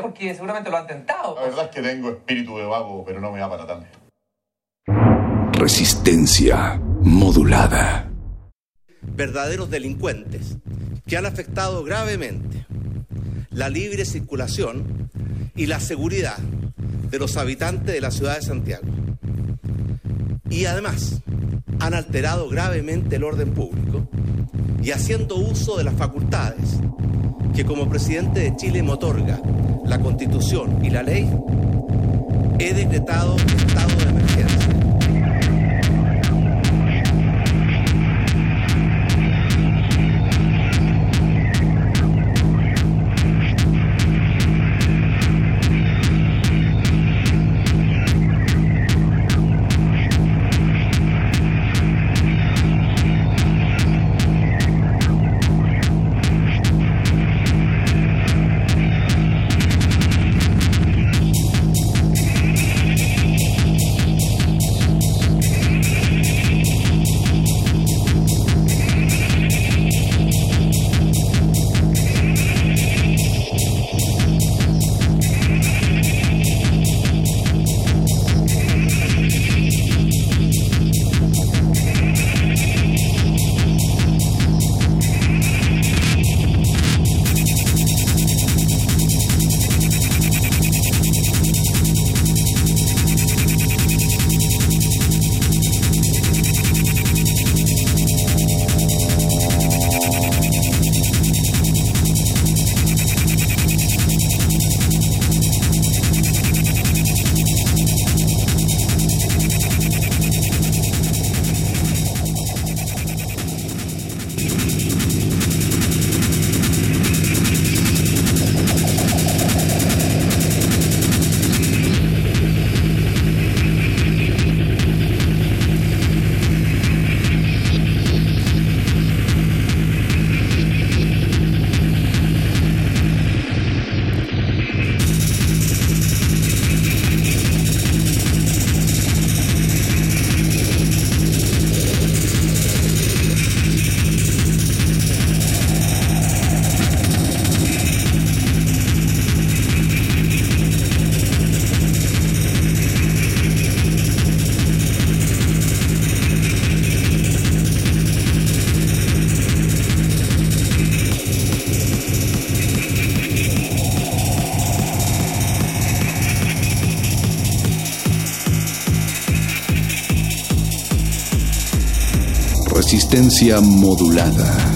Porque seguramente lo ha intentado. La verdad es que tengo espíritu de vago, pero no me da para tanto. Resistencia modulada. verdaderos delincuentes que han afectado gravemente la libre circulación y la seguridad de los habitantes de la ciudad de Santiago. Y además han alterado gravemente el orden público y haciendo uso de las facultades que como presidente de Chile me otorga la constitución y la ley, he decretado estado de Modulada.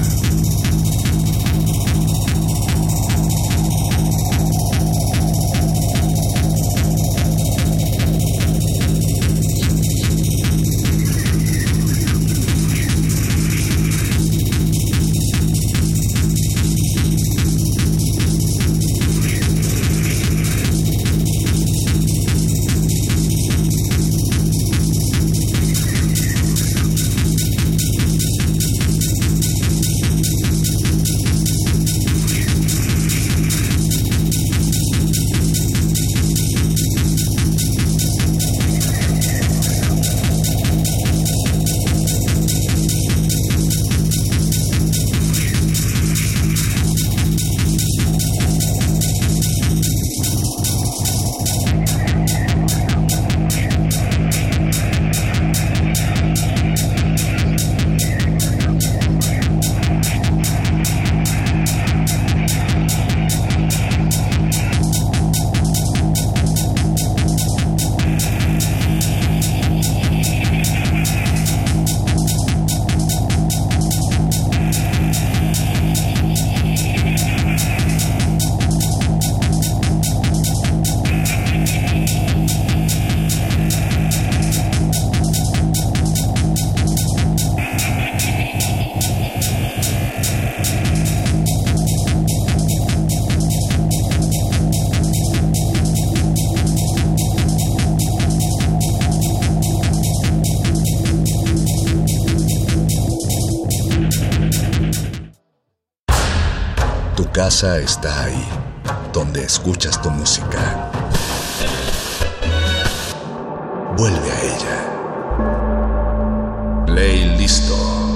Está ahí, donde escuchas tu música. Vuelve a ella. Play listo.